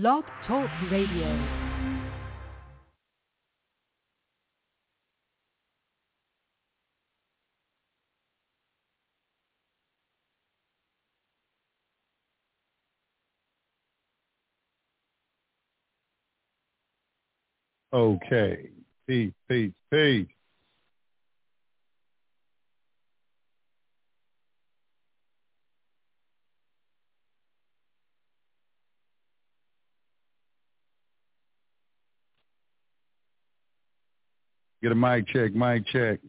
Blog Talk Radio. Okay. Peace, peace, peace. Get a mic check, mic check.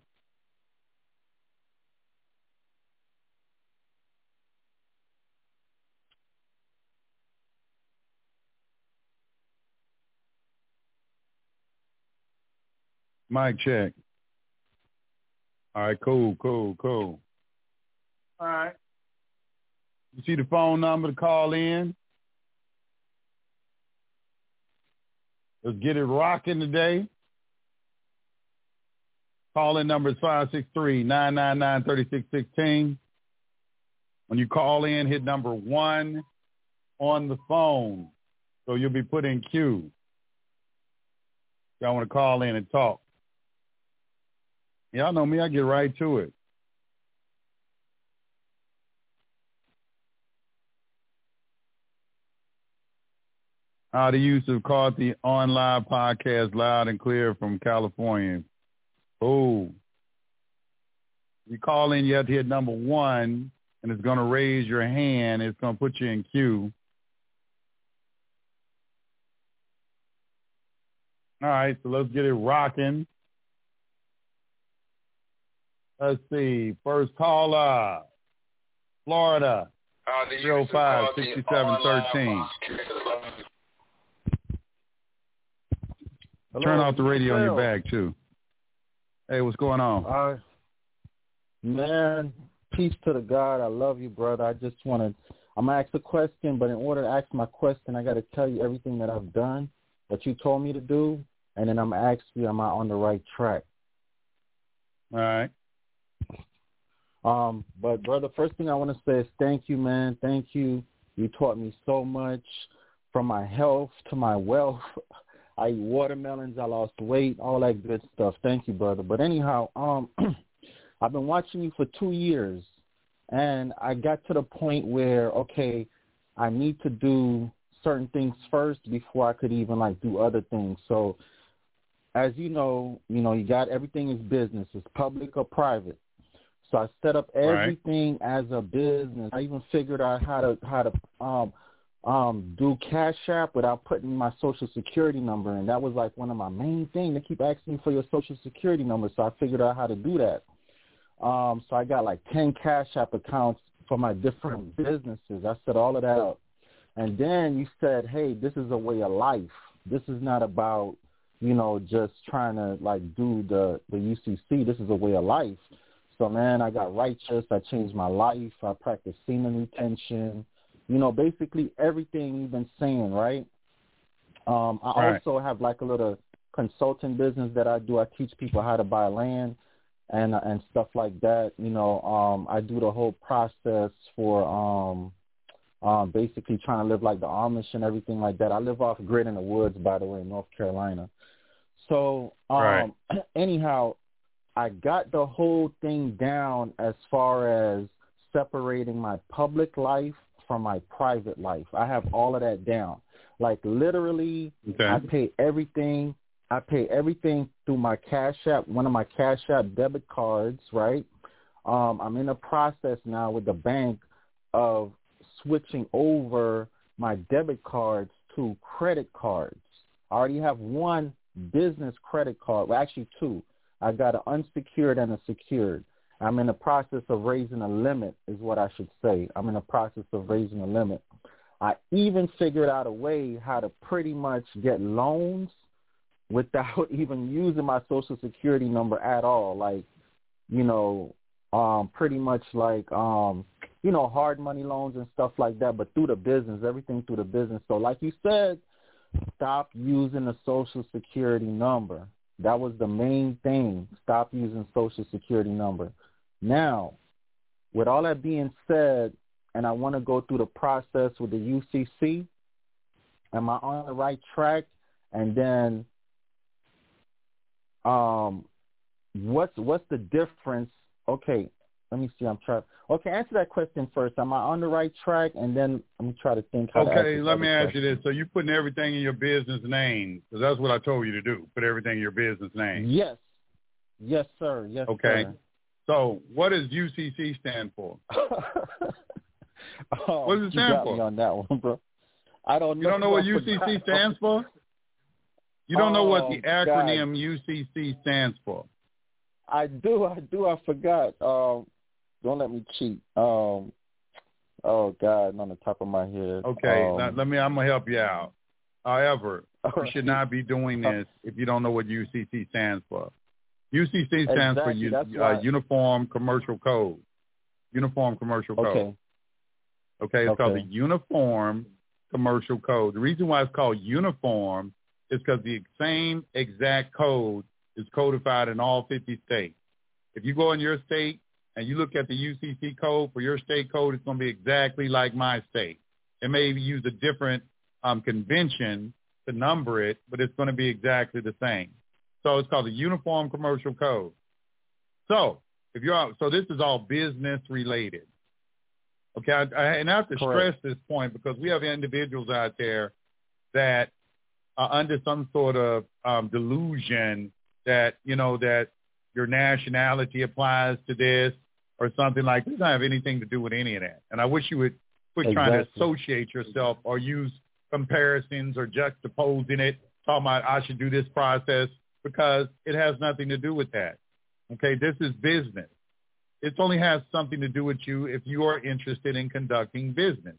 Mic check. All right, cool, cool, cool. All right. You see the phone number to call in? Let's get it rocking today. Call in number is 563-999-3616. When you call in, hit number one on the phone. So you'll be put in queue. Y'all want to call in and talk. Y'all know me, I get right to it. How the use of caught the online podcast loud and clear from California. Oh. You call in, you have to hit number one, and it's going to raise your hand. It's going to put you in queue. All right, so let's get it rocking. Let's see. First caller, Florida, zero five sixty seven thirteen. Turn off the radio on your bag too. Hey, what's going on? Uh, man, peace to the God. I love you, brother. I just want to. I'm gonna ask a question, but in order to ask my question, I got to tell you everything that I've done that you told me to do, and then I'm gonna ask you, am I on the right track? All right. Um, but brother, first thing I want to say is thank you, man. Thank you. You taught me so much from my health to my wealth. I eat watermelons. I lost weight, all that good stuff. Thank you, brother. But anyhow, um, I've been watching you for two years, and I got to the point where okay, I need to do certain things first before I could even like do other things. So, as you know, you know, you got everything is business. It's public or private. So I set up everything right. as a business. I even figured out how to how to um um do Cash App without putting my social security number in. That was like one of my main things. They keep asking me for your social security number, so I figured out how to do that. Um so I got like ten Cash App accounts for my different businesses. I set all of that up. And then you said, Hey, this is a way of life. This is not about, you know, just trying to like do the the UCC. This is a way of life. So man, I got righteous. I changed my life. I practiced semen retention. You know, basically everything you've been saying, right? Um, I right. also have like a little consulting business that I do. I teach people how to buy land and and stuff like that. You know, um, I do the whole process for um, um, basically trying to live like the Amish and everything like that. I live off grid in the woods, by the way, in North Carolina. So um, Right. anyhow, I got the whole thing down as far as separating my public life from my private life. I have all of that down. Like literally, Okay. I pay everything. I pay everything through my Cash App, one of my Cash App debit cards, right? Um, I'm in a process now with the bank of switching over my debit cards to credit cards. I already have one business credit card, well, actually two. I got an unsecured and a secured. I'm in the process of raising a limit, is what I should say. I'm in the process of raising a limit. I even figured out a way how to pretty much get loans without even using my social security number at all. Like, you know, um, pretty much like, um, you know, hard money loans and stuff like that, but through the business, everything through the business. So like you said, stop using the social security number. That was the main thing. Stop using social security number. Now, with all that being said, and I want to go through the process with the UCC, am I on the right track? And then, um, what's what's the difference? Okay, let me see. I'm trying. Okay, answer that question first. Am I on the right track? And then let me try to think. How okay, let me ask question. you this: So you're putting everything in your business name because that's what I told you to do. Put everything in your business name. Yes, yes, sir. Yes, Okay. sir. So what does UCC stand for? oh, What does it you stand got for? me on that one, bro. I don't know. You don't know what UCC stands for? You don't know what the Oh, God. acronym UCC stands for? I do, I do, I forgot. Um, don't let me cheat. Um, oh God, on the top of my head. Okay, Um, now, let me. I'm gonna help you out. However, you should not be doing this if you don't know what UCC stands for. UCC stands for U- uh, Uniform Commercial Code. Uniform Commercial Code. Okay. Okay, it's called the Uniform Commercial Code. The reason why it's called uniform is because the same exact code is codified in all 50 states. If you go in your state and you look at the UCC code for your state code, it's going to be exactly like my state. It may use a different um, convention to number it, but it's going to be exactly the same. So it's called the Uniform Commercial Code. So if you're out, so this is all business related. Okay, I, I, and I have to Correct. stress this point because we have individuals out there that are under some sort of um, delusion that you know that your nationality applies to this or something like. This doesn't have anything to do with any of that. And I wish you would quit trying to associate yourself or use comparisons or juxtaposing it, talking about I should do this process because it has nothing to do with that. Okay, this is business. It only has something to do with you if you are interested in conducting business.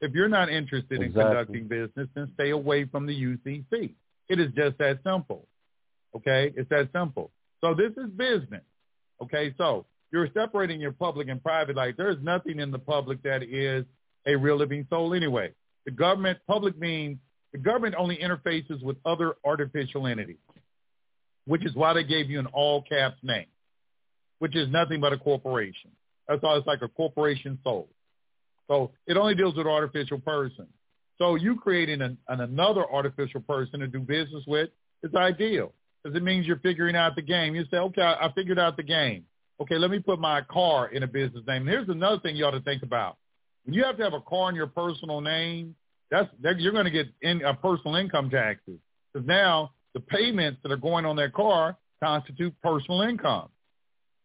If you're not interested in conducting business, then stay away from the UCC. It is just that simple. Okay, it's that simple. So this is business. Okay, so you're separating your public and private life. There's nothing in the public that is a real living soul anyway. The government, public means the government only interfaces with other artificial entities, which is why they gave you an all caps name, which is nothing but a corporation. That's all. It's like a corporation soul. So it only deals with artificial persons. So you creating an, an another artificial person to do business with is ideal because it means you're figuring out the game. You say, okay, I, I figured out the game. Okay, let me put my car in a business name. Here's another thing you ought to think about. When you have to have a car in your personal name, that's that, you're going to get in, uh, personal income taxes because now the payments that are going on that car constitute personal income.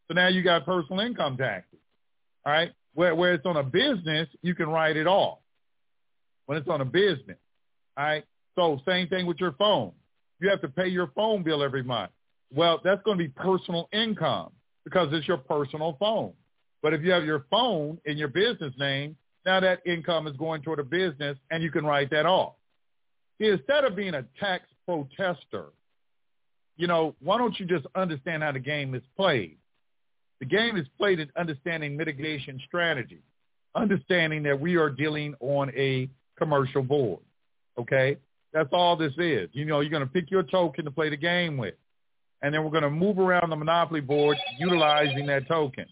So now you got personal income taxes. All right, where where it's on a business, you can write it off. When it's on a business, all right. So same thing with your phone. You have to pay your phone bill every month. Well, that's going to be personal income because it's your personal phone. But if you have your phone in your business name, now that income is going toward a business and you can write that off. See, instead of being a tax protester, you know, why don't you just understand how the game is played? The game is played in understanding mitigation strategy, understanding that we are dealing on a commercial board. Okay? That's all this is. You know, you're going to pick your token to play the game with. And then we're going to move around the monopoly board utilizing that token.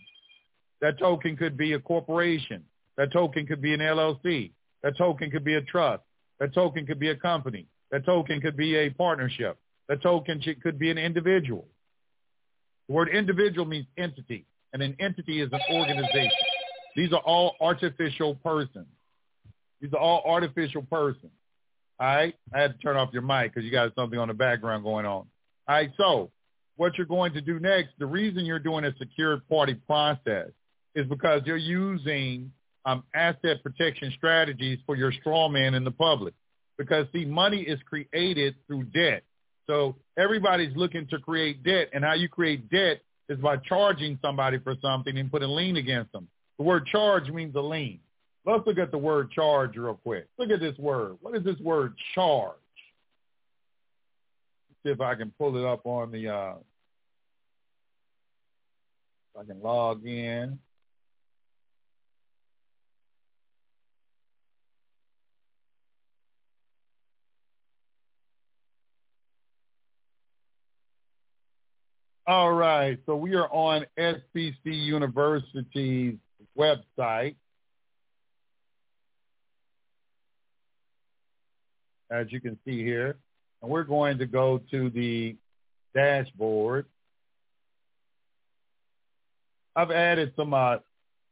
That token could be a corporation. That token could be an LLC. That token could be a trust. That token could be a company. That token could be a partnership. That token could be an individual. The word individual means entity, and an entity is an organization. These are all artificial persons. These are all artificial persons. All right? I had to turn off your mic because you got something on the background going on. All right, so what you're going to do next, the reason you're doing a secured party process is because you're using um, asset protection strategies for your straw man in the public. Because, see, money is created through debt. So everybody's looking to create debt, and how you create debt is by charging somebody for something and put a lien against them. The word charge means a lien. Let's look at the word charge real quick. Look at this word. What is this word charge? See if I can pull it up on the, uh, I can log in. All right. So we are on SBC University's website. as you can see here. And we're going to go to the dashboard. I've added some uh,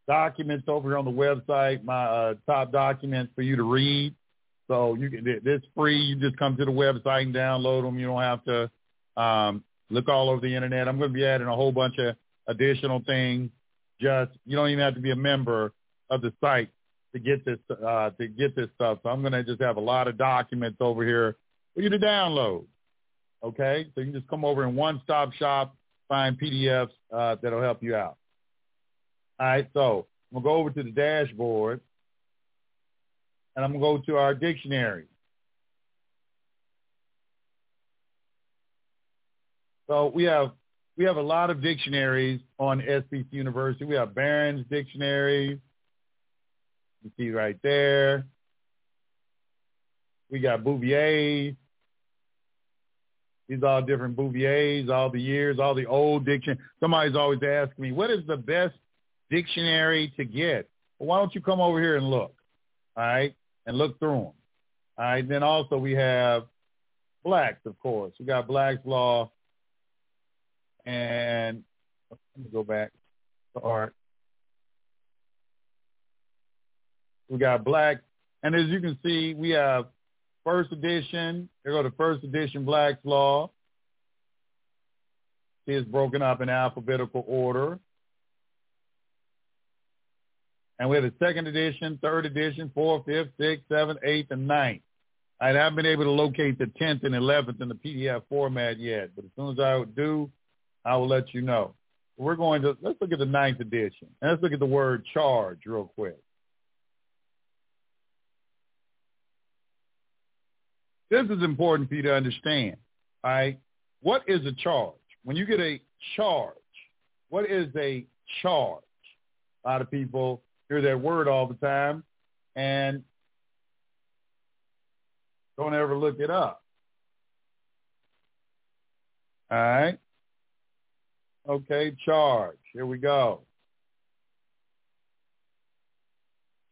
documents over here on the website, my uh, top documents for you to read. So you can, it's free. You just come to the website and download them. You don't have to um, look all over the internet. I'm going to be adding a whole bunch of additional things. Just you don't even have to be a member of the site to get this uh, to get this stuff. So I'm going to just have a lot of documents over here for you to download. Okay, so you can just come over in one stop shop, find PDFs uh, that'll help you out. All right, so I'm gonna go over to the dashboard, and I'm gonna go to our dictionary. So we have we have a lot of dictionaries on SBC University. We have Barron's Dictionary. You see right there. We got Bouvier. These all different Bouviers, all the years, all the old dictionary. Somebody's always asking me, what is the best dictionary to get? Well, why don't you come over here and look, all right, and look through them. All right, then also we have Black's, of course. We got Black's Law, and let me go back to art. We got Black, and as you can see, we have first edition. They go to first edition Black's Law. It's broken up in alphabetical order. And we have the second edition, third edition, fourth, fifth, sixth, seventh, eighth, and ninth. I haven't been able to locate the 10th and 11th in the PDF format yet, but as soon as I do, I will let you know. We're going to, let's look at the ninth edition. And let's look at the word charge real quick. This is important for you to understand. All right. What is a charge? When you get a charge, what is a charge? A lot of people hear that word all the time and don't ever look it up. All right. Okay, charge. Here we go.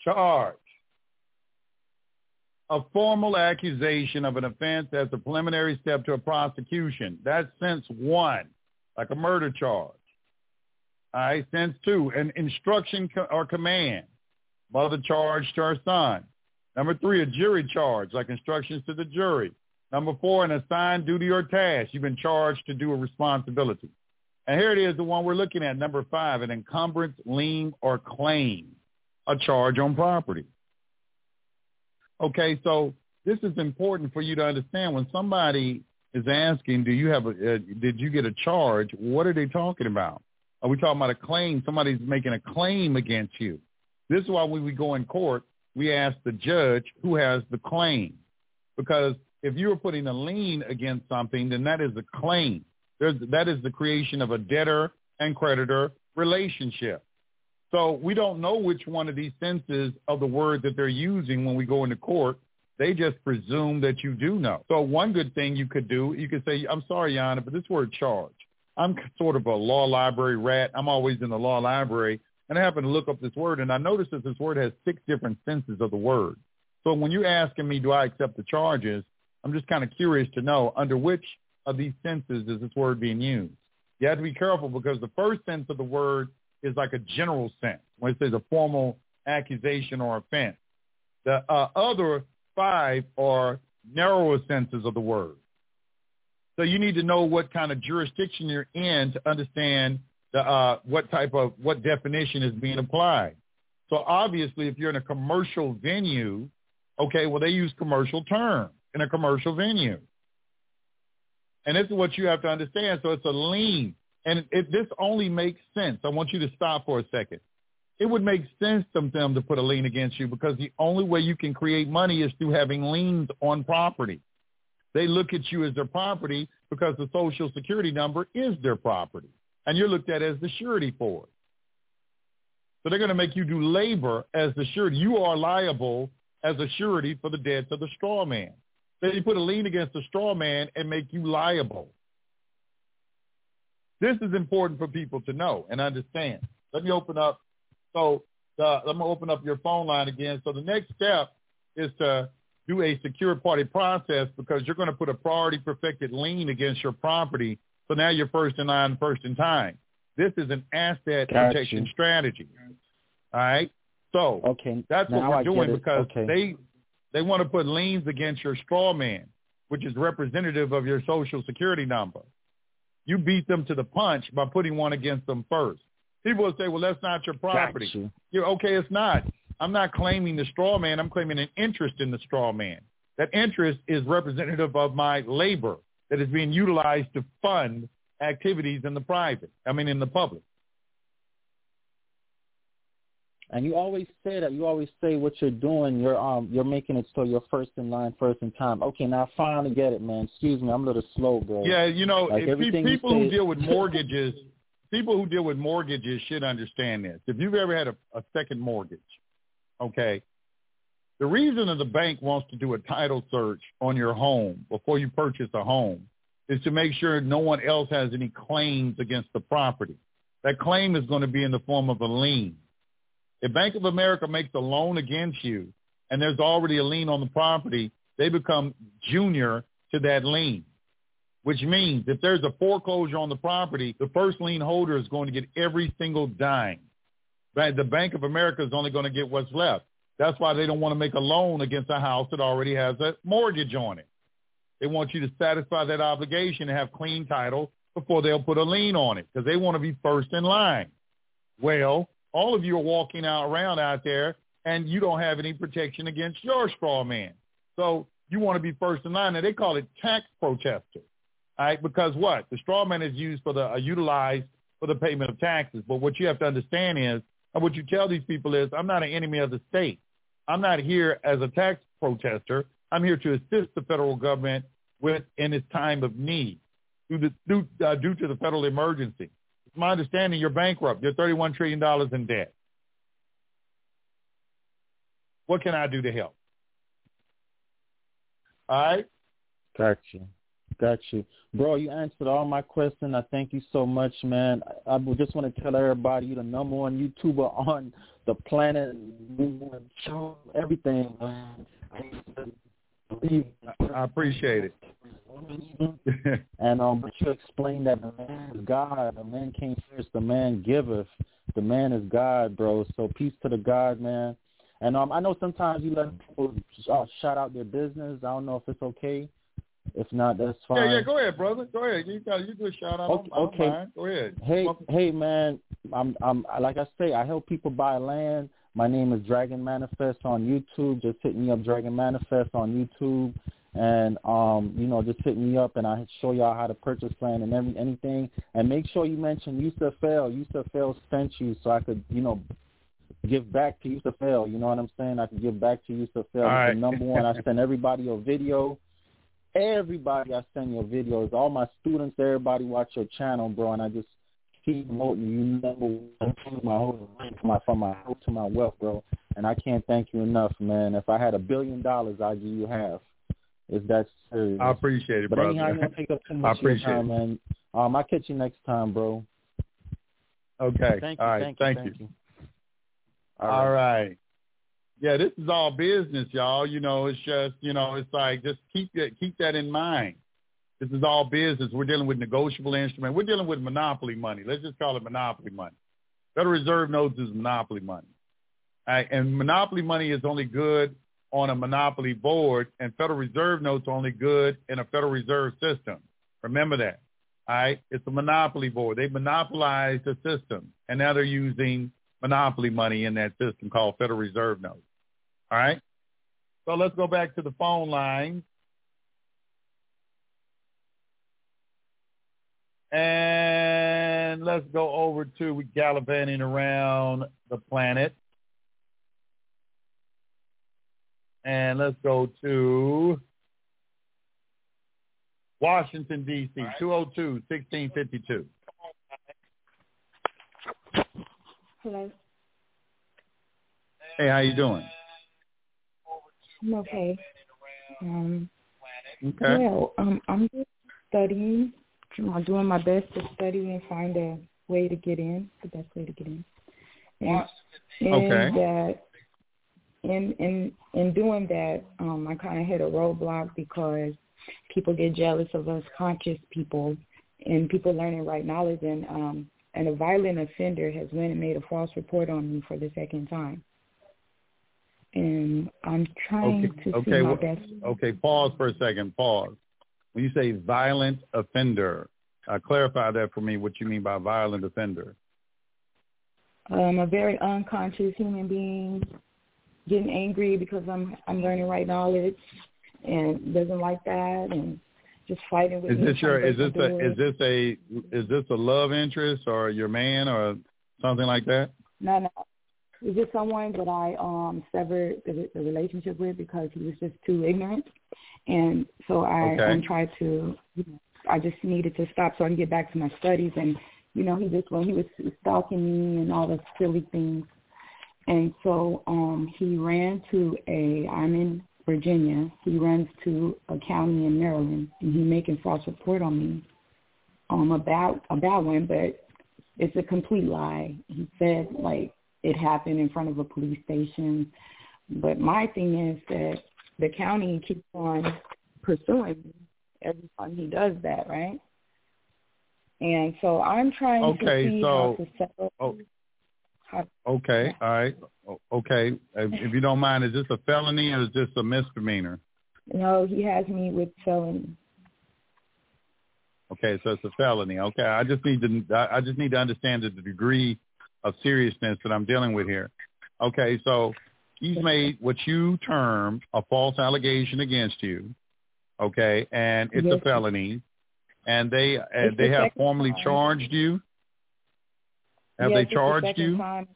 Charge a formal accusation of an offense as a preliminary step to a prosecution. That's sense one, like a murder charge. All right, sense two, an instruction or command. Mother charged to her son. Number three, a jury charge, like instructions to the jury. Number four, an assigned duty or task. You've been charged to do a responsibility. And here it is, the one we're looking at, number five, an encumbrance, lien, or claim, a charge on property. Okay, so this is important for you to understand. When somebody is asking, do you have a, uh, did you get a charge? What are they talking about? Are we talking about a claim? Somebody's making a claim against you. This is why when we go in court, we ask the judge who has the claim. Because if you are putting a lien against something, then that is a claim. There's, that is the creation of a debtor and creditor relationship. So we don't know which one of these senses of the word that they're using when we go into court. They just presume that you do know. So one good thing you could do, you could say, I'm sorry, Yana, but this word charge. I'm sort of a law library rat. I'm always in the law library. And I happen to look up this word, and I noticed that this word has six different senses of the word. So when you're asking me, do I accept the charges, I'm just kind of curious to know under which of these senses is this word being used. You have to be careful because the first sense of the word is like a general sense when it says a formal accusation or offense. The uh, other five are narrower senses of the word. So you need to know what kind of jurisdiction you're in to understand the, uh, what type of, what definition is being applied. So obviously if you're in a commercial venue, okay, well they use commercial terms in a commercial venue. And this is what you have to understand. So it's a lien. And if this only makes sense, I want you to stop for a second. It would make sense to them to put a lien against you because the only way you can create money is through having liens on property. They look at you as their property because the social security number is their property. And you're looked at as the surety for it. So they're going to make you do labor as the surety. You are liable as a surety for the debts of the straw man. They put a lien against a straw man and make you liable. This is important for people to know and understand. Let me open up. So uh, I'm going to open up your phone line again. So the next step is to do a secure party process because you're going to put a priority perfected lien against your property. So now you're first in line, first in time. This is an asset Got protection strategy. All right. So Okay. that's what now we're I doing because okay. they they want to put liens against your straw man, which is representative of your social security number. You beat them to the punch by putting one against them first. People will say, "Well, that's not your property." Got you. You're okay. It's not. I'm not claiming the straw man. I'm claiming an interest in the straw man. That interest is representative of my labor that is being utilized to fund activities in the private. I mean, in the public. And you always say that. You always say what you're doing. You're um you're making it so you're first in line, first in time. Okay, now I finally get it, man. Excuse me, I'm a little slow, bro. Yeah, you know, Like if pe- people who deal with mortgages, people who deal with mortgages should understand this. If you've ever had a, a second mortgage, okay, the reason that the bank wants to do a title search on your home before you purchase a home is to make sure no one else has any claims against the property. That claim is going to be in the form of a lien. If Bank of America makes a loan against you and there's already a lien on the property, they become junior to that lien which means if there's a foreclosure on the property, the first lien holder is going to get every single dime. The Bank of America is only going to get what's left. That's why they don't want to make a loan against a house that already has a mortgage on it. They want you to satisfy that obligation and have clean title before they'll put a lien on it because they want to be first in line. Well, all of you are walking out around out there and you don't have any protection against your straw man. So you want to be first in line. And they call it tax protester. Right, because what? The straw man is used for the uh, utilized for the payment of taxes. But what you have to understand is, and what you tell these people is, I'm not an enemy of the state. I'm not here as a tax protester. I'm here to assist the federal government with in its time of need due to, due, uh, due to the federal emergency. My understanding you're bankrupt. You're $31 trillion in debt. What can I do to help? All right? Got you. Got you. Bro, you answered all my questions. I thank you so much, man. I, I just want to tell everybody you're the number one YouTuber on the planet, show, everything, man. I appreciate it. And um, but you explained that the man is God. The man came first. The man giveth. The man is God, bro. So peace to the God, man. And um, I know sometimes you let people uh, shout out their business. I don't know if it's okay. If not, that's fine. Yeah, yeah, go ahead, brother. Go ahead. You got you good shout out. Okay, okay. Go ahead. Hey, Welcome. hey, man. I'm, I'm, like I say, I help people buy land. My name is Dragon Manifest on YouTube. Just hit me up, Dragon Manifest on YouTube, and um, you know, just hit me up, and I show y'all how to purchase land and every anything. And make sure you mention Yusef El. Yusef El sent you, so I could, you know, give back to Yusef El. You know what I'm saying? I could give back to Yusef El. Right. number one. I send everybody your video. Everybody I send your videos. All my students, everybody watch your channel, bro, and I just keep promoting you number one from my whole life, from my from my health to my wealth, bro. And I can't thank you enough, man. If I had a billion dollars, I'd give you half. Is that serious? I appreciate it, but brother. anyhow, I don't take up too I much of your appreciate time, it. man. Um, I'll catch you next time, bro. okay. Thank you, all right. thank you, thank thank you. you. All right. Yeah, this is all business, y'all. You know, it's just, you know, it's like just keep that keep that in mind. This is all business. We're dealing with negotiable instrument. We're dealing with monopoly money. Let's just call it monopoly money. Federal Reserve notes is monopoly money. Right, and monopoly money is only good on a monopoly board, and Federal Reserve notes are only good in a Federal Reserve system. Remember that. All right, it's a monopoly board. They monopolized the system, and now they're using monopoly money in that system called Federal Reserve notes. All right. So let's go back to the phone line. And let's go over to we gallivanting around the planet. And let's go to Washington, D.C., 202-1652. Hello. Hey, how you doing? I'm okay. Um, Okay. Well, um, I'm just studying. You know, doing my best to study and find a way to get in, the best way to get in. And, Okay. and that in in in doing that, um, I kind of hit a roadblock because people get jealous of us conscious people, and people learning right knowledge. And um, and a violent offender has went and made a false report on me for the second time. And I'm trying Okay, to okay, see my well, best. Okay, pause for a second. Pause. When you say violent offender, uh, clarify that for me. What you mean by violent offender? um, a very unconscious human being getting angry because I'm I'm learning right knowledge and doesn't like that and just fighting with Is this your? Is this a? is this a? Is this a love interest or your man or something like that? No, no. Is this someone that I um severed the, the relationship with because he was just too ignorant, and so I Okay. tried to. You know, I just needed to stop so I can get back to my studies, and you know, he just when he was stalking me and all the silly things, and so um he ran to a. I'm in Virginia. He runs to a county in Maryland, and he making false report on me, um about about one, but it's a complete lie. He said like it happened in front of a police station. But my thing is that the county keeps on pursuing me every time he does that, right? And so I'm trying Okay, to see so- how to settle. oh. how, Okay, all right, okay. If, if you don't mind, is this a felony or is this a misdemeanor? no, he has me with felony. Okay, so it's a felony. Okay, I just need to I I just need to understand the degree of seriousness that I'm dealing with here. Okay, so he's made what you term a false allegation against you. Okay, and it's a felony, and they uh, and they the have formally time. charged you. Have yes, they it's the charged you? Time.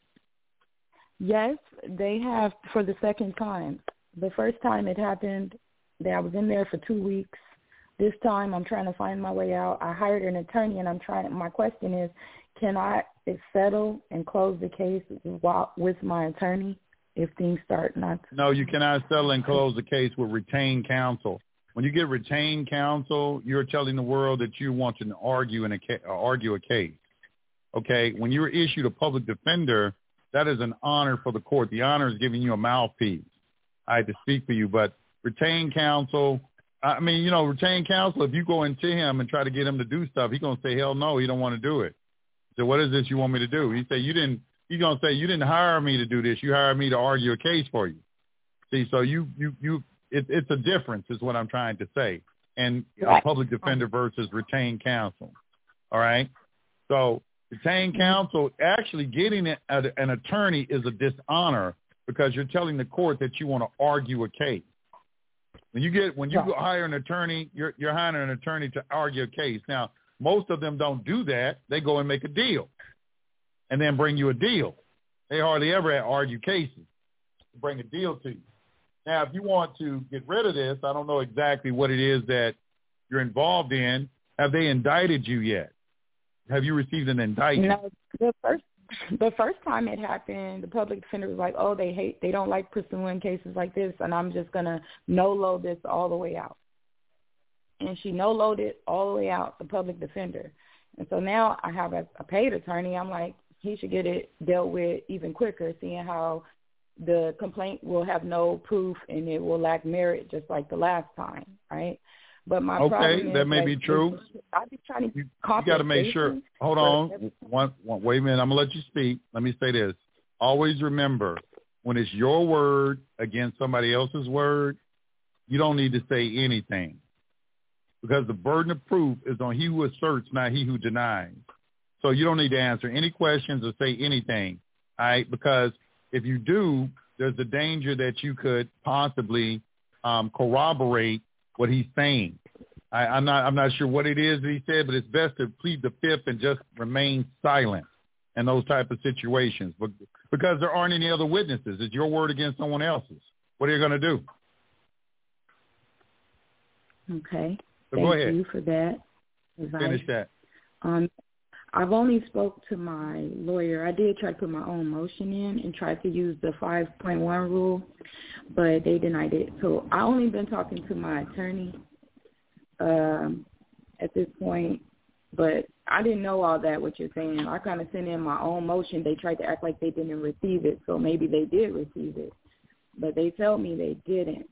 Yes, they have for the second time. The first time it happened, that I was in there for two weeks. This time, I'm trying to find my way out. I hired an attorney, and I'm trying. My question is, can I settle and close the case with my attorney if things start not? to. No, you cannot settle and close the case with retained counsel. When you get retained counsel, you're telling the world that you want to argue in a ca- uh, argue a case. Okay, when you're issued a public defender, that is an honor for the court. The honor is giving you a mouthpiece. I had to speak for you, but retained counsel. I mean, you know, retained counsel. If you go into him and try to get him to do stuff, he's gonna say, "Hell no, he don't want to do it." So what is this you want me to do? He say, "You didn't." He's gonna say, "You didn't hire me to do this. You hired me to argue a case for you." See, so you you you it, it's a difference, is what I'm trying to say. And a public defender versus retained counsel. All right. So retained mm-hmm. counsel, actually getting a, an attorney is a dishonor because you're telling the court that you want to argue a case. When you get when you Right. hire an attorney, you're you're hiring an attorney to argue a case. Now, most of them don't do that. They go and make a deal, and then bring you a deal. They hardly ever argue cases. Bring a deal to you. Now, if you want to get rid of this, I don't know exactly what it is that you're involved in. Have they indicted you yet? Have you received an indictment? No, the first the first time it happened, the public defender was like, "Oh, they hate, they don't like pursuing cases like this, and I'm just gonna no load this all the way out." And she no loaded all the way out the public defender, and so now I have a, a paid attorney. I'm like, he should get it dealt with even quicker, seeing how the complaint will have no proof and it will lack merit, just like the last time, right? But my Okay, problem is that may like, be true. I be trying to You, you got to make sure. Hold on. One, one, wait a minute. I'm going to let you speak. Let me say this. Always remember, when it's your word against somebody else's word, you don't need to say anything because the burden of proof is on he who asserts, not he who denies. So you don't need to answer any questions or say anything, all right? Because if you do, there's a danger that you could possibly um, corroborate what he's saying. I, I'm not I'm not sure what it is that he said, but it's best to plead the fifth and just remain silent in those type of situations. But because there aren't any other witnesses, it's your word against someone else's. What are you going to do? Okay. Thank go ahead. you for that advice. Finish that. Um, I've only spoke to my lawyer. I did try to put my own motion in and tried to use the 5.1 rule, but they denied it. So I only been talking to my attorney um, at this point, but I didn't know all that what you're saying. I kind of sent in my own motion. They tried to act like they didn't receive it, so maybe they did receive it. but they tell me they didn't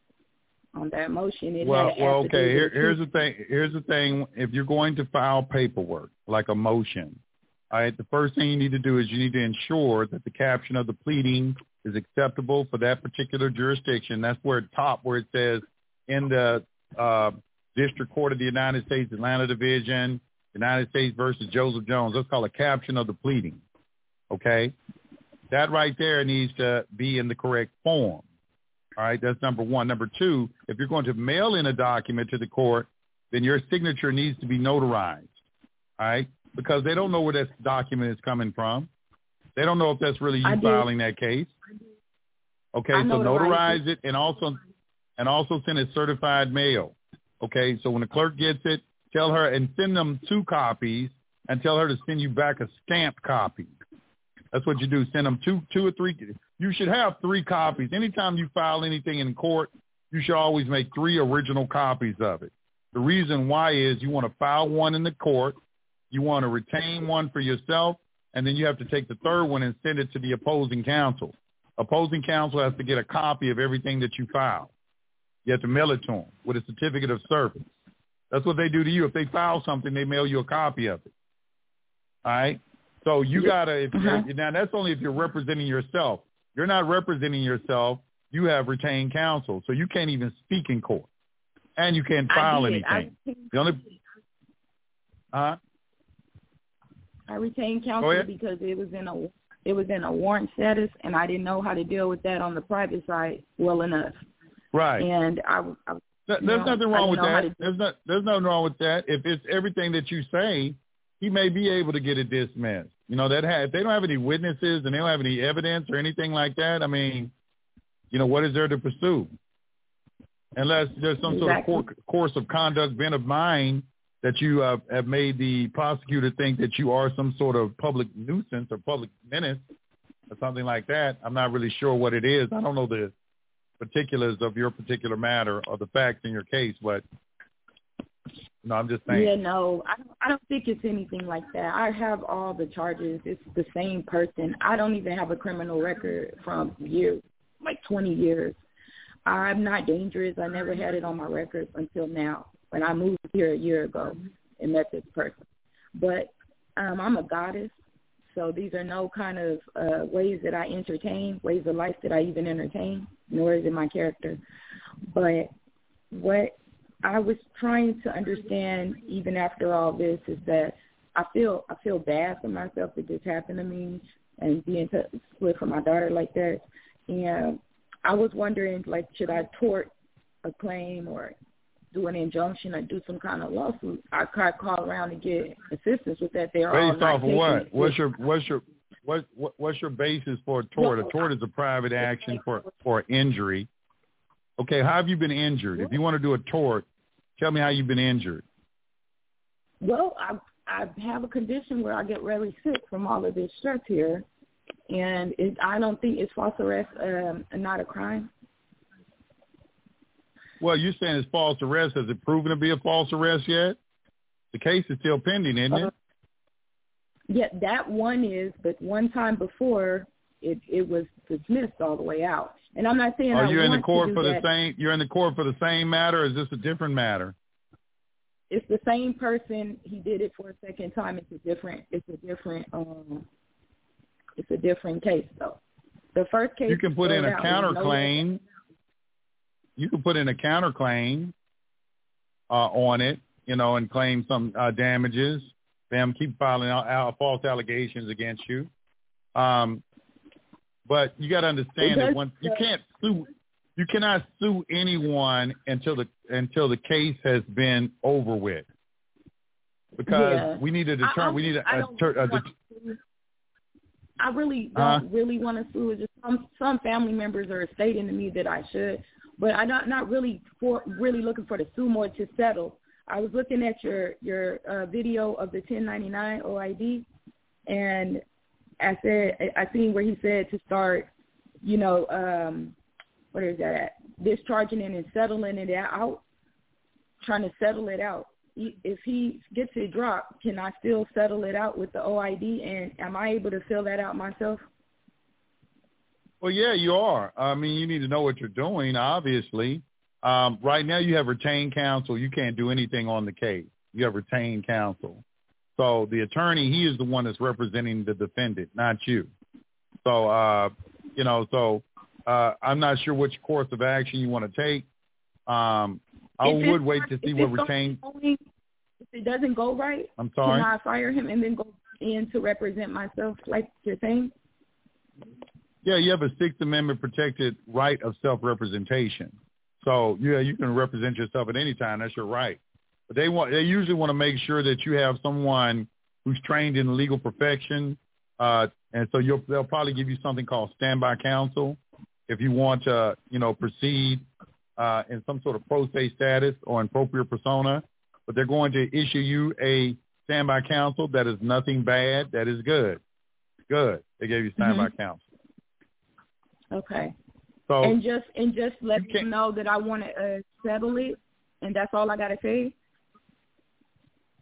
on that motion. It well, well, okay. Here, here's the thing. Here's the thing. If you're going to file paperwork like a motion, all right, the first thing you need to do is you need to ensure that the caption of the pleading is acceptable for that particular jurisdiction. That's where top where it says in the uh, District Court of the United States, Atlanta Division, United States versus Joseph Jones. That's called a caption of the pleading. Okay, that right there needs to be in the correct form. All right, that's number one. Number two, if you're going to mail in a document to the court, then your signature needs to be notarized. All right, because they don't know where that document is coming from. They don't know if that's really you filing that case. Okay, so notarize notarize it and also and also send it certified mail. Okay, so when the clerk gets it, tell her and send them two copies and tell her to send you back a stamped copy. That's what you do. Send them two, two or three. You should have three copies. Anytime you file anything in court, you should always make three original copies of it. The reason why is you want to file one in the court, you want to retain one for yourself, and then you have to take the third one and send it to the opposing counsel. Opposing counsel has to get a copy of everything that you file. You have to mail it to them with a certificate of service. That's what they do to you. If they file something, they mail you a copy of it. All right. So you gotta. If Uh-huh. Now that's only if you're representing yourself. You're not representing yourself. You have retained counsel, so you can't even speak in court, and you can't file anything. I, The only. Uh, I retained counsel because it was in a it was in a warrant status, and I didn't know how to deal with that on the private side well enough. right. And I, I Th- There's know, nothing wrong with that. There's not. There's nothing wrong with that. If it's everything that you say, he may be able to get it dismissed. You know that ha- if they don't have any witnesses and they don't have any evidence or anything like that, I mean, you know, what is there to pursue? Unless there's some sort of Exactly. cour- course of conduct been of mine that you uh, have made the prosecutor think that you are some sort of public nuisance or public menace or something like that. I'm not really sure what it is. I don't know the particulars of your particular matter or the facts in your case, but no, I'm just saying. Yeah, no, I don't, I don't think it's anything like that. I have all the charges. It's the same person. I don't even have a criminal record from years, like 20 years. I'm not dangerous. I never had it on my record until now when I moved here a year ago and met this person. But um, I'm a goddess, so these are no kind of uh, ways that I entertain, ways of life that I even entertain, nor is it my character. But what I was trying to understand even after all this is that I feel I feel bad for myself that this happened to me and being t- split from my daughter like that. And I was wondering like should I tort a claim or do an injunction or do some kind of lawsuit? I could call around and get assistance with that. They're all Based not off of what? it. What's your what's your what, what what's your basis for a tort? A tort is a private action for for injury. Okay, how have you been injured? If you want to do a tort, tell me how you've been injured. Well, I I have a condition where I get really sick from all of this stress here, and it, I don't think it's false arrest um, not a crime. Well, you're saying it's false arrest. Has it proven to be a false arrest yet? The case is still pending, isn't it? Uh, Yeah, that one is, but one time before it it was dismissed all the way out. And I'm not saying Are I you in the court for the that. same? You're in the court for the same matter. Or is this a different matter? It's the same person. He did it for a second time. It's a different. It's a different. Um, it's a different case though. The first case You can put in a counterclaim. You can put in a counterclaim uh, on it, you know, and claim some uh, damages. Them keep filing out, out false allegations against you. Um, but you got to understand that once you can't sue, you cannot sue anyone until the until the case has been over with. Because Yeah. we need to determine. We need a, I a, a, sue. I really don't really want to sue. It's just some some family members are stating to me that I should, but I'm not not really for really looking for the sue more to settle. I was looking at your your uh, video of the 1099 OID, and I said I seen where he said to start, you know, um, what is that? At? Discharging it and settling it out, trying to settle it out if he gets it dropped, can I still settle it out with the OID? And am I able to fill that out myself? Well, yeah, you are. I mean, you need to know what you're doing, obviously. Um, right now, you have retained counsel. You can't do anything on the case. You have retained counsel. So the attorney, he is the one that's representing the defendant, not you. So, uh, you know, so uh, I'm not sure which course of action you want to take. Um, I If would wait to see what retained. If it doesn't go right, I'm sorry. can I fire him and then go in to represent myself, like you're saying? Yeah, you have a Sixth Amendment protected right of self-representation. So yeah, you can represent yourself at any time. That's your right. But they want they usually want to make sure that you have someone who's trained in legal profession, uh, and so you'll they'll probably give you something called standby counsel if you want to you know proceed uh, in some sort of pro se status or propria persona. But they're going to issue you a standby counsel that is nothing bad. That is good. Good. They gave you standby Mhm. counsel. Okay. So and just and just let you them know that I want to uh, settle it, and that's all I gotta say.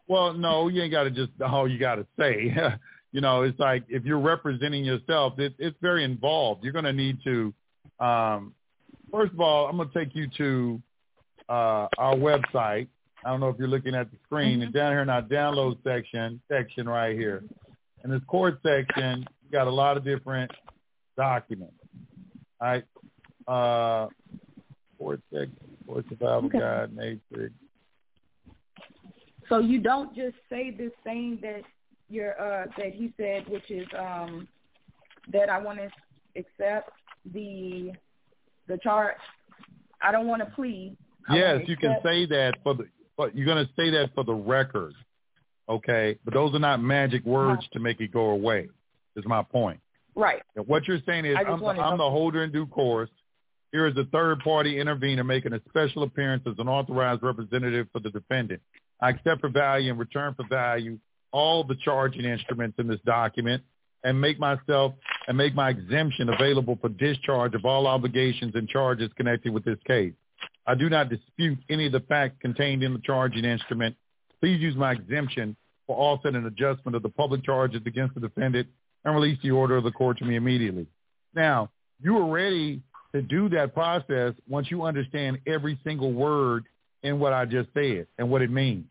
Well, no, you ain't got to just all you got to say. you know, it's like if you're representing yourself, it, it's very involved. You're going to need to, um, first of all, I'm going to take you to uh, our website. I don't know if you're looking at the screen, and down here in our download section, section right here, in this court section, you got a lot of different documents. All right, uh, court section, court survival Okay. guide, matrix. So you don't just say this thing that you're uh that he said, which is um that I want to accept the the charge. I don't want to plead. I Yes, you can say that for the, but you're going to say that for the record, okay? But those are not magic words to make it go away. Is my point. right. And what you're saying is, I'm, the, I'm the holder in due course. Here is a third party intervener making a special appearance as an authorized representative for the defendant. I accept for value and return for value all the charging instruments in this document and make myself and make my exemption available for discharge of all obligations and charges connected with this case. I do not dispute any of the facts contained in the charging instrument. Please use my exemption for offset and adjustment of the public charges against the defendant and release the order of the court to me immediately. Now, you are ready to do that process once you understand every single word in what I just said and what it means.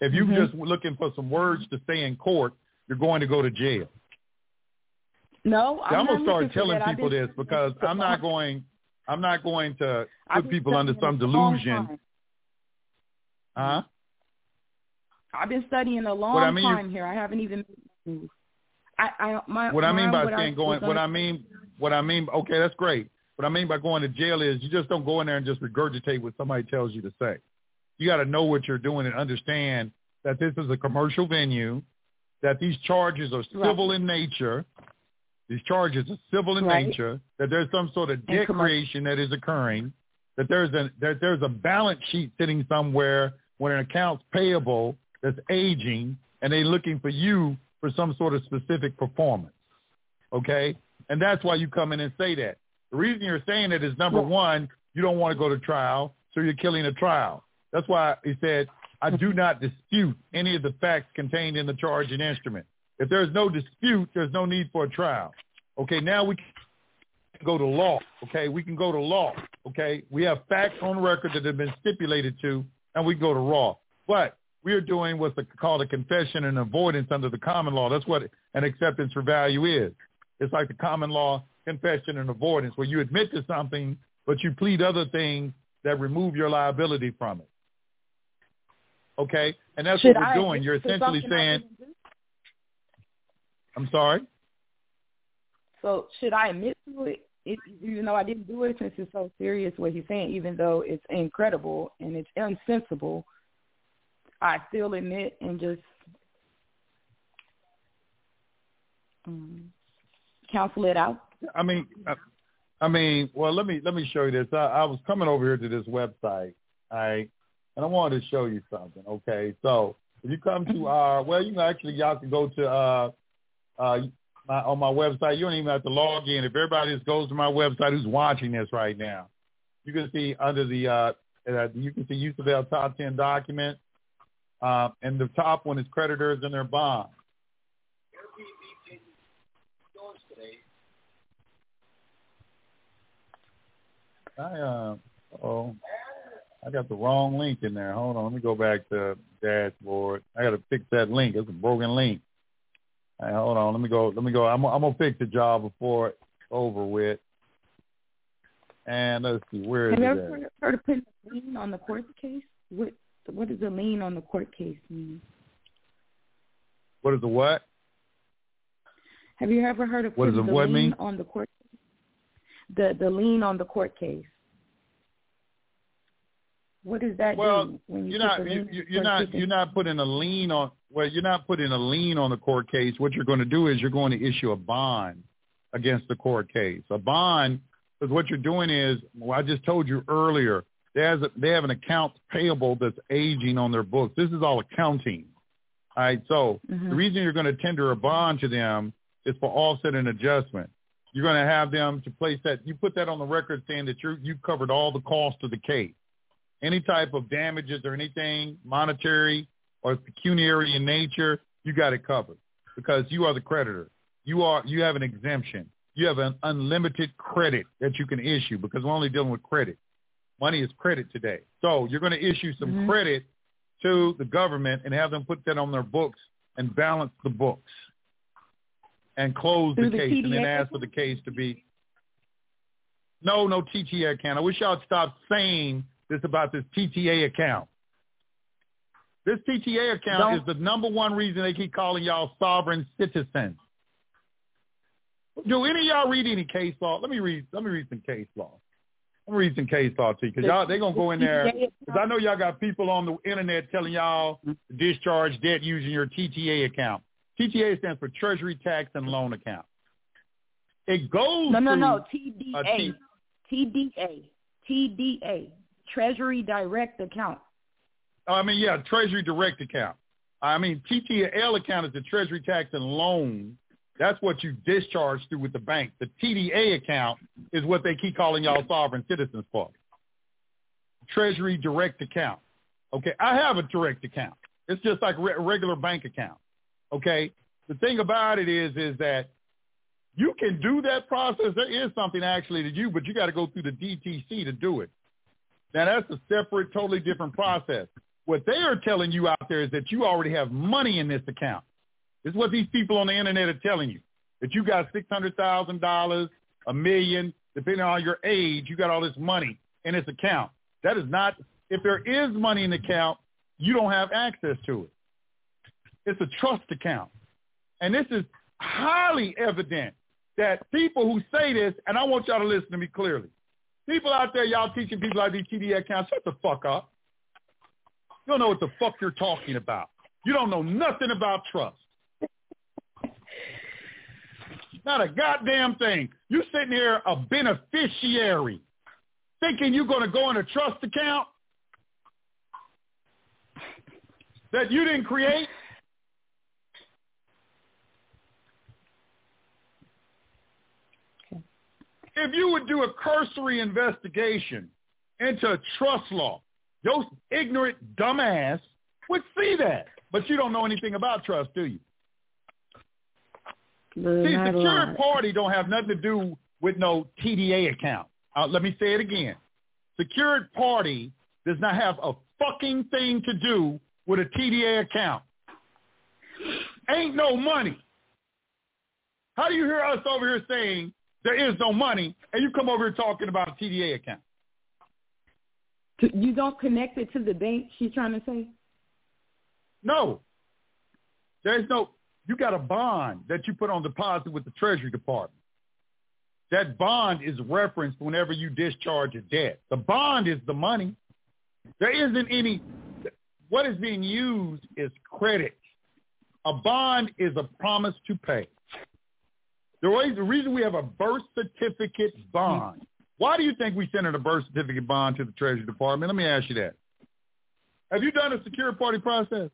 If you're Mhm. just looking for some words to say in court, you're going to go to jail. No, I'm, I'm, gonna start telling people this because I'm not going. I'm not going to put people under some delusion. Huh? I've been studying a long I mean, time here. I haven't even. moved. I, I my What I mean by I saying going, what I mean, what I mean, okay, that's great. What I mean by going to jail is you just don't go in there and just regurgitate what somebody tells you to say. You got to know what you're doing and understand that this is a commercial venue, that these charges are Right. civil in nature. These charges are civil in Right. nature. That there's some sort of debt creation that is occurring. That there's a that there's a balance sheet sitting somewhere when an account's payable that's aging, and they're looking for you for some sort of specific performance okay? And that's why you come in and say that. The reason you're saying it is number one, you don't want to go to trial, so you're killing a trial. That's why he said, I do mm-hmm. not dispute any of the facts contained in the charging instrument. If there's no dispute, there's no need for a trial. Okay, now we can go to law. Okay, we can go to law. Okay, we have facts on record that have been stipulated to, and we go to law. But we are doing what's called a confession and avoidance under the common law. That's what an acceptance for value is. It's like the common law confession and avoidance, where you admit to something, but you plead other things that remove your liability from it. Okay, and that's Should what we're I doing. You're essentially saying, "I'm sorry." So should I admit to it, if, even though I didn't do it, since it's so serious what he's saying, even though it's incredible and it's unsensible, I still admit and just um, counsel it out. I mean, I, I mean, well, let me let me show you this. I, I was coming over here to this website, all right, and I wanted to show you something. Okay, so if you come to our, well, you can actually y'all can go to uh, uh, my, on my website. You don't even have to log in. If everybody just goes to my website who's watching this right now, you can see under the uh, uh you can see use of our top ten documents, uh, and the top one is creditors and their bonds. I uh oh I got the wrong link in there. Hold on, let me go back to dashboard. I got to fix that link. It's a broken link. Right, hold on, let me go. Let me go. I'm I'm gonna fix the job before it's over with. And let's see, where is Have you ever heard of putting a lien on the court case? What what does a lien on the court case mean? What is the what? Have you ever heard of what putting the lien mean? on the court? The the lien on the court case. What does that well, do? When you you're not you, you're not you're not putting a lien on well you're not putting a lien on the court case. What you're going to do is you're going to issue a bond against the court case. A bond because what you're doing is well, I just told you earlier they has a, they have an account payable that's aging on their books. This is all accounting. All right, so mm-hmm. the reason you're going to tender a bond to them is for offset and adjustment. You're going to have them to place that. You put that on the record saying that you you covered all the cost of the case any type of damages or anything monetary or pecuniary in nature, you got it covered because you are the creditor. You are you have an exemption. You have an unlimited credit that you can issue because we're only dealing with credit. Money is credit today. So you're going to issue some mm-hmm. credit to the government and have them put that on their books and balance the books and close the, the case TDA and then ask for the case to be no, no TTA account. I wish y'all stop saying this about this TTA account. This TTA account Don't. is the number one reason they keep calling y'all sovereign citizens. Do any of y'all read any case law? Let me read. Let me read some case law. Let me read some case law to you because y'all they're gonna go in there because I know y'all got people on the internet telling y'all to discharge debt using your TTA account. TTA stands for Treasury Tax and Loan Account. It goes no no no TDA TDA TDA Treasury Direct account. I mean, yeah, Treasury Direct account. I mean, TTL account is the Treasury Tax and Loan. That's what you discharge through with the bank. The TDA account is what they keep calling y'all sovereign citizens for. Treasury Direct account. Okay, I have a direct account. It's just like a regular bank account. Okay, the thing about it is, is that you can do that process. There is something actually to do, but you got to go through the DTC to do it. Now that's a separate, totally different process. What they are telling you out there is that you already have money in this account. This is what these people on the internet are telling you. That you got six hundred thousand dollars, a million, depending on your age, you got all this money in this account. That is not if there is money in the account, you don't have access to it. It's a trust account. And this is highly evident that people who say this, and I want y'all to listen to me clearly, People out there, y'all teaching people how to do TD accounts, shut the fuck up. You don't know what the fuck you're talking about. You don't know nothing about trust. Not a goddamn thing. You sitting here a beneficiary thinking you're going to go in a trust account that you didn't create? If you would do a cursory investigation into trust law, your ignorant dumbass would see that. But you don't know anything about trust, do you? No, see, secured party don't have nothing to do with no TDA account. Uh, let me say it again. Secured party does not have a fucking thing to do with a TDA account. Ain't no money. How do you hear us over here saying there is no money, and you come over here talking about a TDA account. You don't connect it to the bank, she's trying to say? No. There's no, you got a bond that you put on deposit with the Treasury Department. That bond is referenced whenever you discharge a debt. The bond is the money. There isn't any, what is being used is credit. A bond is a promise to pay. The, reason we have a birth certificate bond. Why do you think we send a birth certificate bond to the Treasury Department? Let me ask you that. Have you done a secure party process?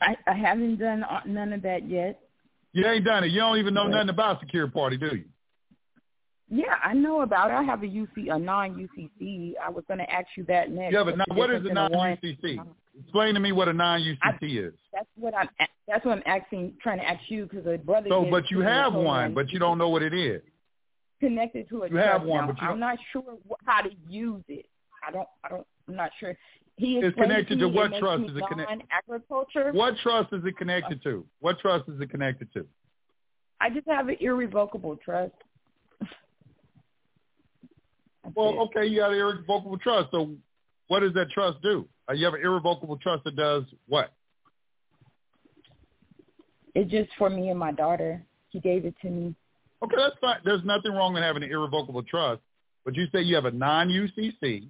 I, I haven't done none of that yet. You ain't done it. You don't even know nothing about secure party, do you? Yeah, I know about it. I have a UC, a non-UCC. I was going to ask you that next. Yeah, but now, what is a non-UCC? Explain to me what a non-UCC is. That's what I'm. That's what I'm asking, trying to ask you because a brother. So, but you have one, but you don't know what it is. connected to a You trust. have one, now. but you I'm don't- sure wh- how to use it. I don't. I don't. I'm not sure. He It's explained connected to, to what trust is it connect- Non-agriculture. What trust is it connected to? What trust is it connected to? I just have an irrevocable trust. Well, okay, you got an irrevocable trust. So what does that trust do? Uh, you have an irrevocable trust that does what? It's just for me and my daughter. He gave it to me. Okay, that's fine. There's nothing wrong with having an irrevocable trust. But you say you have a non-UCC.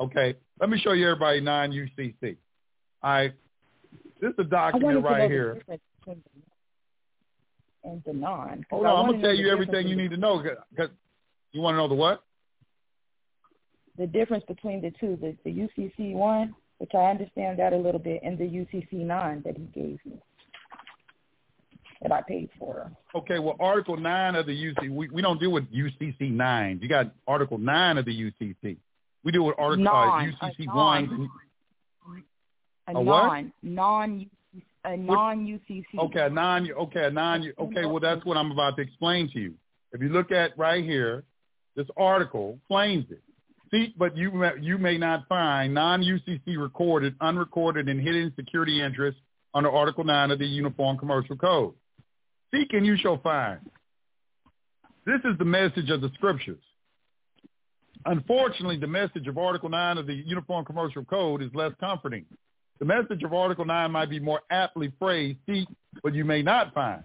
Okay, let me show you everybody non-UCC. All right, this is a document right here. difference between the and the non. 'cause Hold on, I'm gonna tell you everything you need to know. Cause you want to know the what? The difference between the two, the, the UCC one, which I understand that a little bit, and the UCC nine that he gave me, that I paid for. Okay, well, Article 9 of the UCC, we, we don't deal with UCC 9. You got Article 9 of the UCC. We deal with Article Non, uh, UCC non. 1. A, A what? non, non, a non UCC. Okay, a non, okay, a non, okay, well, that's what I'm about to explain to you. If you look at right here, this article explains it. See, but you you may not find non-UCC recorded, unrecorded, and hidden security interests under Article 9 of the Uniform Commercial Code. Seek and you shall find. This is the message of the scriptures. Unfortunately, the message of Article 9 of the Uniform Commercial Code is less comforting. The message of Article 9 might be more aptly phrased, seek, but you may not find.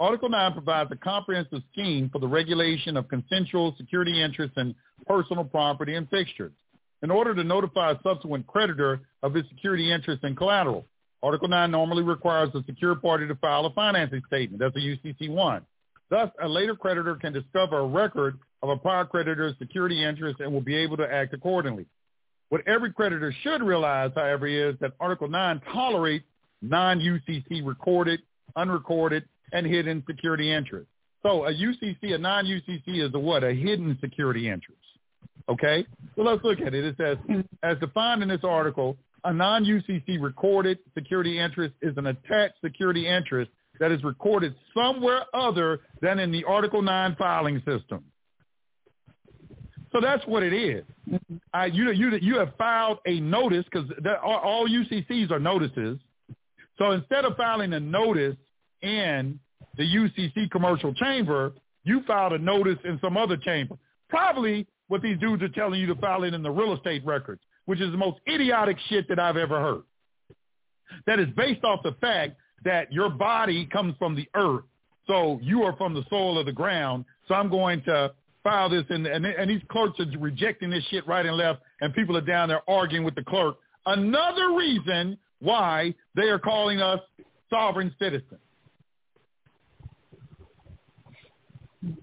Article 9 provides a comprehensive scheme for the regulation of consensual security interests and personal property and fixtures in order to notify a subsequent creditor of his security interests and collateral. Article 9 normally requires the secured party to file a financing statement. That's a UCC 1. Thus, a later creditor can discover a record of a prior creditor's security interest and will be able to act accordingly. What every creditor should realize, however, is that Article 9 tolerates non-UCC recorded, unrecorded, and hidden security interests. So a UCC, a non-UCC is a what? A hidden security interest. Okay? So let's look at it. It says, as defined in this article, a non-UCC recorded security interest is an attached security interest that is recorded somewhere other than in the Article 9 filing system. So that's what it is. Uh, you, you, you have filed a notice because all UCCs are notices. So instead of filing a notice in the UCC commercial chamber, you filed a notice in some other chamber. Probably what these dudes are telling you to file it in the real estate records, which is the most idiotic shit that I've ever heard. That is based off the fact that your body comes from the earth, so you are from the soil of the ground. So I'm going to file this, in, and, and these clerks are rejecting this shit right and left, and people are down there arguing with the clerk. Another reason why they are calling us sovereign citizens.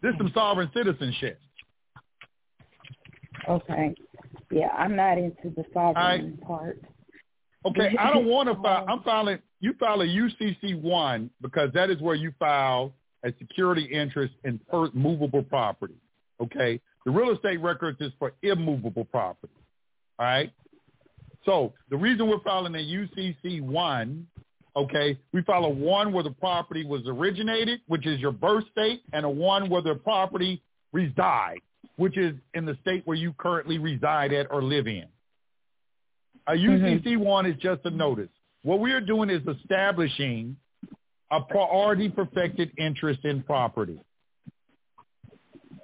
This is some sovereign citizen shit. Okay. Yeah, I'm not into the sovereign part. Okay, I don't want to file. I'm filing. You file a UCC one because that is where you file a security interest in per, movable property. Okay, the real estate records is for immovable property. All right. So the reason we're filing a UCC one, okay, we a one where the property was originated, which is your birth state, and a one where the property resides, which is in the state where you currently reside at or live in. A mm-hmm. UCC one is just a notice. What we are doing is establishing a priority perfected interest in property.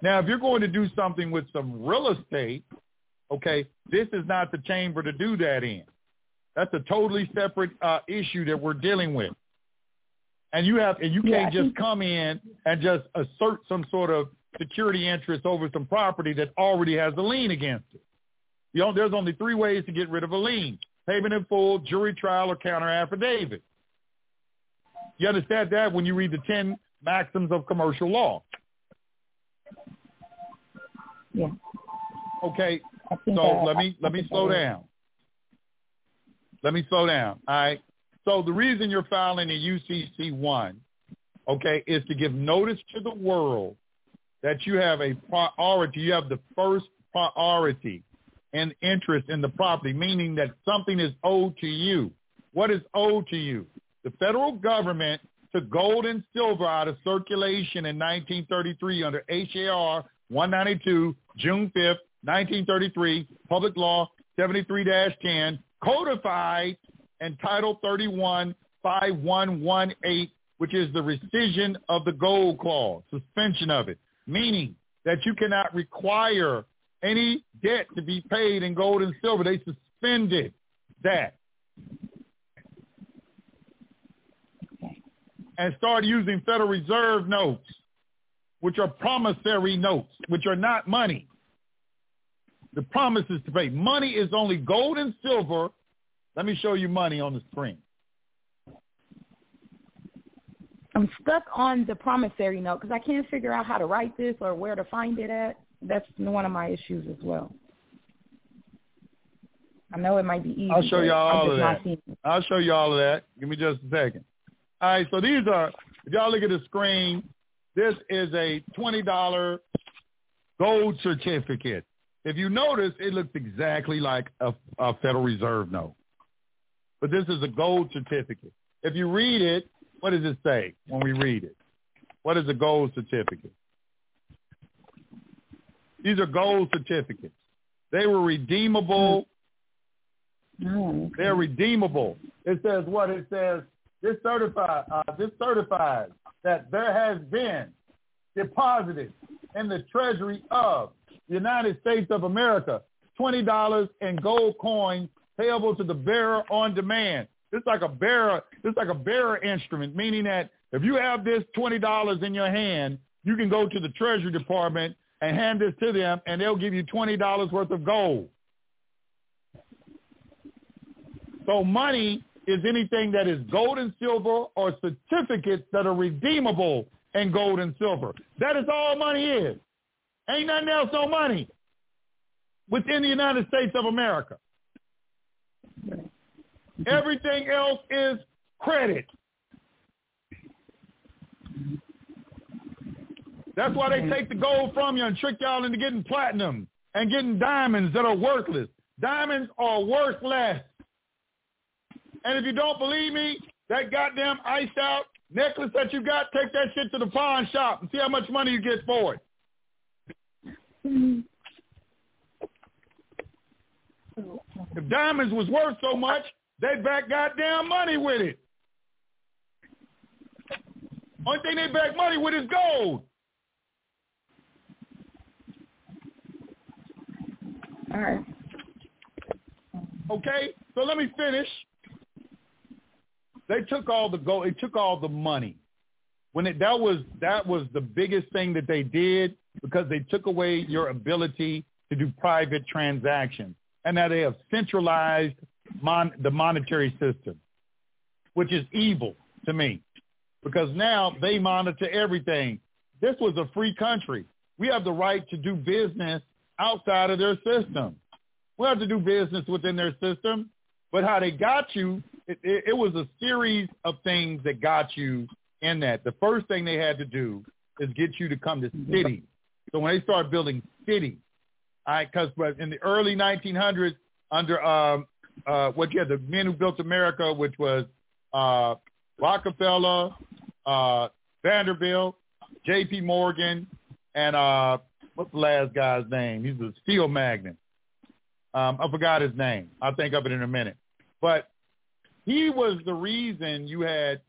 Now, if you're going to do something with some real estate, okay, this is not the chamber to do that in. That's a totally separate uh, issue that we're dealing with. And you have, and you can't I just come in and just assert some sort of security interest over some property that already has a lien against it. You know, there's only three ways to get rid of a lien: payment in full, jury trial, or counter affidavit. You understand that when you read the ten maxims of commercial law. Yeah. Okay, so let me let me slow down. Let me slow down. All right. So the reason you're filing a UCC one, okay, is to give notice to the world that you have a priority. You have the first priority and interest in the property, meaning that something is owed to you. What is owed to you? The federal government took gold and silver out of circulation in 1933 under HJR 192, June 5th, 1933, Public Law 73-10, codified and Title 31, 5118, which is the rescission of the gold clause, suspension of it, meaning that you cannot require any debt to be paid in gold and silver. They suspended that. And start using Federal Reserve notes, which are promissory notes, which are not money. The promise is to pay. Money is only gold and silver. Let me show you money on the screen. I'm stuck on the promissory note because I can't figure out how to write this or where to find it at. That's one of my issues as well. I know it might be easy. I'll show you all of that. I'll show you all of that. Give me just a second. All right, so these are, if y'all look at the screen, this is a $20 gold certificate. If you notice, it looks exactly like a, a Federal Reserve note. But this is a gold certificate. If you read it, what does it say when we read it? What is a gold certificate? These are gold certificates. They were redeemable. They're redeemable. It says what? It says this certified. Uh, this certifies that there has been deposited in the treasury of United States of America twenty dollars in gold coins payable to the bearer on demand. It's like a bearer. It's like a bearer instrument, meaning that if you have this twenty dollars in your hand, you can go to the Treasury Department and hand this to them, and they'll give you twenty dollars worth of gold. So money is anything that is gold and silver or certificates that are redeemable in gold and silver. That is all money is. Ain't nothing else no money within the United States of America. Everything else is credit. That's why they take the gold from you and trick y'all into getting platinum and getting diamonds that are worthless. Diamonds are worthless. And if you don't believe me, that goddamn iced out necklace that you got, take that shit to the pawn shop and see how much money you get for it. If diamonds was worth so much, they back goddamn money with it. Only thing they back money with is gold. All right. Okay, so let me finish. They took all the gold. They took all the money. When it that was that was the biggest thing that they did because they took away your ability to do private transactions, and now they have centralized mon, the monetary system, which is evil to me, because now they monitor everything. This was a free country. We have the right to do business outside of their system. We have to do business within their system, but how they got you, it, it, it was a series of things that got you in that. The first thing they had to do is get you to come to mm-hmm. cities. So when they started building cities, I because in the early 1900s, under um, uh, what you had the men who built America, which was uh, Rockefeller, uh, Vanderbilt, J.P. Morgan, and uh, what's the last guy's name? He's a steel magnate. Um, I forgot his name. I'll think of it in a minute. But he was the reason you had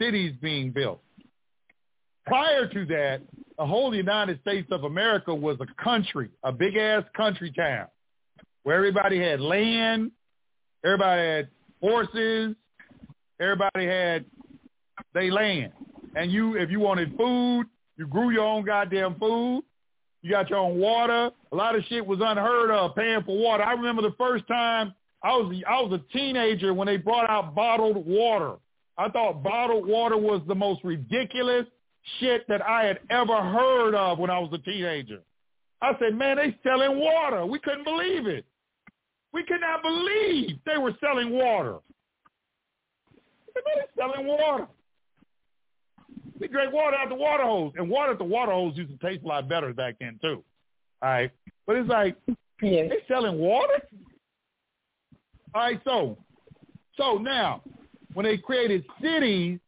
cities being built. Prior to that, the whole United States of America was a country, a big ass country town, where everybody had land, everybody had horses, everybody had they land. And you if you wanted food, you grew your own goddamn food. You got your own water. A lot of shit was unheard of paying for water. I remember the first time I was I was a teenager when they brought out bottled water. I thought bottled water was the most ridiculous shit that I had ever heard of when I was a teenager. I said, man, they selling water. We couldn't believe it. We could not believe they were selling water. They selling water. We drank water out the water hose, and water at the water hose used to taste a lot better back then too. All right, but it's like Yeah. they selling water. All right, so so now when they created cities,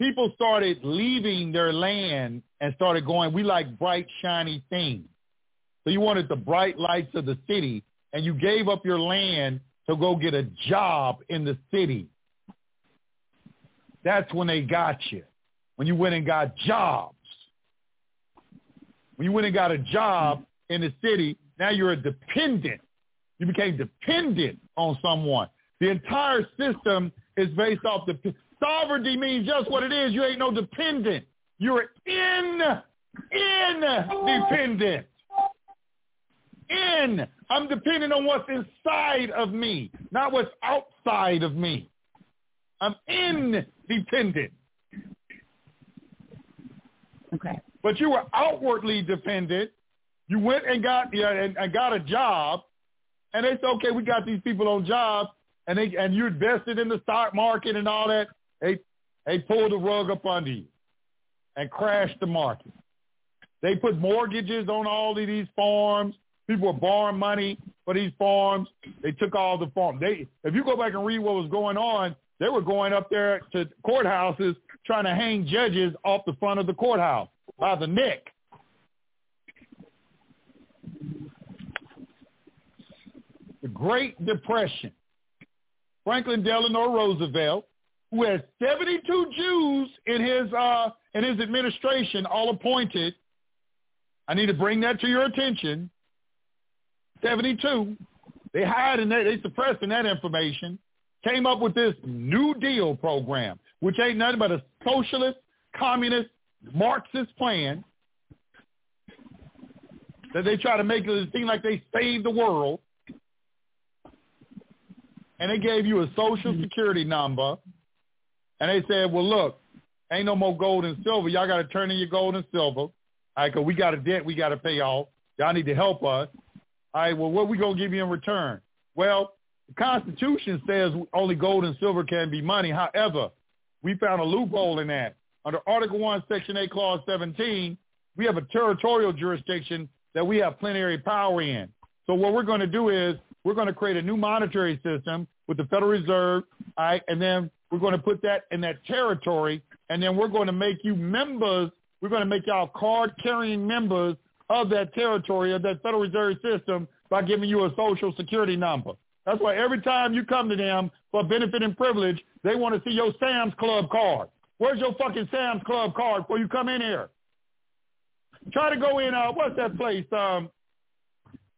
people started leaving their land and started going. We like bright, shiny things. So you wanted the bright lights of the city, and you gave up your land to go get a job in the city. That's when they got you. When you went and got jobs. When you went and got a job in the city, now you're a dependent. You became dependent on someone. The entire system is based off the sovereignty means just what it is. You ain't no dependent. You're in independent. In. I'm dependent on what's inside of me, not what's outside of me. I'm independent. Okay. But you were outwardly dependent. You went and got yeah, and, and got a job, and they said, okay, we got these people on jobs, and they and you invested in the stock market and all that. They they pulled the rug up under you and crashed the market. They put mortgages on all of these farms. People were borrowing money for these farms. They took all the farms. They, if you go back and read what was going on, they were going up there to courthouses trying to hang judges off the front of the courthouse by the neck. The Great Depression. Franklin Delano Roosevelt, who had 72 Jews in his uh, in his administration, all appointed. I need to bring that to your attention. 72. They hide and they, they suppressing that information. Came up with this New Deal program, which ain't nothing but a socialist, communist, Marxist plan that they try to make it seem like they saved the world. And they gave you a social security number. And they said, well, look, ain't no more gold and silver. Y'all got to turn in your gold and silver. All right, because we got a debt we got to pay off. Y'all need to help us. All right, well, what we going to give you in return? Well, the Constitution says only gold and silver can be money. However, we found a loophole in that. Under Article 1, Section 8, Clause 17, we have a territorial jurisdiction that we have plenary power in. So what we're going to do is we're going to create a new monetary system with the Federal Reserve, all right, and then we're going to put that in that territory, and then we're going to make you members. We're going to make y'all card-carrying members of that territory, of that Federal Reserve System by giving you a social security number. That's why every time you come to them for benefit and privilege, they want to see your Sam's Club card. Where's your fucking Sam's Club card before you come in here? Try to go in, uh, what's that place? Um,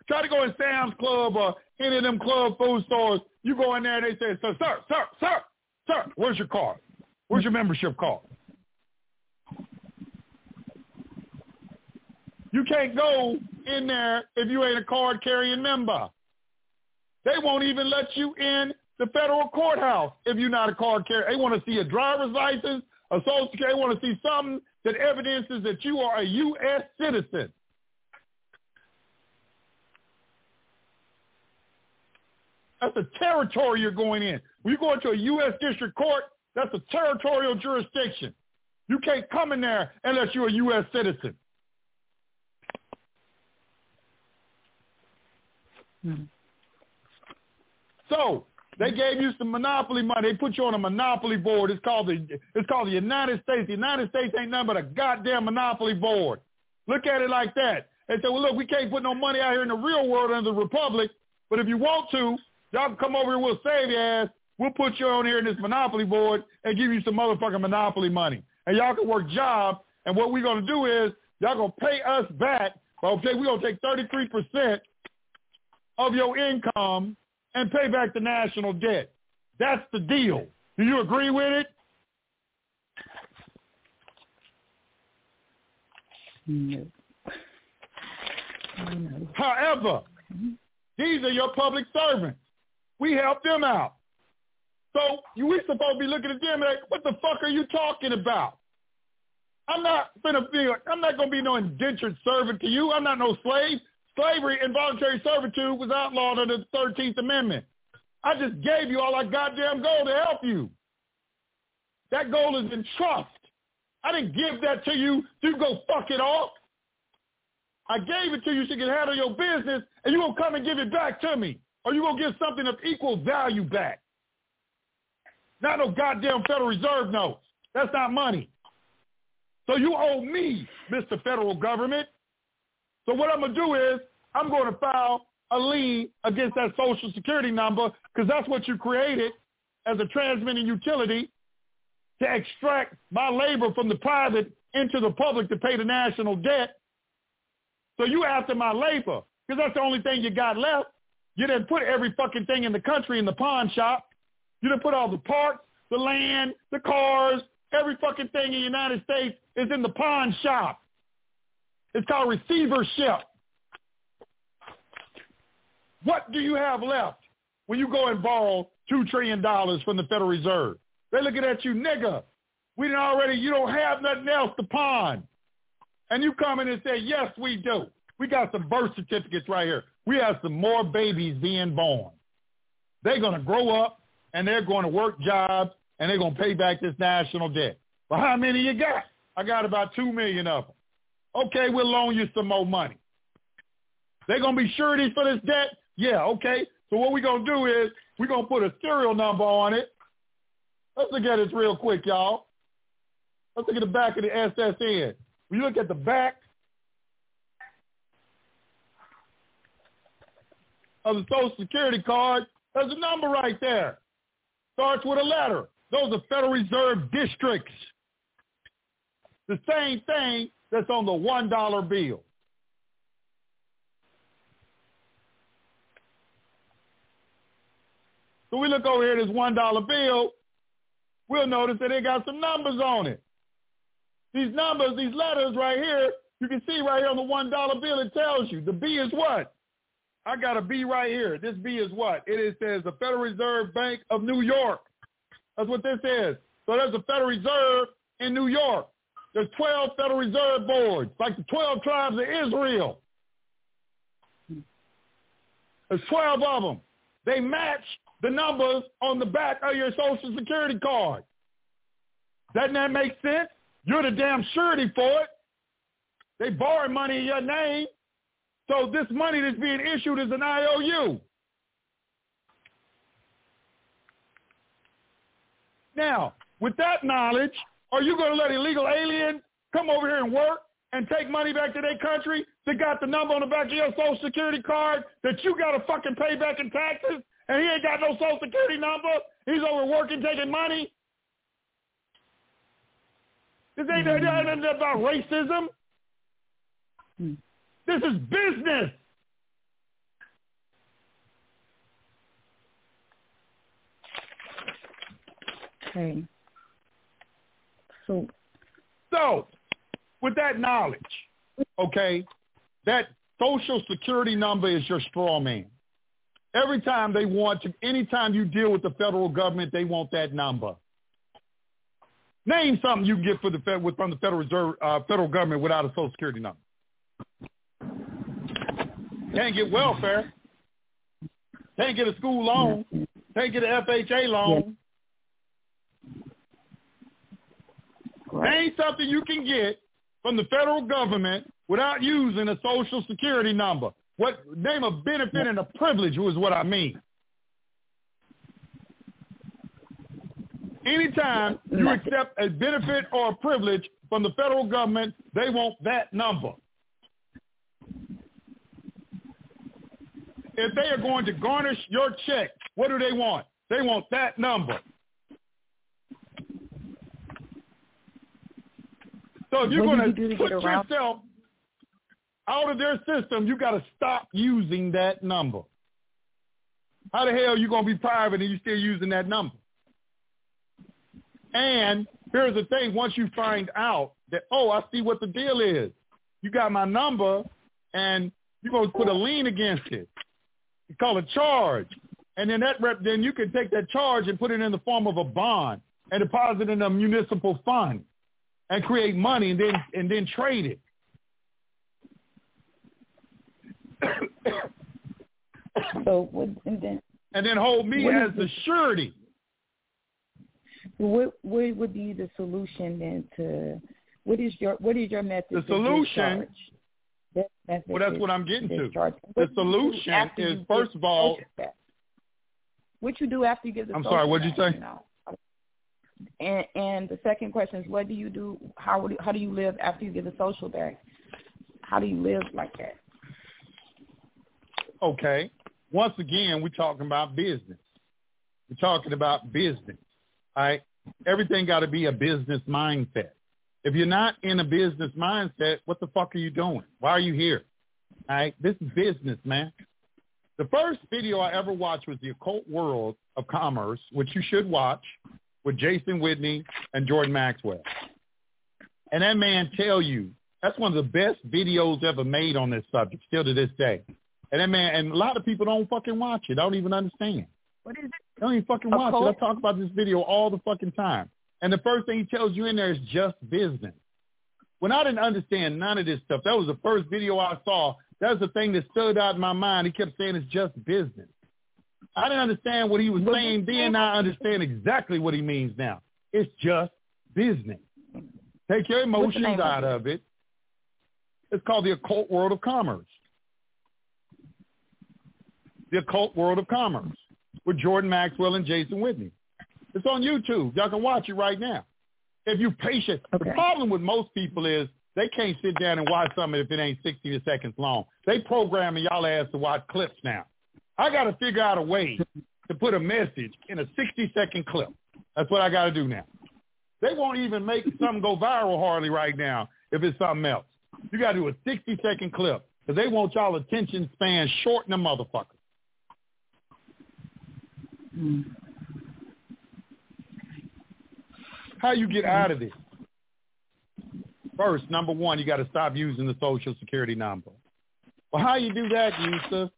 try to go in Sam's Club or any of them club food stores. You go in there and they say, sir, sir, sir, sir, sir, where's your card? Where's your membership card? You can't go in there if you ain't a card carrying member. They won't even let you in the federal courthouse if you're not a card carrier. They want to see a driver's license, a social security. They want to see something that evidences that you are a U.S. citizen. That's a territory you're going in. When you go into a U.S. district court, that's a territorial jurisdiction. You can't come in there unless you're a U.S. citizen. Hmm. So they gave you some monopoly money. They put you on a monopoly board. It's called the it's called the United States. The United States ain't nothing but a goddamn monopoly board. Look at it like that. They said, well, look, we can't put no money out here in the real world under the republic, but if you want to, y'all can come over here. We'll save your ass. We'll put you on here in this monopoly board and give you some motherfucking monopoly money, and y'all can work jobs. And what we're gonna do is y'all gonna pay us back. Okay, we're gonna take 33 percent of your income and pay back the national debt. That's the deal. Do you agree with it? No. However, these are your public servants. We help them out. So we supposed to be looking at them like, what the fuck are you talking about? I'm not gonna be I'm not gonna be no indentured servant to you. I'm not no slave. Slavery, involuntary servitude was outlawed under the 13th Amendment. I just gave you all that goddamn gold to help you. That gold is in trust. I didn't give that to you you go fuck it off. I gave it to you so you can handle your business, and you gonna come and give it back to me, or you gonna give something of equal value back. Not no goddamn Federal Reserve notes. That's not money. So you owe me, Mr. Federal Government. So what I'm going to do is I'm going to file a lien against that social security number because that's what you created as a transmitting utility to extract my labor from the private into the public to pay the national debt. So you after my labor because that's the only thing you got left. You didn't put every fucking thing in the country in the pawn shop. You didn't put all the parts, the land, the cars, every fucking thing in the United States is in the pawn shop. It's called receivership. What do you have left when you go and borrow $2 trillion from the Federal Reserve? They're looking at you, nigga. We didn't already, you don't have nothing else to pawn. And you come in and say, yes, we do. We got some birth certificates right here. We have some more babies being born. They're going to grow up and they're going to work jobs and they're going to pay back this national debt. Well, how many you got? I got about two million of them. Okay, we'll loan you some more money. They're going to be sureties for this debt? Yeah, okay. So what we're going to do is we're going to put a serial number on it. Let's look at this real quick, y'all. Let's look at the back of the SSN. When you look at the back of the Social Security card, there's a number right there. Starts with a letter. Those are Federal Reserve districts. The same thing that's on the $1 bill. So we look over here at this $1 bill, we'll notice that it got some numbers on it. These numbers, these letters right here, you can see right here on the $1 bill, it tells you the B is what? I got a B right here. This B is what? It is, says the Federal Reserve Bank of New York. That's what this is. So there's a Federal Reserve in New York. There's 12 Federal Reserve boards, like the 12 tribes of Israel. There's 12 of them. They match the numbers on the back of your Social Security card. Doesn't that make sense? You're the damn surety for it. They borrow money in your name. So this money that's being issued is an IOU. Now, with that knowledge, are you going to let illegal aliens come over here and work and take money back to their country that got the number on the back of your social security card that you got to fucking pay back in taxes and he ain't got no social security number? He's over working, taking money? This ain't mm-hmm. about racism. Mm-hmm. This is business. Okay. So, so with that knowledge, okay, that social security number is your straw man. Every time they want to, anytime you deal with the federal government, they want that number. Name something you can get for the Fed, from the Federal Reserve, uh, federal government without a social security number. Can't get welfare. Can't get a school loan. Can't get an FHA loan. Right. Ain't something you can get from the federal government without using a social security number. What name a benefit and a privilege was what I mean. Anytime you accept a benefit or a privilege from the federal government, they want that number. If they are going to garnish your check, what do they want? They want that number. So if you're going to put yourself out of their system, you got to stop using that number. How the hell are you going to be private and you're still using that number? And here's the thing, once you find out that, oh, I see what the deal is. You got my number and you're going to put a lien against it. Call a charge. And then that rep, then you can take that charge and put it in the form of a bond and deposit in a municipal fund and create money and then and then trade it. so and then and then hold me as the surety. What what would be the solution then to what is your what is your method? The solution. That well, that's what I'm getting to. The solution is first of all. What you do after you get the? Social I'm sorry. What did you say? You know? And, and the second question is, what do you do? How would, how do you live after you get the social back? How do you live like that? Okay. Once again, we're talking about business. We're talking about business. All right. Everything got to be a business mindset. If you're not in a business mindset, what the fuck are you doing? Why are you here? All right. This is business, man. The first video I ever watched was The Occult World of Commerce, which you should watch with Jason Whitney and Jordan Maxwell. And that man tell you, that's one of the best videos ever made on this subject, still to this day. And that man, and a lot of people don't fucking watch it. I don't even understand. What is it? They don't even fucking watch it. I talk about this video all the fucking time. And the first thing he tells you in there is just business. When I didn't understand none of this stuff, that was the first video I saw. That was the thing that stood out in my mind. He kept saying it's just business. I didn't understand what he was saying then. I understand exactly what he means now. It's just business. Take your emotions out of it. It's called the occult world of commerce. The occult world of commerce with Jordan Maxwell and Jason Whitney. It's on YouTube. Y'all can watch it right now. If you're patient. Okay. The problem with most people is they can't sit down and watch something if it ain't 60 seconds long. They programming y'all ass to watch clips now. I got to figure out a way to put a message in a 60-second clip. That's what I got to do now. They won't even make something go viral hardly right now if it's something else. You got to do a 60-second clip because they want y'all attention span short than a motherfucker. Mm. How you get out of this? First, number one, you got to stop using the social security number. Well, how you do that, Yusef?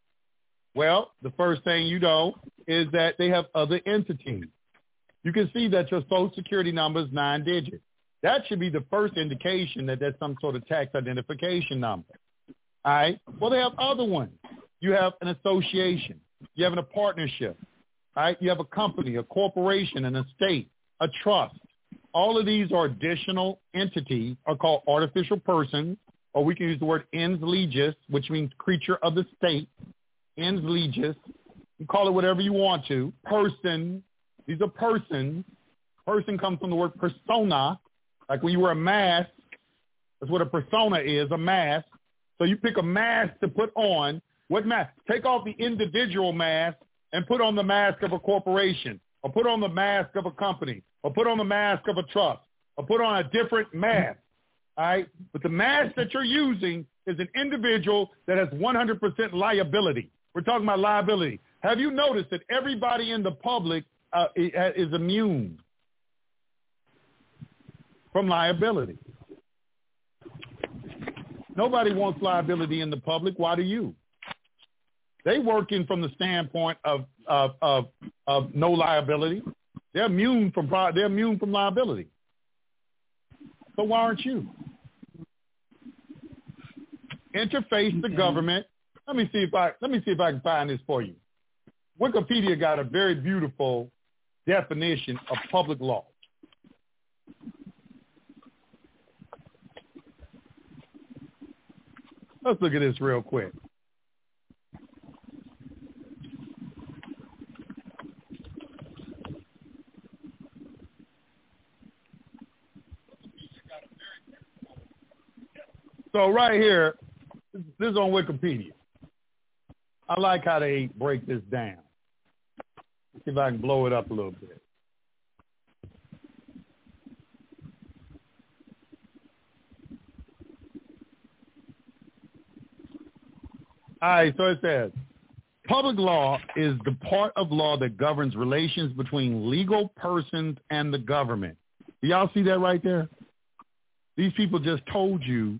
Well, the first thing you know is that they have other entities. You can see that your social security number is nine digits. That should be the first indication that that's some sort of tax identification number. All right. Well, they have other ones. You have an association. You have a partnership. All right. You have a company, a corporation, an estate, a trust. All of these are additional entities are called artificial persons, or we can use the word ens legis, which means creature of the state, ens legis. You call it whatever you want to. Person. These are persons. Person comes from the word persona, like when you wear a mask. That's what a persona is, a mask. So you pick a mask to put on. What mask? Take off the individual mask and put on the mask of a corporation, or put on the mask of a company, or put on the mask of a trust, or put on a different mask. All right? But the mask that you're using is an individual that has 100% liability. We're talking about liability. Have you noticed that everybody in the public uh, is immune from liability? Nobody wants liability in the public. Why do you? They working from the standpoint of of of, of no liability. They're immune from they're immune from liability. So why aren't you? Interface the government let me see if I let me see if I can find this for you. Wikipedia got a very beautiful definition of public law. Let's look at this real quick. So right here, this is on Wikipedia. I like how they break this down. Let's see if I can blow it up a little bit. All right, so it says, public law is the part of law that governs relations between legal persons and the government. Do y'all see that right there? These people just told you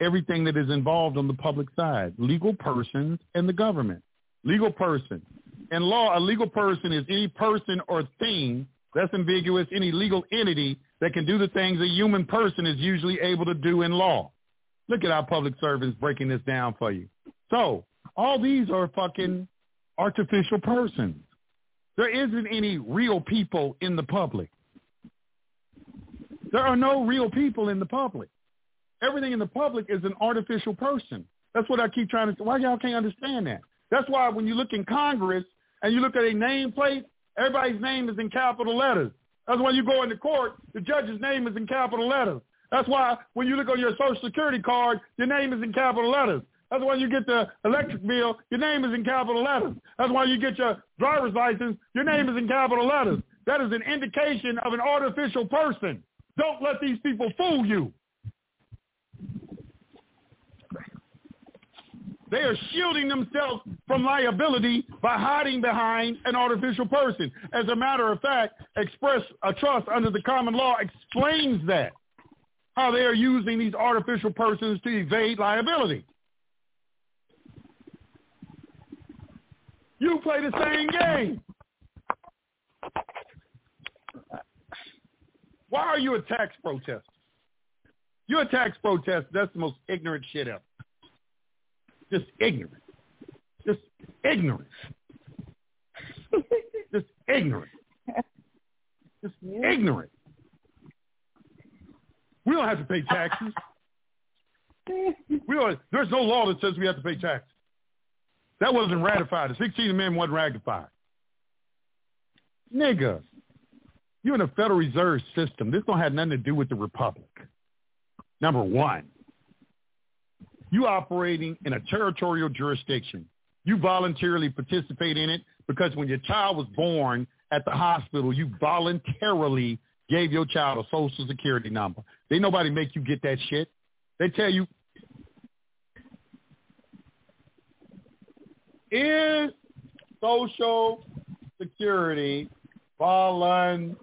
everything that is involved on the public side, legal persons and the government. Legal person. In law, a legal person is any person or thing that's ambiguous, any legal entity that can do the things a human person is usually able to do in law. Look at our public servants breaking this down for you. So all these are fucking artificial persons. There isn't any real people in the public. There are no real people in the public. Everything in the public is an artificial person. That's what I keep trying to say. Why y'all can't understand that? That's why when you look in Congress and you look at a nameplate, everybody's name is in capital letters. That's why you go into court, the judge's name is in capital letters. That's why when you look on your social security card, your name is in capital letters. That's why you get the electric bill, your name is in capital letters. That's why you get your driver's license, your name is in capital letters. That is an indication of an artificial person. Don't let these people fool you. They are shielding themselves from liability by hiding behind an artificial person. As a matter of fact, express a trust under the common law explains that, how they are using these artificial persons to evade liability. You play the same game. Why are you a tax protester? You're a tax protester. That's the most ignorant shit ever. Just ignorant. Just ignorant. Just ignorant. Just ignorant. We don't have to pay taxes. We don't, there's no law that says we have to pay taxes. That wasn't ratified. The 16th Amendment wasn't ratified. Nigga, you're in a Federal Reserve system. This don't have nothing to do with the Republic. Number one, you operating in a territorial jurisdiction. You voluntarily participate in it because when your child was born at the hospital, you voluntarily gave your child a social security number. They nobody make you get that shit. They tell you is social security voluntary?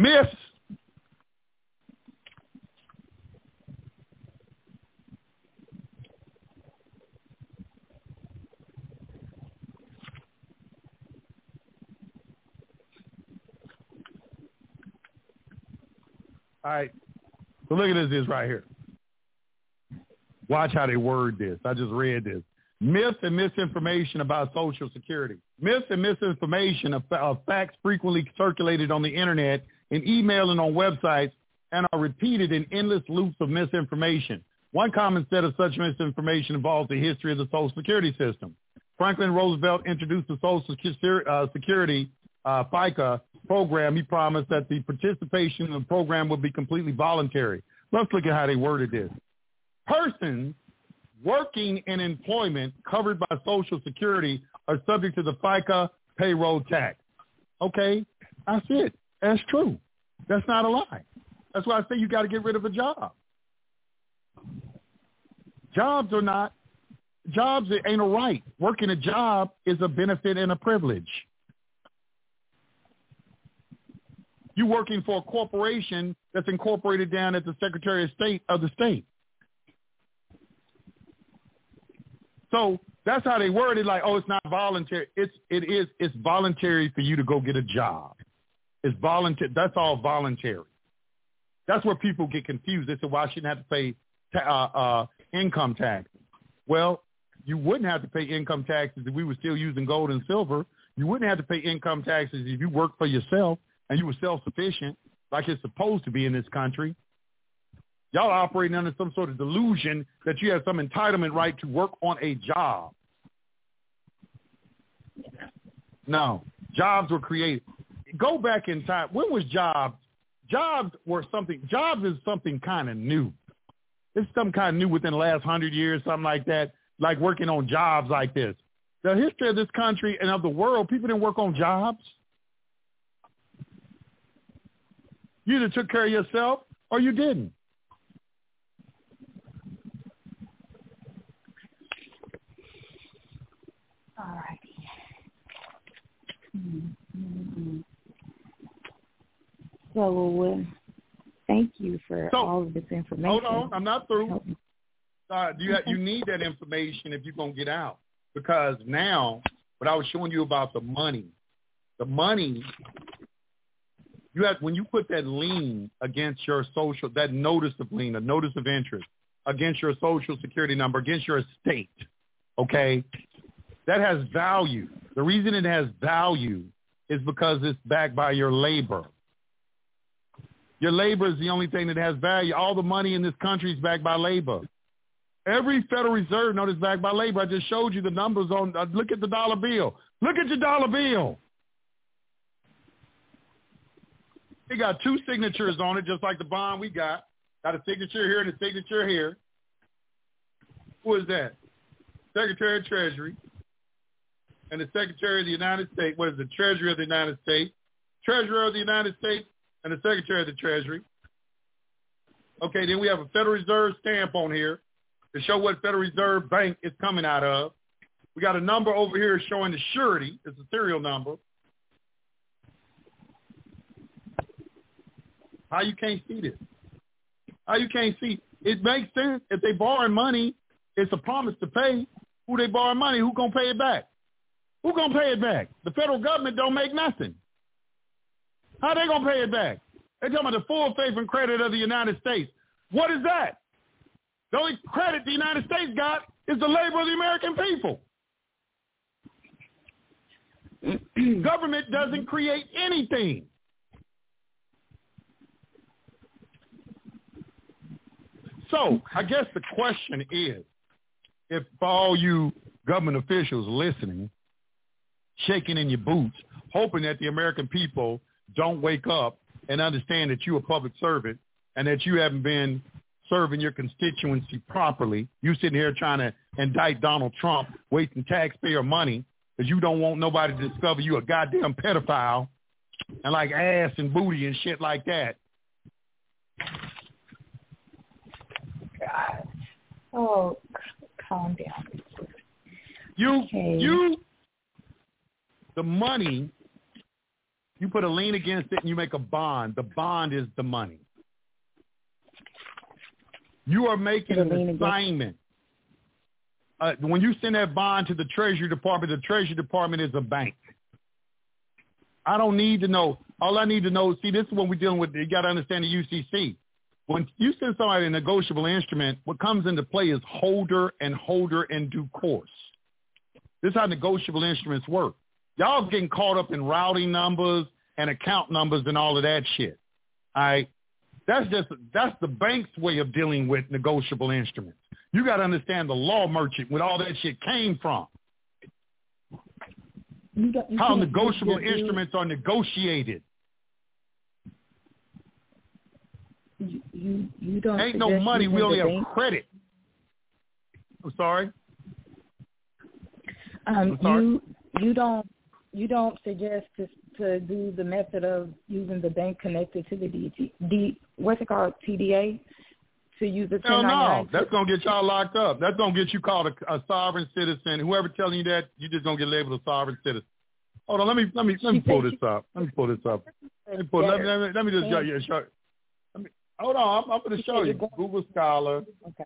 Miss All right. So look at this, this right here. Watch how they word this. I just read this. Myths and misinformation about Social Security. Myths and misinformation of facts frequently circulated on the internet, in email, and on websites, and are repeated in endless loops of misinformation. One common set of such misinformation involves the history of the Social Security system. Franklin Roosevelt introduced the Social Security uh, FICA program. He promised that the participation in the program would be completely voluntary. Let's look at how they worded this. Persons working in employment covered by Social Security are subject to the FICA payroll tax. Okay, that's it. That's true. That's not a lie. That's why I say you got to get rid of a job. Jobs are not, jobs ain't a right. Working a job is a benefit and a privilege. You working for a corporation that's incorporated down at the Secretary of State of the state. So that's how they word it like, oh, it's not voluntary. It's it is it's voluntary for you to go get a job. It's voluntary. That's all voluntary. That's where people get confused. They say, well, I shouldn't have to pay ta- uh, uh, income tax. Well, you wouldn't have to pay income taxes if we were still using gold and silver. You wouldn't have to pay income taxes if you worked for yourself and you were self-sufficient like it's supposed to be in this country. Y'all operating under some sort of delusion that you have some entitlement right to work on a job. No, jobs were created. Go back in time. When was jobs? Jobs were something. Jobs is something kind of new. It's some kind of new within the last hundred years, something like that. Like working on jobs like this. The history of this country and of the world, people didn't work on jobs. You either took care of yourself or you didn't. All right. Mm-hmm. So, uh, thank you for so, all of this information. Hold on, I'm not through. Uh, you you need that information if you're gonna get out because now, what I was showing you about the money, the money you have when you put that lien against your social that notice of lien, a notice of interest against your social security number, against your estate, okay, that has value. The reason it has value is because it's backed by your labor. Your labor is the only thing that has value. All the money in this country is backed by labor. Every Federal Reserve note is backed by labor. I just showed you the numbers on. Uh, look at the dollar bill. Look at your dollar bill. It got two signatures on it, just like the bond we got. Got a signature here and a signature here. Who is that? Secretary of Treasury and the Secretary of the United States. What is the Treasury of the United States? Treasurer of the United States and the Secretary of the Treasury. Okay, then we have a Federal Reserve stamp on here to show what Federal Reserve Bank is coming out of. We got a number over here showing the surety. It's a serial number. How you can't see this? How you can't see? It makes sense. If they borrowing money, it's a promise to pay. Who they borrow money? Who gonna pay it back? Who gonna pay it back? The federal government don't make nothing. How they gonna pay it back? They talking about the full faith and credit of the United States. What is that? The only credit the United States got is the labor of the American people. Government doesn't create anything. So I guess the question is, if all you government officials listening, shaking in your boots, hoping that the American people don't wake up and understand that you're a public servant and that you haven't been serving your constituency properly. You sitting here trying to indict Donald Trump, wasting taxpayer money because you don't want nobody to discover you a goddamn pedophile and like ass and booty and shit like that. God. Oh, calm down. You, Okay. you, the money, you put a lien against it and you make a bond. The bond is the money. You are making an assignment. Uh, when you send that bond to the Treasury Department, the Treasury Department is a bank. I don't need to know. All I need to know, see, this is what we're dealing with. You got to understand the UCC. When you send somebody a negotiable instrument, what comes into play is holder and holder in due course. This is how negotiable instruments work. Y'all getting caught up in routing numbers and account numbers and all of that shit. All right. That's just that's the bank's way of dealing with negotiable instruments. You got to understand the law merchant where all that shit came from. You don't, you How negotiable instruments are negotiated. You, you, you don't. Ain't no money. We only have bank? credit. I'm sorry. Um, I'm sorry? you you don't you don't suggest to to do the method of using the bank connected to the DT, D what's it called TDA to use the Hell no. That's gonna get y'all locked up. That's gonna get you called a, a sovereign citizen. Whoever telling you that, you're just gonna get labeled a sovereign citizen. Hold on, let me let me let me pull this up. Let me pull this up. Let me pull. Let me, let me, let me just show you. Show, let me, hold on, I'm, I'm going to show you. Google Scholar. Okay.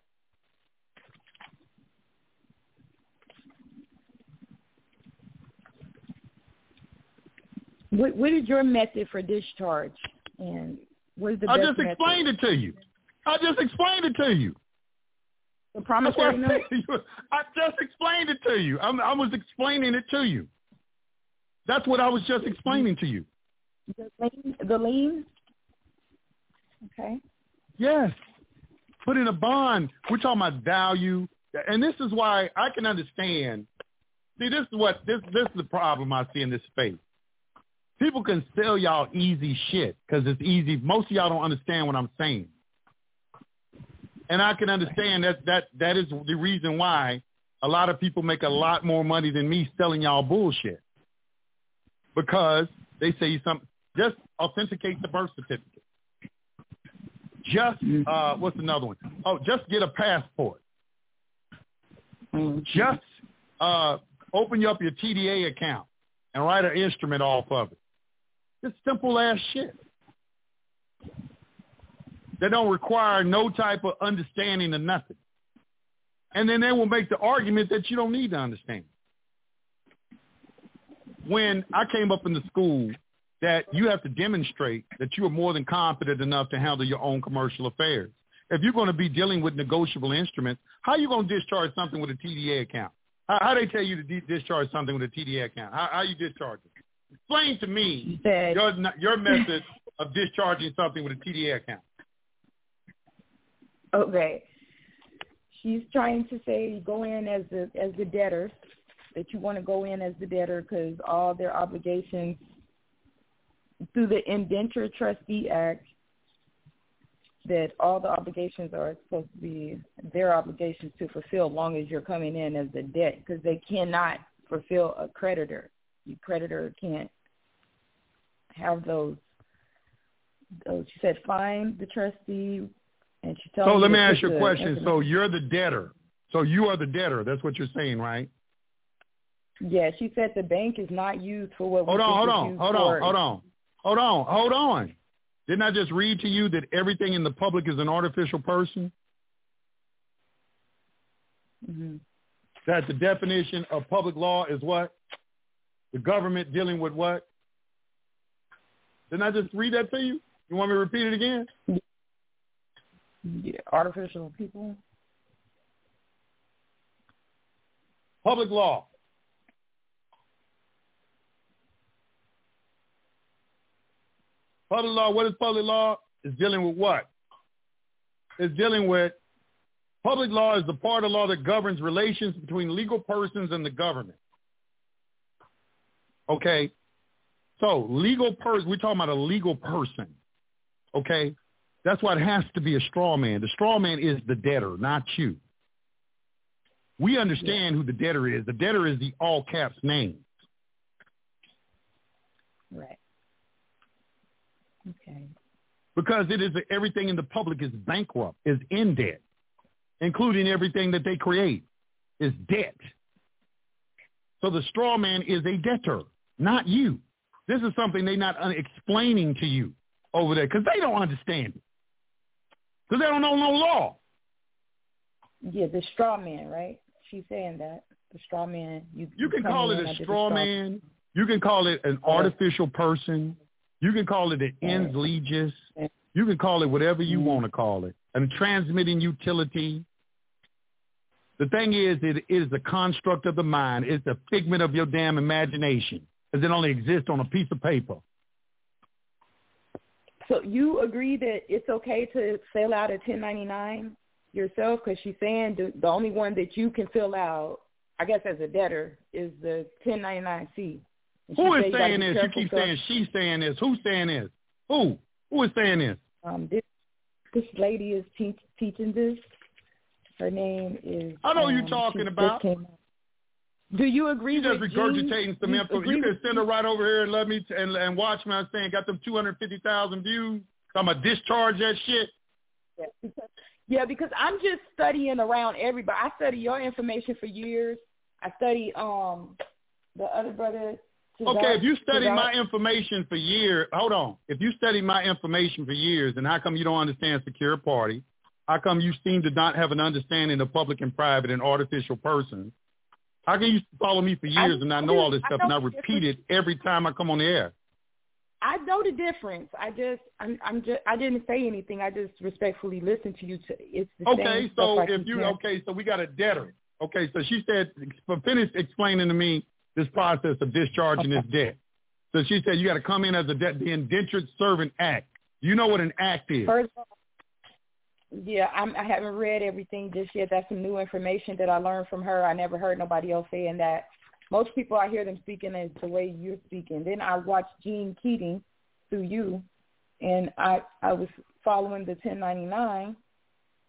What what is your method for discharge and what is the I just method? explained it to you. I just explained it to you. The That's what I, promissory note. said to you. I just explained it to you. I'm, I was explaining it to you. That's what I was just explaining to you. The lien, the lien. Okay. Yes. Put in a bond. We're talking about value. And this is why I can understand. See, this is what this this is the problem I see in this space. People can sell y'all easy shit because it's easy. Most of y'all don't understand what I'm saying. And I can understand that that that is the reason why a lot of people make a lot more money than me selling y'all bullshit. Because they say something just authenticate the birth certificate. Just uh, what's another one? Oh, just get a passport. Just uh, open up your TDA account and write an instrument off of it. Just simple ass shit. They don't require no type of understanding of nothing. And then they will make the argument that you don't need to understand. When I came up in the school, that you have to demonstrate that you are more than competent enough to handle your own commercial affairs. If you're going to be dealing with negotiable instruments, how are you going to discharge something with a TDA account? How, how they tell you to de- discharge something with a TDA account? How, how you discharge it? Explain to me That your your method of discharging something with a TDA account. okay. She's trying to say you go in as the as the debtor, that you want to go in as the debtor because all their obligations through the Indenture Trustee Act that all the obligations are supposed to be their obligations to fulfill as long as you're coming in as a debt because they cannot fulfill a creditor. The creditor can't have those. those she said, find the trustee, and she told. So let me ask you a question. So you're the debtor. So you are the debtor. That's what you're saying, right? yeah, she said the bank is not used for what. Hold on, hold on, hold on, hold on, hold on, hold on. Didn't I just read to you that everything in the public is an artificial person? Mhm. That the definition of public law is what? The government dealing with what? Didn't I just read that to you? You want me to repeat it again? Yeah, artificial people. Public law. Public law, what is public law? It's dealing with what? It's dealing with public law is the part of law that governs relations between legal persons and the government. Okay? So legal person, we're talking about a legal person. Okay? That's why it has to be a straw man. The straw man is the debtor, not you. We understand who the debtor is. The debtor is the all caps name. Right. Okay. because it is everything in the public is bankrupt, is in debt, including everything that they create is debt. So the straw man is a debtor, not you. This is something they're not explaining to you over there because they don't understand it. Because they don't know no law. Yeah, the straw man, right? She's saying that the straw man. You You can call it a the straw man. You can call it an artificial person. You can call it an ens legis. You can call it whatever you mm-hmm. want to call it. A transmitting utility. The thing is, it is a construct of the mind. It's a figment of your damn imagination, because it only exists on a piece of paper. So you agree that it's okay to fill out a 1099 yourself? Because she's saying the, the only one that you can fill out, I guess as a debtor, is the 1099C. Who is said you gotta saying this? You keep saying she's saying this. Who's saying this? Who? Who is saying this? um, this this lady is teach, teaching this. Her name is. I know um, you're talking about. Do you agree You just regurgitating some You info. You can send her right over here and let me t- and, and watch me. I'm saying got them 250,000 views. I'm gonna discharge that shit. Yeah, because, yeah, because I'm just studying around everybody. I study your information for years. I study um the other brother. Okay, if you study my information for years, hold on. If you study my information for years, then how come you don't understand secure party? How come you seem to not have an understanding of public and private and artificial persons? How can you follow me for years I- and I know all this stuff and I repeat it every time I come on the air? I know the difference. I just I'm I'm just I didn't say anything. I just respectfully listened to you. To, it's the Okay, same so if you okay, so we got a debtor. Okay, so she said finish explaining to me this process of discharging this debt. So she said you got to come in as a debt, the indentured servant act. You know what an act is? First of all, yeah, I'm, I haven't read everything just yet. That's some new information that I learned from her. I never heard nobody else saying that. Most people, I hear them speaking is the way you're speaking. Then I watched Gene Keating through you, and I I was following the 1099,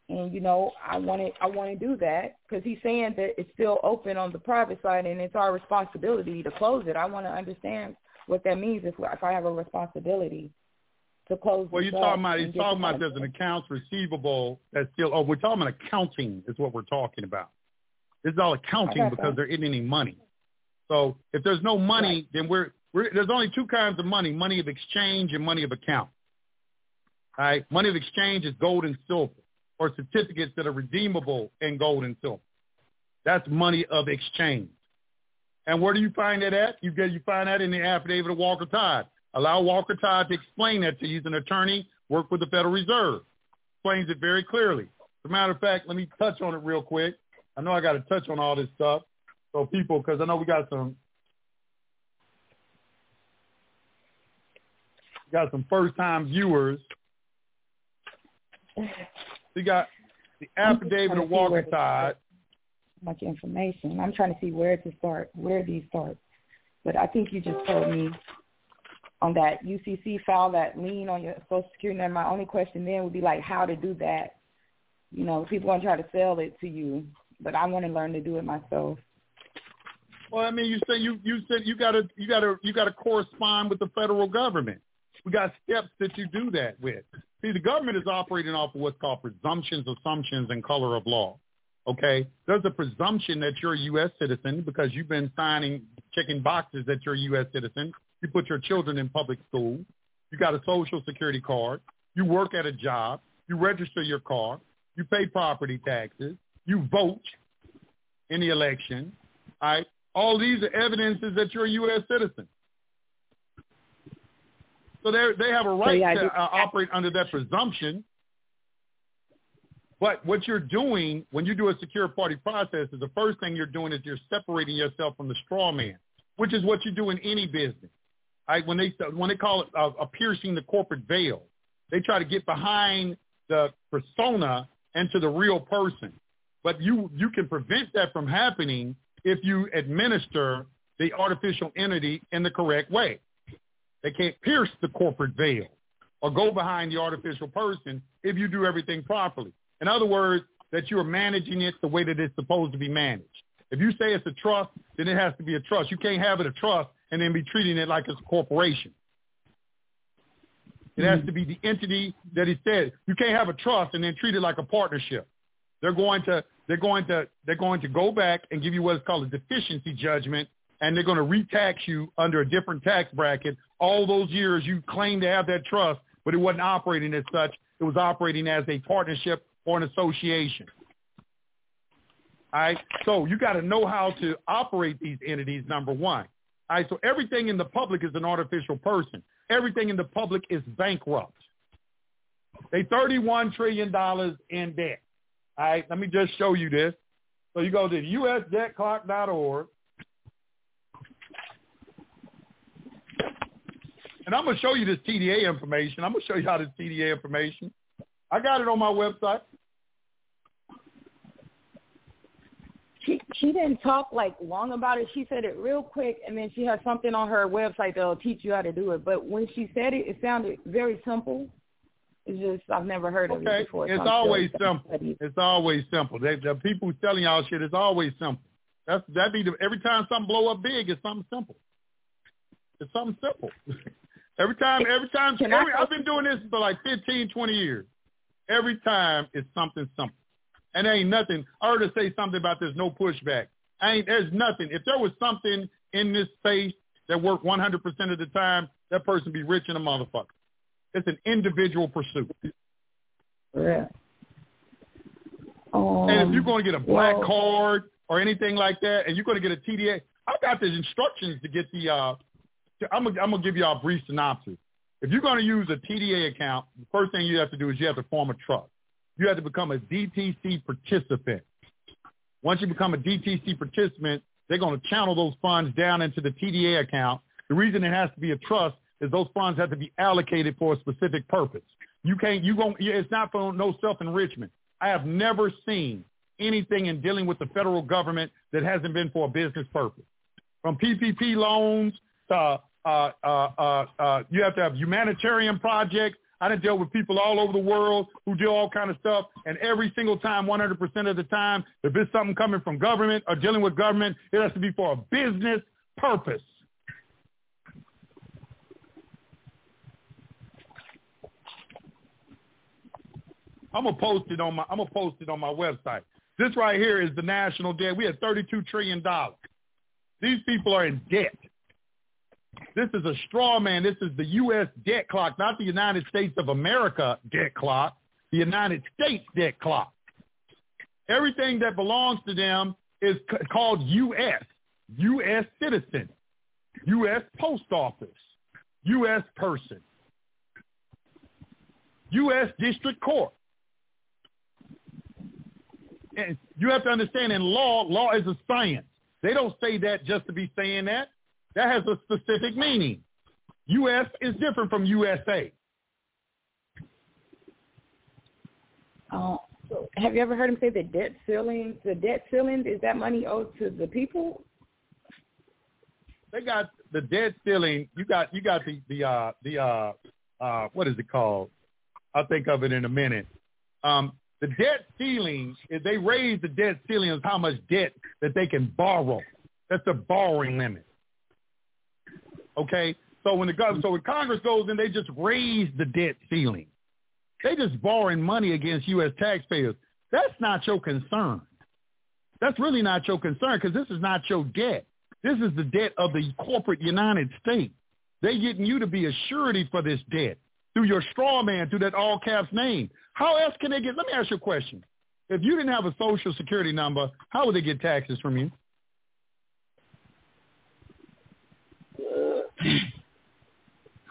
and you know I wanted I want to do that because he's saying that it's still open on the private side, and it's our responsibility to close it. I want to understand what that means if if I have a responsibility to close. Well, you're talking about you're talking about there's an accounts receivable that's still. Oh, we're talking about accounting is what we're talking about. This is all accounting because there isn't any money. So if there's no money, Right. then we're, we're there's only two kinds of money: money of exchange and money of account. All right, money of exchange is gold and silver, or certificates that are redeemable in gold and silver. That's money of exchange. And where do you find that at? You get you find that in the affidavit of Walker Todd. Allow Walker Todd to explain that to you. He's an attorney, work with the Federal Reserve. Explains it very clearly. As a matter of fact, let me touch on it real quick. I know I got to touch on all this stuff. So people, because I know we got some, we got some first-time viewers. We got the affidavit of to see where Walker to Todd. much information. I'm trying to see where to start, where these start. But I think you just told me on that UCC file, that lien on your Social Security number. My only question then would be like how to do that. You know, people to try to sell it to you, but I want to learn to do it myself. Well, I mean, you said you you said you got to you got to you got to correspond with the federal government. We got steps that you do that with. See, the government is operating off of what's called presumptions, assumptions, and color of law. Okay, there's a presumption that you're a U.S. citizen because you've been signing, checking boxes that you're a U.S. citizen. You put your children in public school. You got a social security card. You work at a job. You register your car. You pay property taxes. You vote in the election. All right. All these are evidences that you're a U.S. citizen. So they they have a right so, yeah, to uh, operate under that presumption. But what you're doing when you do a secure party process is the first thing you're doing is you're separating yourself from the straw man, which is what you do in any business. Right? When they when they call it uh, a piercing the corporate veil, they try to get behind the persona and to the real person. But you you can prevent that from happening if you administer the artificial entity in the correct way. They can't pierce the corporate veil or go behind the artificial person if you do everything properly. In other words, that you are managing it the way that it's supposed to be managed. If you say it's a trust, then it has to be a trust. You can't have it a trust and then be treating it like it's a corporation. It has mm-hmm. to be the entity that he said. You can't have a trust and then treat it like a partnership. They're going to they're going to they're going to go back and give you what's called a deficiency judgment, and they're going to retax you under a different tax bracket. All those years you claimed to have that trust, but it wasn't operating as such. It was operating as a partnership or an association. All right. So you got to know how to operate these entities. Number one. All right. So everything in the public is an artificial person. Everything in the public is bankrupt. They $31 trillion in debt. All right. Let me just show you this. So you go to usdebtclock.org. And I'm going to show you this TDA information. I'm going to show you how this TDA information. I got it on my website. She she didn't talk like long about it. She said it real quick, and then she has something on her website that'll teach you how to do it. But when she said it, it sounded very simple. It's just I've never heard of okay. it before. It's always simple. It's always simple. They, the people telling y'all shit is always simple. That's that be the, every time something blow up big, it's something simple. It's something simple. every time, every time, every, I've been doing this for like 15, 20 years. Every time it's something simple. And there ain't nothing. I heard her say something about there's no pushback. I ain't, there's nothing. If there was something in this space that worked 100% of the time, that person be rich in a motherfucker. It's an individual pursuit. Yeah. Um, and if you're going to get a black well, card or anything like that, and you're going to get a TDA, I've got the instructions to get the. Uh, to, I'm gonna, I'm gonna give you a brief synopsis. If you're going to use a TDA account, the first thing you have to do is you have to form a trust you have to become a DTC participant. Once you become a DTC participant, they're going to channel those funds down into the TDA account. The reason it has to be a trust is those funds have to be allocated for a specific purpose. You can't, you won't, it's not for no self-enrichment. I have never seen anything in dealing with the federal government that hasn't been for a business purpose. From PPP loans to, uh, uh, uh, uh, you have to have humanitarian projects I done dealt with people all over the world who do all kind of stuff, and every single time, 100% of the time, if it's something coming from government or dealing with government, it has to be for a business purpose. I'm gonna post it on my I'm gonna post it on my website. This right here is the national debt. We had 32 trillion dollars. These people are in debt. This is a straw man. This is the U.S. debt clock, not the United States of America debt clock, the United States debt clock. Everything that belongs to them is c- called U.S., U.S. citizen, U.S. post office, U.S. person, U.S. district court. And you have to understand in law, law is a science. They don't say that just to be saying that. That has a specific meaning. U.S. is different from USA. Uh, have you ever heard him say the debt ceiling? The debt ceiling is that money owed to the people? they got the debt ceiling. You got you got the the uh the uh uh what is it called? I'll think of it in a minute. Um, the debt ceiling is they raise the debt ceiling of how much debt that they can borrow. That's the borrowing limit. Okay, so when the government, so when Congress goes in, they just raise the debt ceiling. They just borrowing money against U.S. taxpayers. That's not your concern. That's really not your concern because this is not your debt. This is the debt of the corporate United States. They getting you to be a surety for this debt through your straw man, through that all caps name. How else can they get? Let me ask you a question. If you didn't have a social security number, how would they get taxes from you?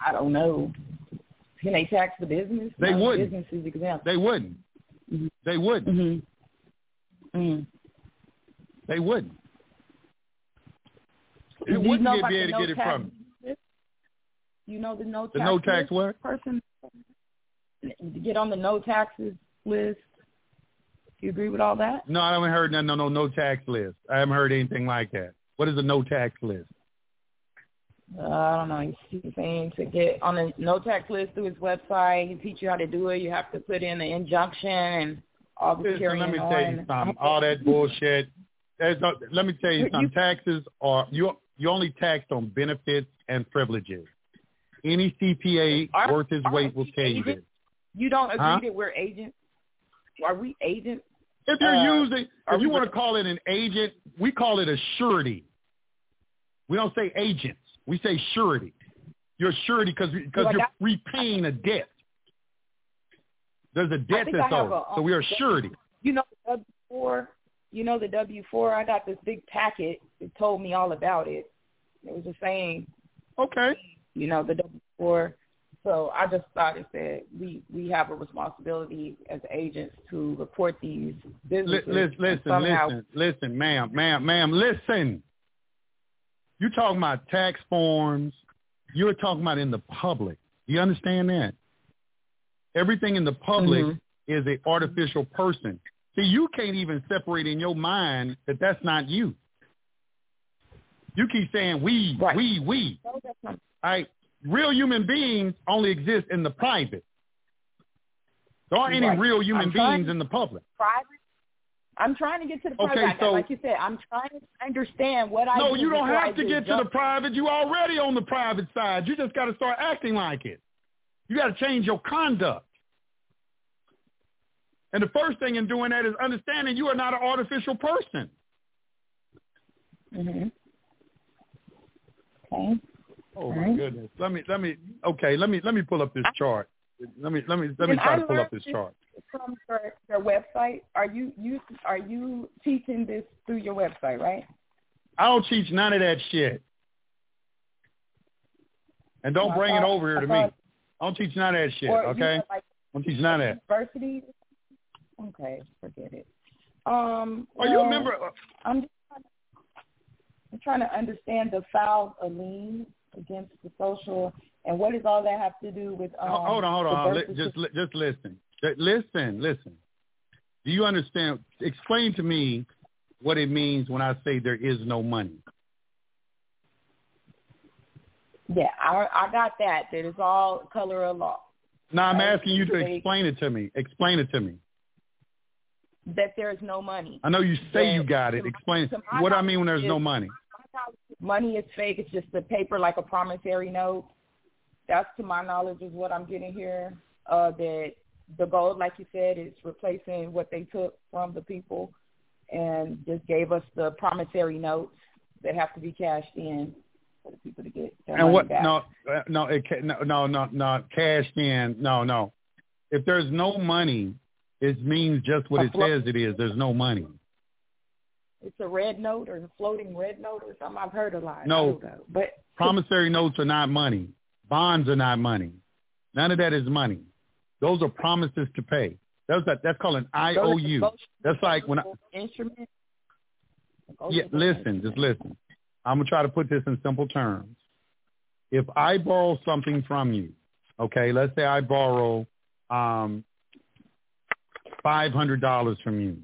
I don't know. Can they tax the business? They No, wouldn't. Business is exempt. They wouldn't. Mhm. They wouldn't. Mm-hmm. Mm. They wouldn't. Do you wouldn't get- the able to no get it tax from? You know the no The tax no tax list what? person to get on the no taxes list. Do you agree with all that? No, I haven't heard no, no, no, no tax list. I haven't heard anything like that. What is a no tax list? Uh, I don't know. He's saying to get on the no tax list through his website. He teach you how to do it. You have to put in the injunction and all the Listen, let me on. tell you something. All that bullshit. There's no, let me tell you something. Taxes are you you only taxed on benefits and privileges. Any CPA Are- worth his weight will tell you this. You don't agree Huh? that we're agents? Are we agents? If you're Uh, using, if you want to call it an agent, we call it a surety. We don't say agents. We say surety. You're surety because because you're repaying a debt. There's a debt that's owed, so we are um, surety. You know the W four. You know the W four. I got this big packet. It told me all about it. It was just saying, Okay. you know, the W four. So I just thought it said we we have a responsibility as agents to report these businesses. Listen, listen, listen, listen, ma'am, ma'am, ma'am, listen. You talking about tax forms. You're talking about in the public. You understand that? Everything in the public Mhm. is a artificial person. See, you can't even separate in your mind that that's not you. You keep saying we, Right. we, we. No, All right. Real human beings only exist in the private. There aren't any Right. real human I'm beings in the public. private. I'm trying to get to the Okay, private. so- like you said, I'm trying to understand what I No, you don't before I have to just get to the private. You already on the private side. You just got to start acting like it. You got to change your conduct. And the first thing in doing that is understanding you are not an artificial person. hmm Okay. Oh my Alright. goodness. Let me let me okay, let me let me pull up this chart. Let me let me let me try to pull up this? chart. From their, their website, are you you are you teaching this through your website, right? I don't teach none of that shit. And don't I bring it over here I to me. thought- I don't teach none of that shit, or okay? You know, like don't teach none of that. university. Okay, forget it. Um, Are you a member I'm just trying to, I'm trying to understand the foul of lien against the social, and what does all that have to do with? Um, hold on, hold on. Li- Just li- just listen. Listen, listen. Do you understand? Explain to me what it means when I say there is no money. Yeah, I I got that. That is all color of law. Now I'm Right. asking you to explain it to me. Explain it to me. That there is no money. I know you say you got it. Explain my what I mean when there's no money. Money is fake. It's just a paper like a promissory note. That's to my knowledge is what I'm getting here. Uh, that the gold, like you said, is replacing what they took from the people, and just gave us the promissory notes that have to be cashed in for the people to get their And money what? back. No, uh, no, it, no, no, no, no. Cashed in. No, no. If there's no money, it means just what A it flo- says it is. There's no money. It's a red note or a floating red note or something. I've heard a lot. No. But Promissory notes are not money. Bonds are not money. None of that is money. Those are promises to pay. That's that. That's called an IOU. That's like when I, instrument. yeah. Listen, just listen. I'm gonna try to put this in simple terms. If I borrow something from you, okay, let's say I borrow um, five hundred dollars from you,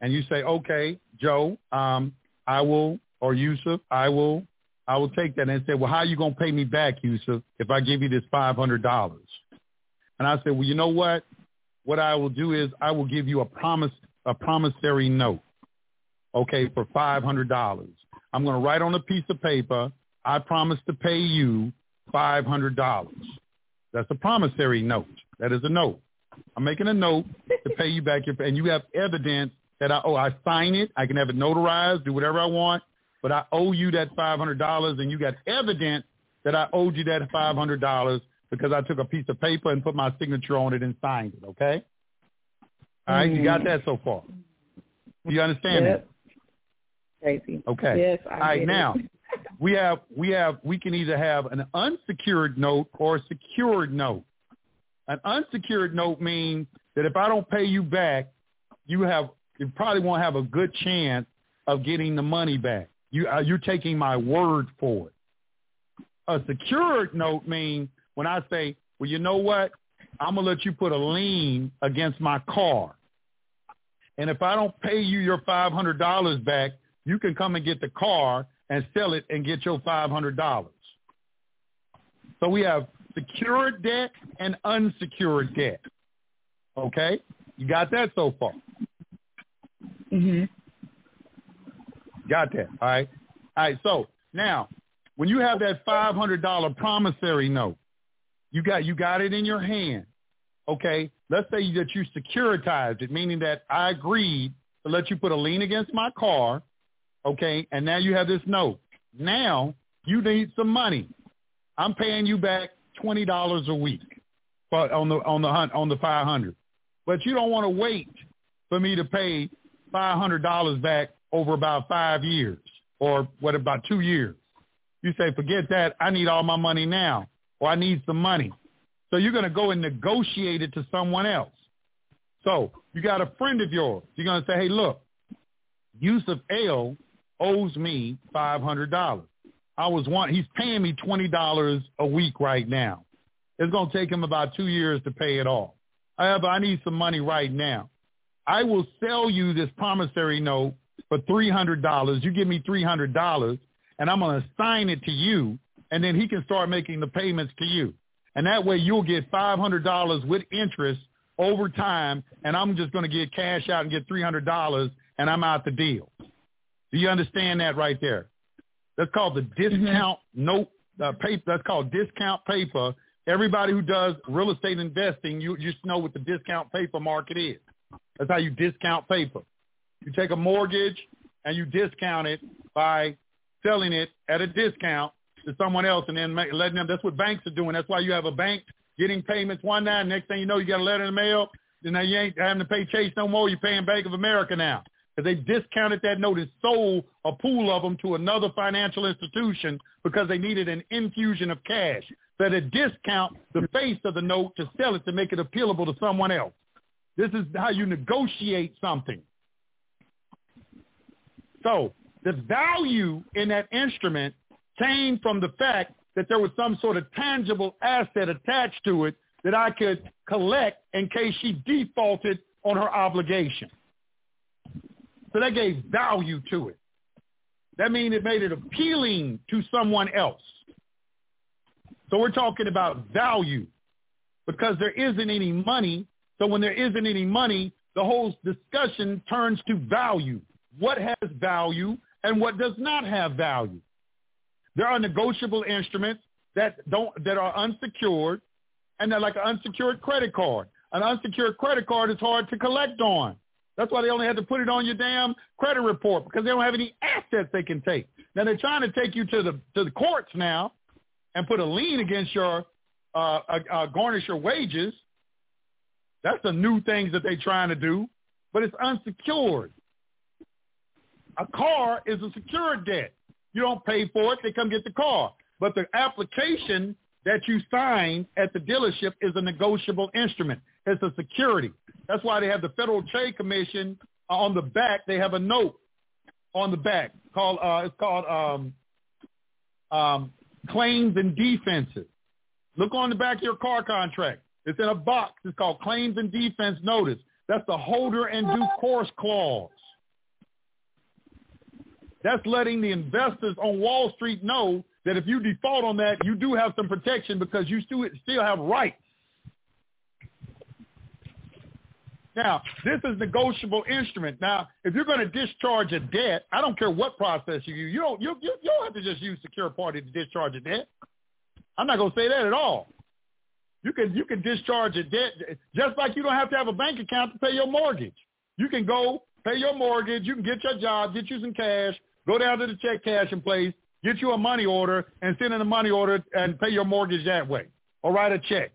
and you say, okay, Joe, um, I will, or Yusef, I will I will take that and say, well, how are you going to pay me back, Yusef, if I give you this $500? And I said, well, you know what? What I will do is I will give you a promise, a promissory note, okay, for $500. I'm going to write on a piece of paper, I promise to pay you $500. That's a promissory note. That is a note. I'm making a note to pay you back your, and you have evidence that I, oh, I sign it. I can have it notarized, do whatever I want, but I owe you that $500 and you got evidence that I owed you that $500 because I took a piece of paper and put my signature on it and signed it. Okay. All right. You got that so far. Do you understand yep. that? Crazy. Okay. Yes. I All right. Now we have we have we can either have an unsecured note or a secured note. An unsecured note means that if I don't pay you back, you have you probably won't have a good chance of getting the money back. You uh, you're taking my word for it. A secured note means when I say, well, you know what? I'm gonna let you put a lien against my car, and if I don't pay you your five hundred dollars back, you can come and get the car and sell it and get your five hundred dollars. So we have secured debt and unsecured debt. Okay, you got that so far? Mm-hmm. Got that? All right. All right. So now, when you have that five hundred dollar promissory note, you got you got it in your hand. Okay. Let's say that you securitized it, meaning that I agreed to let you put a lien against my car. Okay. And now you have this note. Now you need some money. I'm paying you back twenty dollars a week for, on the on the hunt on the five hundred. But you don't want to wait for me to pay five hundred dollars back over about five years or what about two years. You say, forget that. I need all my money now or I need some money. So you're going to go and negotiate it to someone else. So you got a friend of yours. You're going to say, hey, look, Yusef El owes me $500. I was one, he's paying me $20 a week right now. It's going to take him about two years to pay it off. However, I need some money right now. I will sell you this promissory note for $300. You give me $300 and I'm going to assign it to you and then he can start making the payments to you. And that way you'll get $500 with interest over time and I'm just going to get cash out and get $300 and I'm out the deal. Do you understand that right there? That's called the mm-hmm. discount mm-hmm. note uh, paper. That's called discount paper. Everybody who does real estate investing, you just know what the discount paper market is. That's how you discount paper. You take a mortgage and you discount it by selling it at a discount to someone else and then letting them. That's what banks are doing. That's why you have a bank getting payments one night. Next thing you know, you got a letter in the mail. And now you ain't having to pay Chase no more. You're paying Bank of America now because they discounted that note and sold a pool of them to another financial institution because they needed an infusion of cash. So they discount the face of the note to sell it to make it appealable to someone else. This is how you negotiate something. So the value in that instrument came from the fact that there was some sort of tangible asset attached to it that I could collect in case she defaulted on her obligation. So that gave value to it. That means it made it appealing to someone else. So we're talking about value because there isn't any money. So when there isn't any money, the whole discussion turns to value. What has value and what does not have value? There are negotiable instruments that don't that are unsecured and they're like an unsecured credit card. An unsecured credit card is hard to collect on. That's why they only had to put it on your damn credit report because they don't have any assets they can take. Now they're trying to take you to the to the courts now and put a lien against your uh, uh, uh, garnish your wages. That's the new things that they're trying to do, but it's unsecured. A car is a secured debt. You don't pay for it; they come get the car. But the application that you sign at the dealership is a negotiable instrument. It's a security. That's why they have the Federal Trade Commission on the back. They have a note on the back called uh, it's called um, um, claims and defenses. Look on the back of your car contract. It's in a box. It's called claims and defense notice. That's the holder and due course clause. That's letting the investors on Wall Street know that if you default on that, you do have some protection because you still have rights. Now, this is negotiable instrument. Now, if you're going to discharge a debt, I don't care what process you use. You don't you, you, you don't have to just use secure party to discharge a debt. I'm not going to say that at all. You can you can discharge a debt just like you don't have to have a bank account to pay your mortgage. You can go pay your mortgage. You can get your job, get you some cash, go down to the check cashing place, get you a money order, and send in a money order and pay your mortgage that way, or write a check,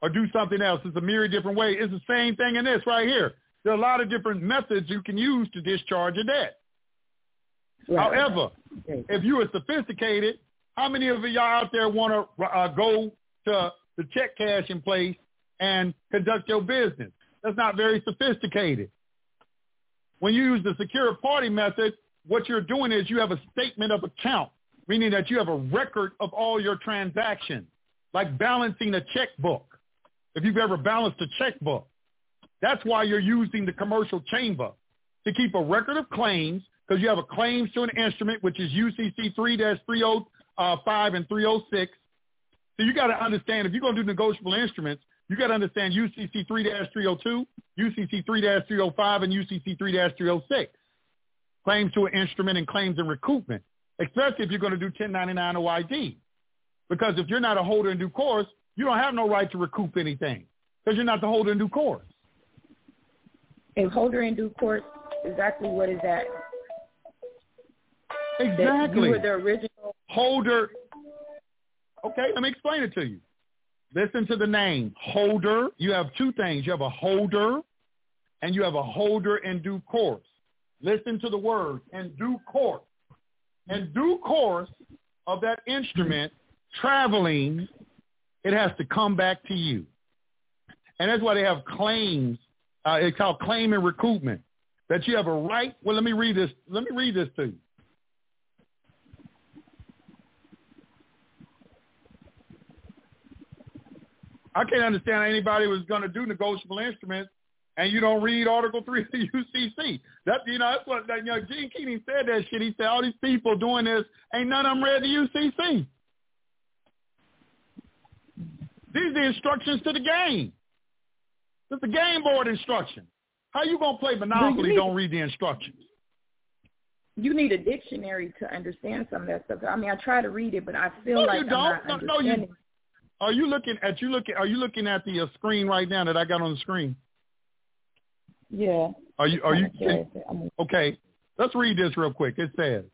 or do something else. It's a myriad different ways. It's the same thing in this right here. There are a lot of different methods you can use to discharge a debt. Right. However, if you are sophisticated, how many of y'all out there want to uh, go to the check cash in place and conduct your business. That's not very sophisticated. When you use the secure party method, what you're doing is you have a statement of account, meaning that you have a record of all your transactions, like balancing a checkbook. If you've ever balanced a checkbook, that's why you're using the commercial chamber to keep a record of claims because you have a claims to an instrument, which is UCC 3-305 uh, and 306, so you got to understand if you're going to do negotiable instruments, you got to understand UCC 3-302, UCC 3-305, and UCC 3-306. Claims to an instrument and claims and recoupment, especially if you're going to do 1099 OID. Because if you're not a holder in due course, you don't have no right to recoup anything because you're not the holder in due course. A holder in due course, exactly what is that? Exactly. That you were the original holder Okay, let me explain it to you. Listen to the name. Holder. You have two things. You have a holder and you have a holder in due course. Listen to the word in due course. In due course of that instrument traveling, it has to come back to you. And that's why they have claims. Uh, it's called claim and recoupment. That you have a right. Well, let me read this. Let me read this to you. I can't understand how anybody was going to do negotiable instruments and you don't read Article 3 of the UCC. That, you know, that's what, that, you know, Gene Keating said that shit. He said, all these people doing this, ain't none of them read the UCC. These are the instructions to the game. It's the game board instruction. How you going to play Monopoly need, don't read the instructions? You need a dictionary to understand some of that stuff. I mean, I try to read it, but I feel no, like you don't. I'm not no, no, you, are you looking at you looking? Are you looking at the uh, screen right now that I got on the screen? Yeah. Are you? Are you? okay. Let's read this real quick. It says,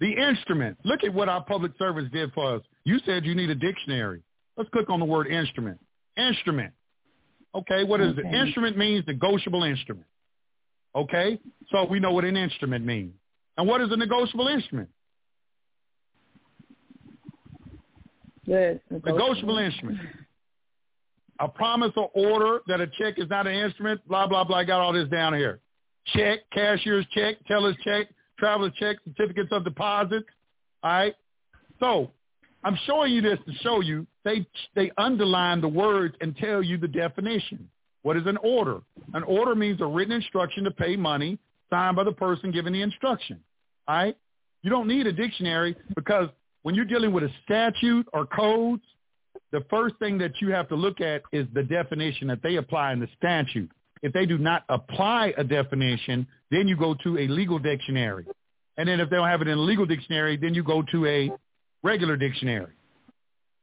the instrument. Look at what our public service did for us. You said you need a dictionary. Let's click on the word instrument. Instrument. Okay, what is okay. it? Instrument means negotiable instrument. Okay, so we know what an instrument means. And what is a negotiable instrument? Yes. Negotiable instrument. A promise or order that a check is not an instrument, blah, blah, blah. I got all this down here. Check, cashier's check, teller's check, traveler's check, certificates of deposit. All right. So I'm showing you this to show you they they underline the words and tell you the definition. What is an order? An order means a written instruction to pay money signed by the person giving the instruction. All right? You don't need a dictionary because when you're dealing with a statute or codes, the first thing that you have to look at is the definition that they apply in the statute. If they do not apply a definition, then you go to a legal dictionary. And then if they don't have it in a legal dictionary, then you go to a regular dictionary.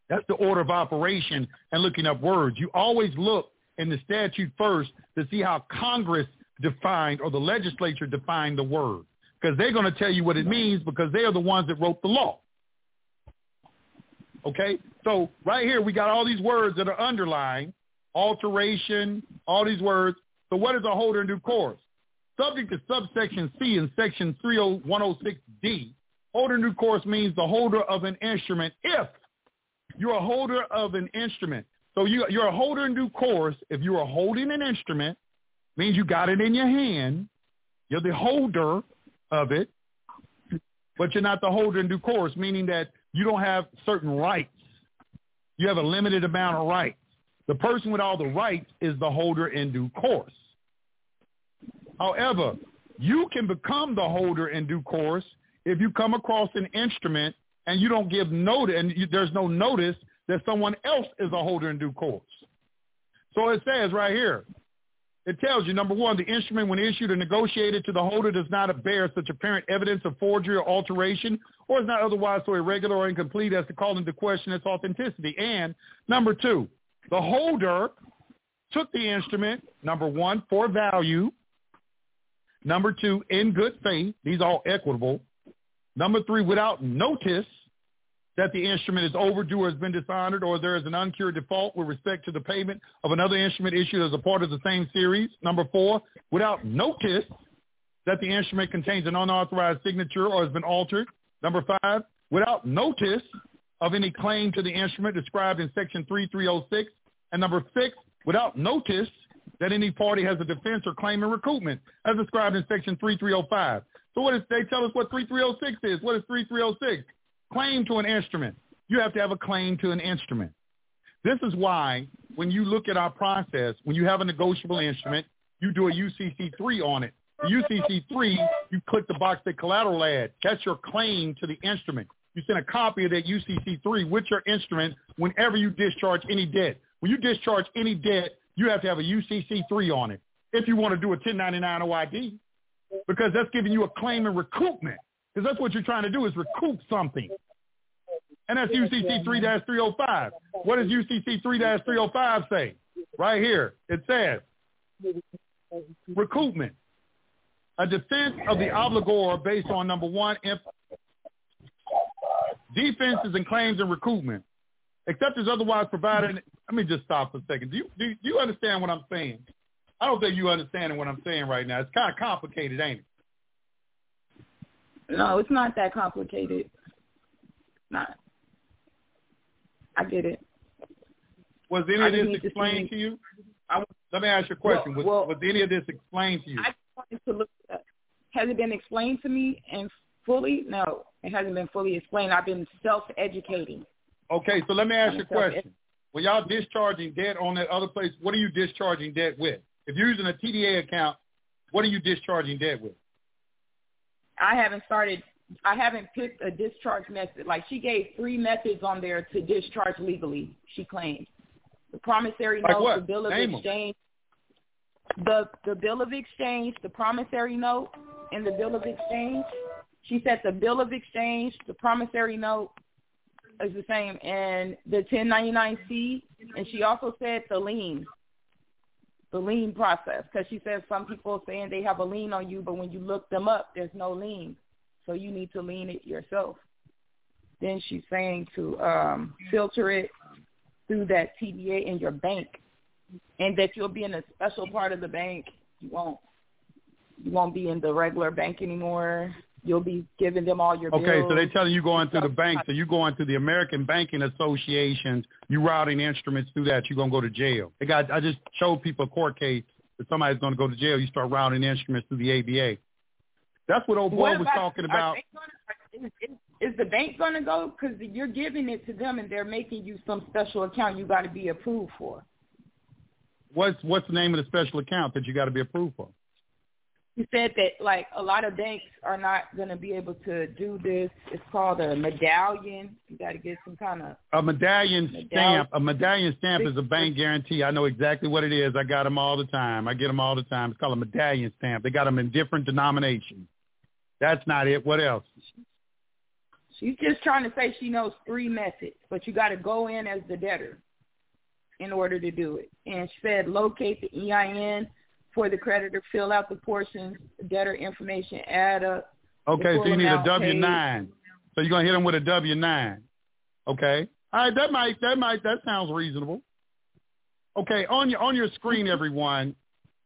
That's the order of operation and looking up words. You always look in the statute first to see how Congress defined or the legislature defined the word because they're going to tell you what it means because they are the ones that wrote the law. Okay? So right here, we got all these words that are underlined, alteration, all these words. So what is a holder in due course? Subject to subsection C in section 30106D, holder in due course means the holder of an instrument if you're a holder of an instrument. So you, you're a holder in due course. If you are holding an instrument, means you got it in your hand. You're the holder of it, but you're not the holder in due course, meaning that you don't have certain rights. You have a limited amount of rights. The person with all the rights is the holder in due course. However, You can become the holder in due course if you come across an instrument and you don't give notice, and you, there's no notice that someone else is a holder in due course. So it says right here, it tells you, number one, the instrument when issued or negotiated to the holder does not bear such apparent evidence of forgery or alteration or is not otherwise so irregular or incomplete as to call into question its authenticity. And number two, the holder took the instrument, number one, for value, number two, in good faith. These are all equitable. Number three, without notice that the instrument is overdue or has been dishonored or there is an uncured default with respect to the payment of another instrument issued as a part of the same series. Number four, without notice that the instrument contains an unauthorized signature or has been altered. Number five, without notice of any claim to the instrument described in Section 3306. And number six, without notice that any party has a defense or claim in recoupment as described in Section 3305. So what is, they tell us what 3306 is. What is 3306? Claim to an instrument. You have to have a claim to an instrument. This is why when you look at our process, when you have a negotiable instrument, you do a UCC3 on it. The UCC3, you click the box that collateral add. That's your claim to the instrument. You send a copy of that UCC3 with your instrument whenever you discharge any debt. When you discharge any debt, you have to have a UCC3 on it if you want to do a 1099 OID because that's giving you a claim in recoupment. Because that's what you're trying to do is recoup something. And that's UCC 3-305. What does UCC 3-305 say? Right here. It says, recoupment. A defense of the obligor based on number one, defenses and claims and recoupment, except as otherwise provided. Let me just stop for a second. Do you, do, do you understand what I'm saying? I don't think you understand what I'm saying right now. It's kind of complicated, ain't it? No, it's not that complicated. Not. I get it. Was any of this explained to, to you? I, let me ask you a question. Well, was, well, was any of this explained to you? I wanted to look. Uh, has it been explained to me and fully? No, it hasn't been fully explained. I've been self-educating. Okay, so let me ask you a question. When y'all discharging debt on that other place, what are you discharging debt with? If you're using a TDA account, what are you discharging debt with? I haven't started. I haven't picked a discharge method. Like she gave three methods on there to discharge legally. She claimed the promissory like note, what? the bill of Name exchange, them. the the bill of exchange, the promissory note, and the bill of exchange. She said the bill of exchange, the promissory note is the same, and the 1099-C, and she also said the lien the lien process because she says some people are saying they have a lien on you, but when you look them up, there's no lien. So you need to lien it yourself. Then she's saying to um, filter it through that TDA in your bank, and that you'll be in a special part of the bank. You won't. You won't be in the regular bank anymore. You'll be giving them all your okay, bills. So they're telling you going through the bank. So you're going through the American Banking Associations. You routing instruments through that. You're gonna go to jail. They got. I just showed people a court case that somebody's gonna go to jail. You start routing instruments through the ABA. That's what old boy what was talking about. Gonna, is, is the bank going to go? Because you're giving it to them, and they're making you some special account you got to be approved for. What's What's the name of the special account that you got to be approved for? He said that like a lot of banks are not going to be able to do this. It's called a medallion. You got to get some kind of a medallion, medallion stamp. A medallion stamp is a bank guarantee. I know exactly what it is. I got them all the time. I get them all the time. It's called a medallion stamp. They got them in different denominations. That's not it. What else? She's just trying to say she knows three methods, but you got to go in as the debtor in order to do it. And she said locate the EIN for the creditor, fill out the portions, debtor information, add up. Okay, so you need a W nine. So you're gonna hit them with a W nine. Okay. All right, that might that might that sounds reasonable. Okay, on your on your screen, mm-hmm. everyone,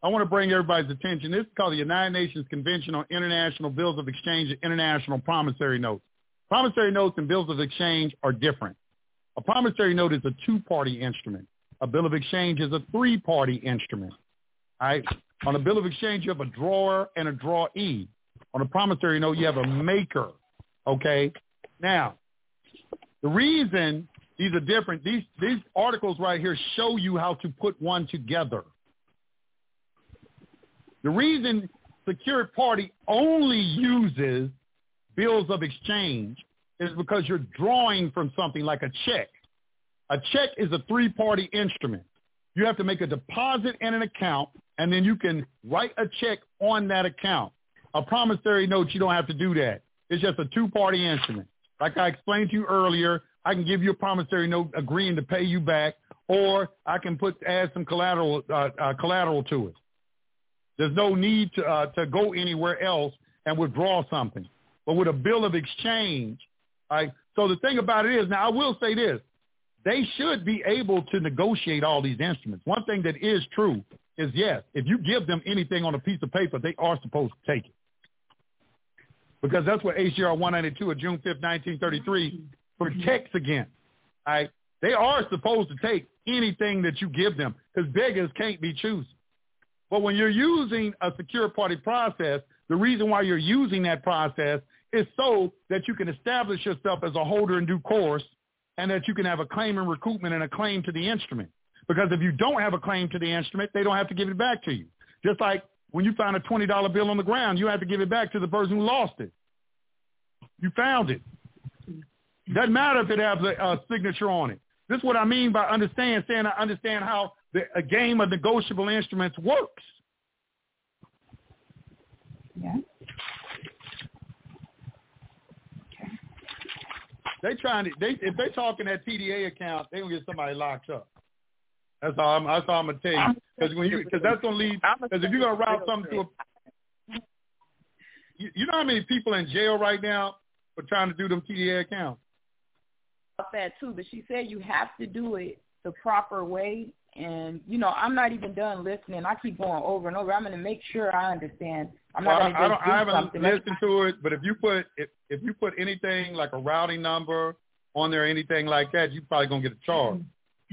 I want to bring everybody's attention. This is called the United Nations Convention on International Bills of Exchange and International Promissory Notes. Promissory notes and bills of exchange are different. A promissory note is a two-party instrument. A bill of exchange is a three-party instrument. Right. On a bill of exchange, you have a drawer and a drawee. On a promissory note, you have a maker. Okay. Now, the reason these are different, these these articles right here show you how to put one together. The reason secured party only uses bills of exchange is because you're drawing from something like a check. A check is a three-party instrument. You have to make a deposit in an account, and then you can write a check on that account. A promissory note, you don't have to do that. It's just a two-party instrument. Like I explained to you earlier, I can give you a promissory note agreeing to pay you back, or I can put add some collateral uh, uh, collateral to it. There's no need to uh, to go anywhere else and withdraw something. But with a bill of exchange, right? So the thing about it is, now I will say this: they should be able to negotiate all these instruments. One thing that is true is yes, if you give them anything on a piece of paper, they are supposed to take it. Because that's what HJR 192 of June 5th, 1933 protects against. Right? They are supposed to take anything that you give them because beggars can't be choosers. But when you're using a secure party process, the reason why you're using that process is so that you can establish yourself as a holder in due course and that you can have a claim and recoupment and a claim to the instrument. Because if you don't have a claim to the instrument, they don't have to give it back to you. Just like when you find a $20 bill on the ground, you have to give it back to the person who lost it. You found it. Doesn't matter if it has a, a signature on it. This is what I mean by understand, saying I understand how the, a game of negotiable instruments works. Yeah. They trying to they if they talking that TDA account, they gonna get somebody locked up. That's all. I'm, that's all I'm gonna tell you. Because when you because that's gonna lead. Because if you're gonna route something to a, you, you know how many people in jail right now for trying to do them TDA accounts. That too, but she said you have to do it the proper way. And you know, I'm not even done listening. I keep going over and over. I'm going to make sure I understand. I'm well, not to I, do I haven't listened to it, but if you put if if you put anything like a routing number on there, anything like that, you're probably gonna get a charge.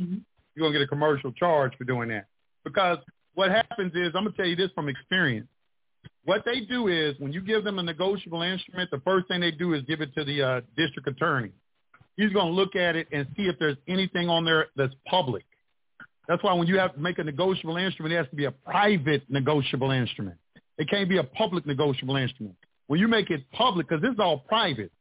Mm-hmm. You're gonna get a commercial charge for doing that. Because what happens is, I'm gonna tell you this from experience. What they do is when you give them a negotiable instrument, the first thing they do is give it to the uh, district attorney. He's going to look at it and see if there's anything on there that's public. That's why when you have to make a negotiable instrument, it has to be a private negotiable instrument. It can't be a public negotiable instrument. When you make it public, because this is all private,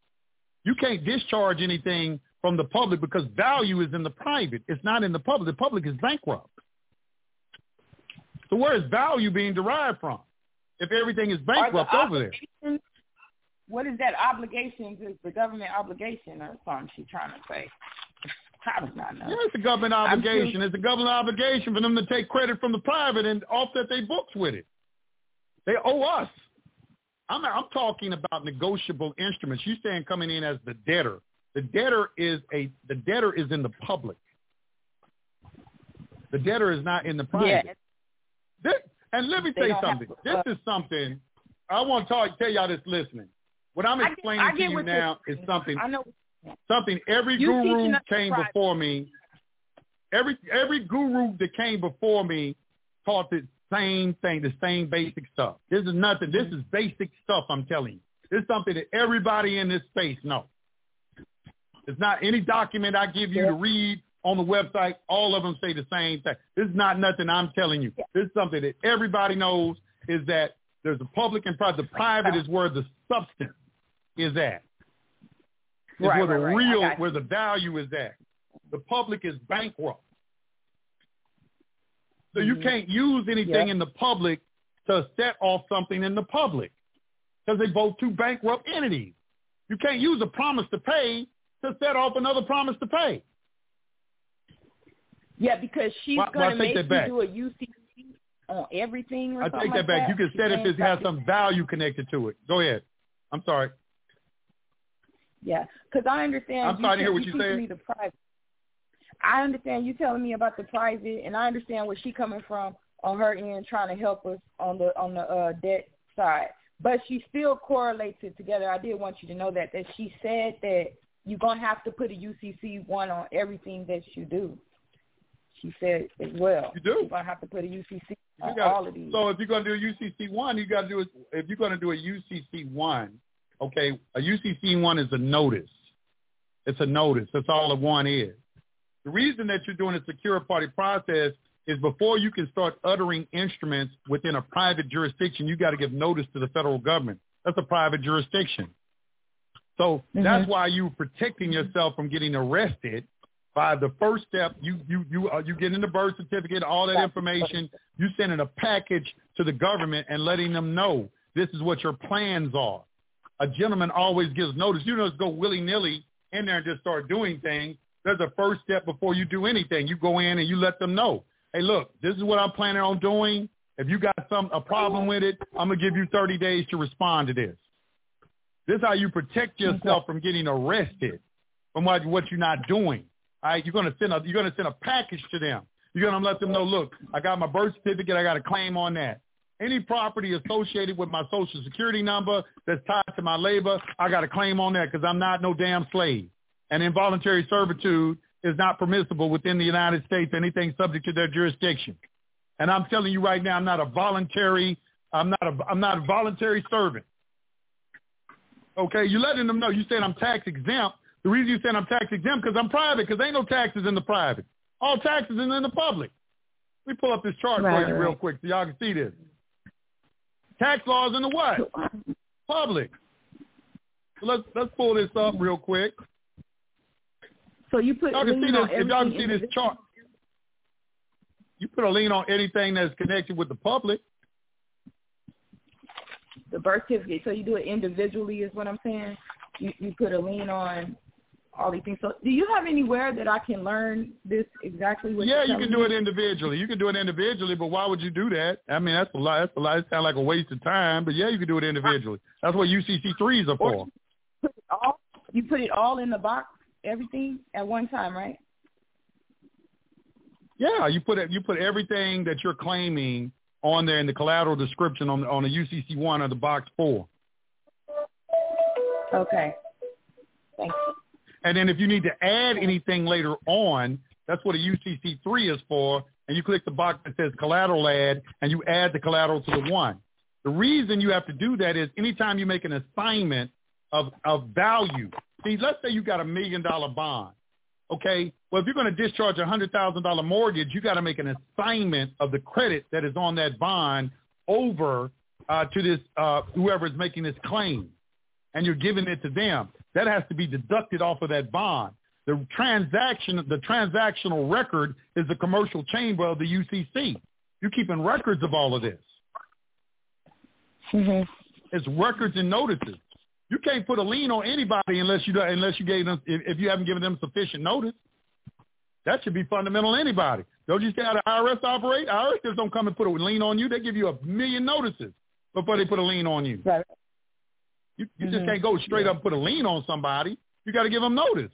you can't discharge anything from the public because value is in the private. It's not in the public. The public is bankrupt. So where is value being derived from? If everything is bankrupt over there. What is that obligation? Is the government obligation or something she's trying to say? I do not know. Yeah, it's a government obligation. It's a government obligation for them to take credit from the private and offset their books with it. They owe us. I'm, I'm talking about negotiable instruments. You saying coming in as the debtor. The debtor is a the debtor is in the public. The debtor is not in the private. Yeah. This, and let me They tell you something. to- this uh, is something I want to talk, tell y'all that's listening. What I'm I get- explaining I to you now is something something every You guru came before me. Every every guru that came before me taught the same thing, the same basic stuff. This is nothing. This is basic stuff. I'm telling you. This is something that everybody in this space knows. It's not any document I give you to read on the website. All of them say the same thing. This is not nothing I'm telling you. This is something that everybody knows is that there's a public and private. The private is where the substance is at. Is Right, where the right. Real, where the value is at. The public is bankrupt. So you Mhm. can't use anything Yeah. in the public to set off something in the public because they both two bankrupt entities. You can't use a promise to pay to set off another promise to pay. Yeah, because she's Well, gonna take make you back. do a UCC on everything. I take that like back. That. You can set if can't it has some value connected to it. Go ahead. I'm sorry. Yeah, because I understand. I'm sorry to hear what you you teaching said. The private. I understand you telling me about the private, and I understand where she coming from on her end, trying to help us on the on the uh, debt side. But she still correlates it together. I did want you to know that that she said that you're gonna have to put a UCC one on everything that you do. She said as well. You do. You're gonna have to put a UCC You on got- all of these. So if you're going to do a UCC one, you got to do it. If you're going to do a UCC one, okay, a UCC one is a notice. It's a notice. That's all a one is. The reason that you're doing a secure party process is before you can start uttering instruments within a private jurisdiction, you got to give notice to the federal government. That's a private jurisdiction. So mm-hmm. that's why you're protecting yourself from getting arrested by the first step. You you you uh, you getting the birth certificate, all that information. You sending a package to the government and letting them know this is what your plans are. A gentleman always gives notice. You don't just go willy nilly in there and just start doing things. There's a first step before you do anything. You go in and you let them know, hey, look, this is what I'm planning on doing. If you got some a problem with it, I'm gonna give you 30 days to respond to this. This is how you protect yourself from getting arrested from what, what you're not doing. All right, you're gonna send a you're gonna send a package to them. You're gonna let them know, look, I got my birth certificate, I got a claim on that. Any property associated with my social security number that's tied to my labor, I got a claim on that because I'm not no damn slave. And involuntary servitude is not permissible within the United States, anything subject to their jurisdiction. And I'm telling you right now, I'm not a voluntary, I'm not a, I'm not a voluntary servant. Okay, you're letting them know. You said I'm tax exempt. The reason you said I'm tax exempt because I'm private because ain't no taxes in the private. All taxes is in the public. Let me pull up this chart right, for you right. real quick so y'all can see this. Tax laws in the what? Public. So let's let's pull this up real quick. So you put y'all can see this. If y'all can see this chart, you put a lien on anything that's connected with the public the birth certificate. So you do it individually, is what I'm saying. You you put a lien on all these things. So do you have anywhere that I can learn this exactly? What yeah, you can do me? it individually. You can do it individually, but why would you do that? I mean, that's a lot. That's a lot. It sounds like a waste of time. But yeah, you can do it individually. That's what UCC threes are for. You put, all, you put it all in the box, everything at one time, right? Yeah, you put it. You put everything that you're claiming on there in the collateral description on the, on the UCC one or the box four. Okay. Thanks. And then if you need to add anything later on, that's what a UCC three is for. And you click the box that says collateral add, and you add the collateral to the one. The reason you have to do that is anytime you make an assignment of, of value. See, let's say you got a million dollar bond. Okay, well, if you're going to discharge a hundred thousand dollar mortgage, you got to make an assignment of the credit that is on that bond over uh, to this uh, whoever is making this claim, and you're giving it to them. That has to be deducted off of that bond. The transaction, the transactional record is the commercial chamber of the UCC. You're keeping records of all of this. Mm-hmm. It's records and notices. You can't put a lien on anybody unless you unless you gave them if, if you haven't given them sufficient notice. That should be fundamental to anybody. Don't you see how the IRS operate? IRS just don't come and put a lien on you. They give you a million notices before they put a lien on you. Right. You, you mm-hmm. just can't go straight yeah. up and put a lien on somebody. You got to give them notice.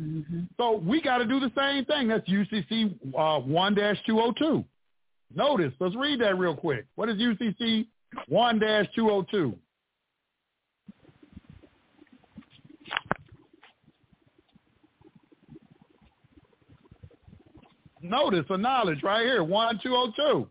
Mm-hmm. So we got to do the same thing. That's UCC uh, 1-202. Notice. Let's read that real quick. What is UCC 1-202? Notice or knowledge right here, 1202.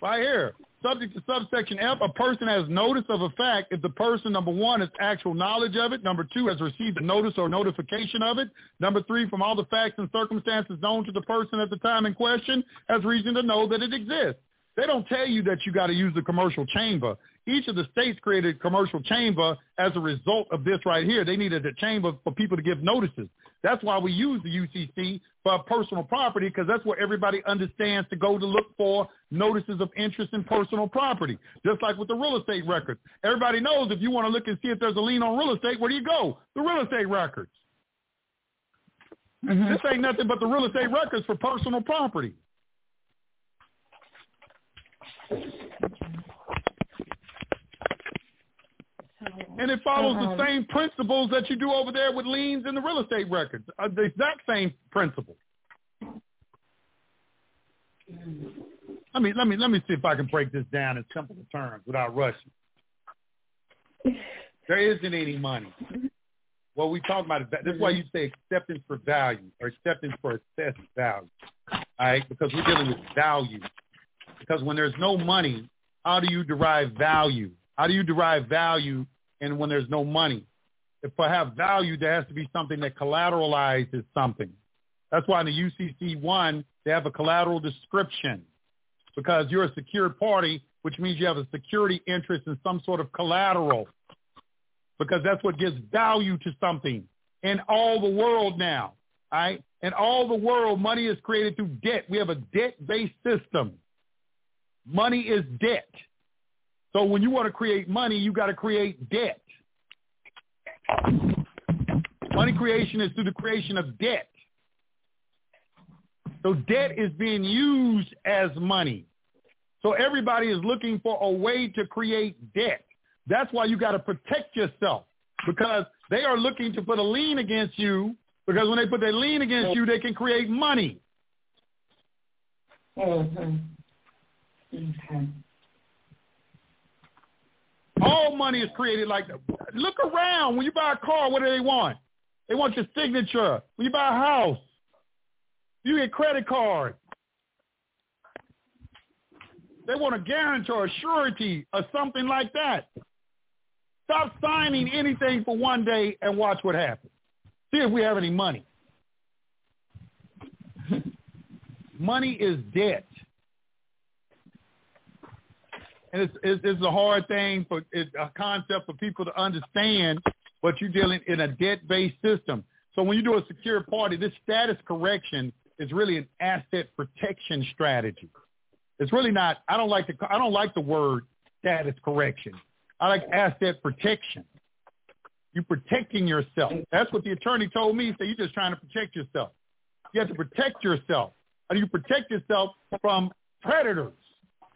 Right here. Subject to subsection F, a person has notice of a fact if the person, number one, has actual knowledge of it. Number two, has received a notice or notification of it. Number three, from all the facts and circumstances known to the person at the time in question, has reason to know that it exists. They don't tell you that you got to use the commercial chamber. Each of the states created commercial chamber as a result of this right here. They needed a chamber for people to give notices. That's why we use the UCC for personal property because that's where everybody understands to go to look for notices of interest in personal property. Just like with the real estate records. Everybody knows if you want to look and see if there's a lien on real estate, where do you go? The real estate records. Mm-hmm. This ain't nothing but the real estate records for personal property. And it follows uh-huh. the same principles that you do over there with liens and the real estate records. Uh, the exact same principle. Let me let me let me see if I can break this down in simple terms without rushing. There isn't any money. Well, we talk about this. That's why you say acceptance for value or acceptance for assessed value. All right, because we're dealing with value. Because when there's no money, how do you derive value? How do you derive value and when there's no money? If I have value, there has to be something that collateralizes something. That's why in the UCC one they have a collateral description because you're a secured party, which means you have a security interest in some sort of collateral because that's what gives value to something in all the world now. Right? In all the world, money is created through debt. We have a debt-based system. Money is debt. So when you want to create money, you got to create debt. Money creation is through the creation of debt. So debt is being used as money. So everybody is looking for a way to create debt. That's why you got to protect yourself because they are looking to put a lien against you because when they put their lien against you, they can create money. Mm-hmm. Okay. All money is created like that. Look around. When you buy a car, what do they want? They want your signature. When you buy a house, you get credit card. They want a guarantor, a surety, or something like that. Stop signing anything for one day and watch what happens. See if we have any money. money is debt. And it's, it's, it's a hard thing for it's a concept for people to understand, but you're dealing in a debt-based system. So when you do a secure party, this status correction is really an asset protection strategy. It's really not. I don't like the. I don't like the word status correction. I like asset protection. You're protecting yourself. That's what the attorney told me. So you're just trying to protect yourself. You have to protect yourself. How do you protect yourself from predators?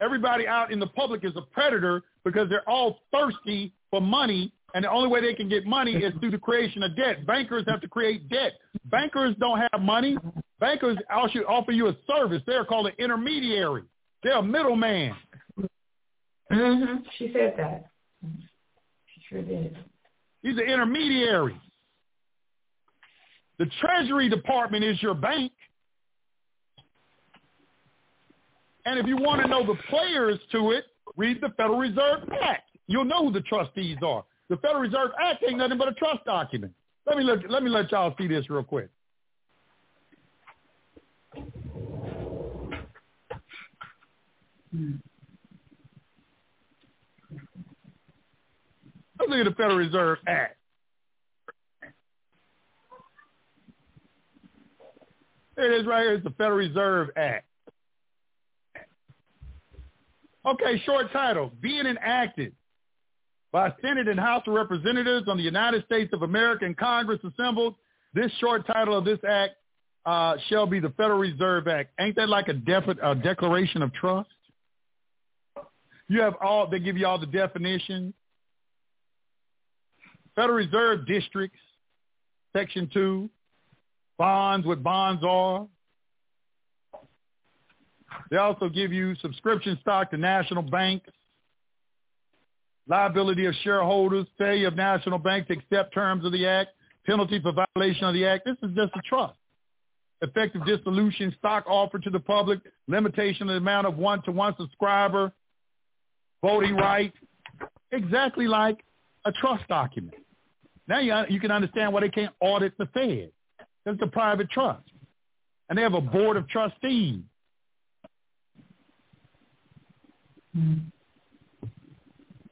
Everybody out in the public is a predator because they're all thirsty for money, and the only way they can get money is through the creation of debt. Bankers have to create debt. Bankers don't have money. Bankers should offer you a service. They're called an intermediary. They're a middleman. Mm-hmm. She said that. She sure did. He's an intermediary. The Treasury Department is your bank. And if you want to know the players to it, read the Federal Reserve Act. You'll know who the trustees are. The Federal Reserve Act ain't nothing but a trust document. Let me let, let me let y'all see this real quick. Let's look at the Federal Reserve Act. It is right here. It's the Federal Reserve Act. Okay, short title. Being enacted by Senate and House of Representatives on the United States of America and Congress assembled, this short title of this act uh, shall be the Federal Reserve Act. Ain't that like a, defi- a declaration of trust? You have all, they give you all the definitions. Federal Reserve districts, Section 2, bonds, what bonds are. They also give you subscription stock to national banks, liability of shareholders, failure of national bank to accept terms of the act, penalty for violation of the act. This is just a trust. Effective dissolution, stock offered to the public, limitation of the amount of one-to-one subscriber, voting rights, exactly like a trust document. Now you, you can understand why they can't audit the Fed. It's a private trust. And they have a board of trustees.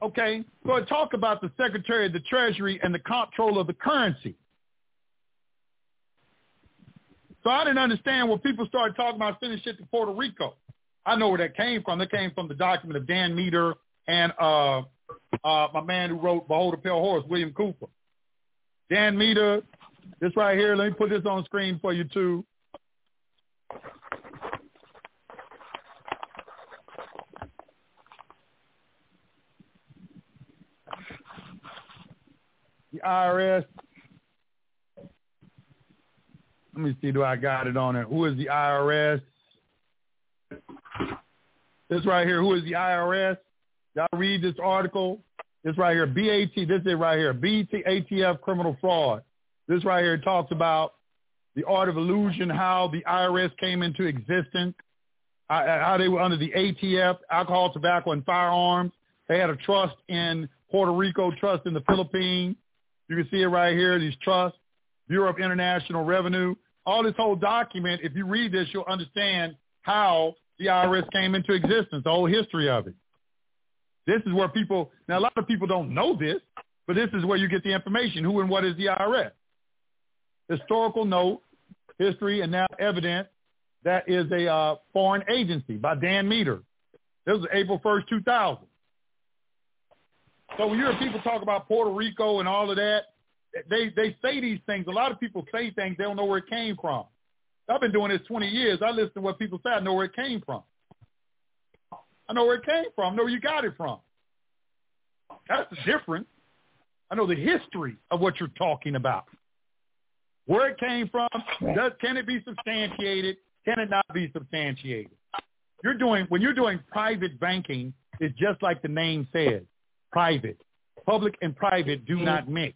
Okay, so I talk about the Secretary of the Treasury and the comptroller of the currency. So I didn't understand when people started talking about sending shit to Puerto Rico. I know where that came from. That came from the document of Dan Meador and uh, uh, my man who wrote Behold a Pale Horse, William Cooper. Dan Meador, this right here, let me put this on screen for you too. The IRS. Let me see, do I got it on it? Who is the IRS? This right here, who is the IRS? Y'all read this article. This right here, BAT, this is right here, BATF criminal fraud. This right here talks about the art of illusion, how the IRS came into existence, uh, uh, how they were under the ATF, alcohol, tobacco, and firearms. They had a trust in Puerto Rico, trust in the Philippines. You can see it right here, these trusts, Bureau of International Revenue. all this whole document, if you read this, you'll understand how the IRS came into existence, the whole history of it. This is where people, now a lot of people don't know this, but this is where you get the information. Who and what is the IRS? Historical note, history, and now evidence that is a uh, foreign agency by Dan Meador. This was April 1st, 2000. So when you hear people talk about Puerto Rico and all of that, they, they say these things. A lot of people say things, they don't know where it came from. I've been doing this 20 years. I listen to what people say. I know where it came from. I know where it came from. I know where you got it from. That's the difference. I know the history of what you're talking about. Where it came from, does, can it be substantiated? Can it not be substantiated? You're doing when you're doing private banking, it's just like the name says, private. Public and private do not mix.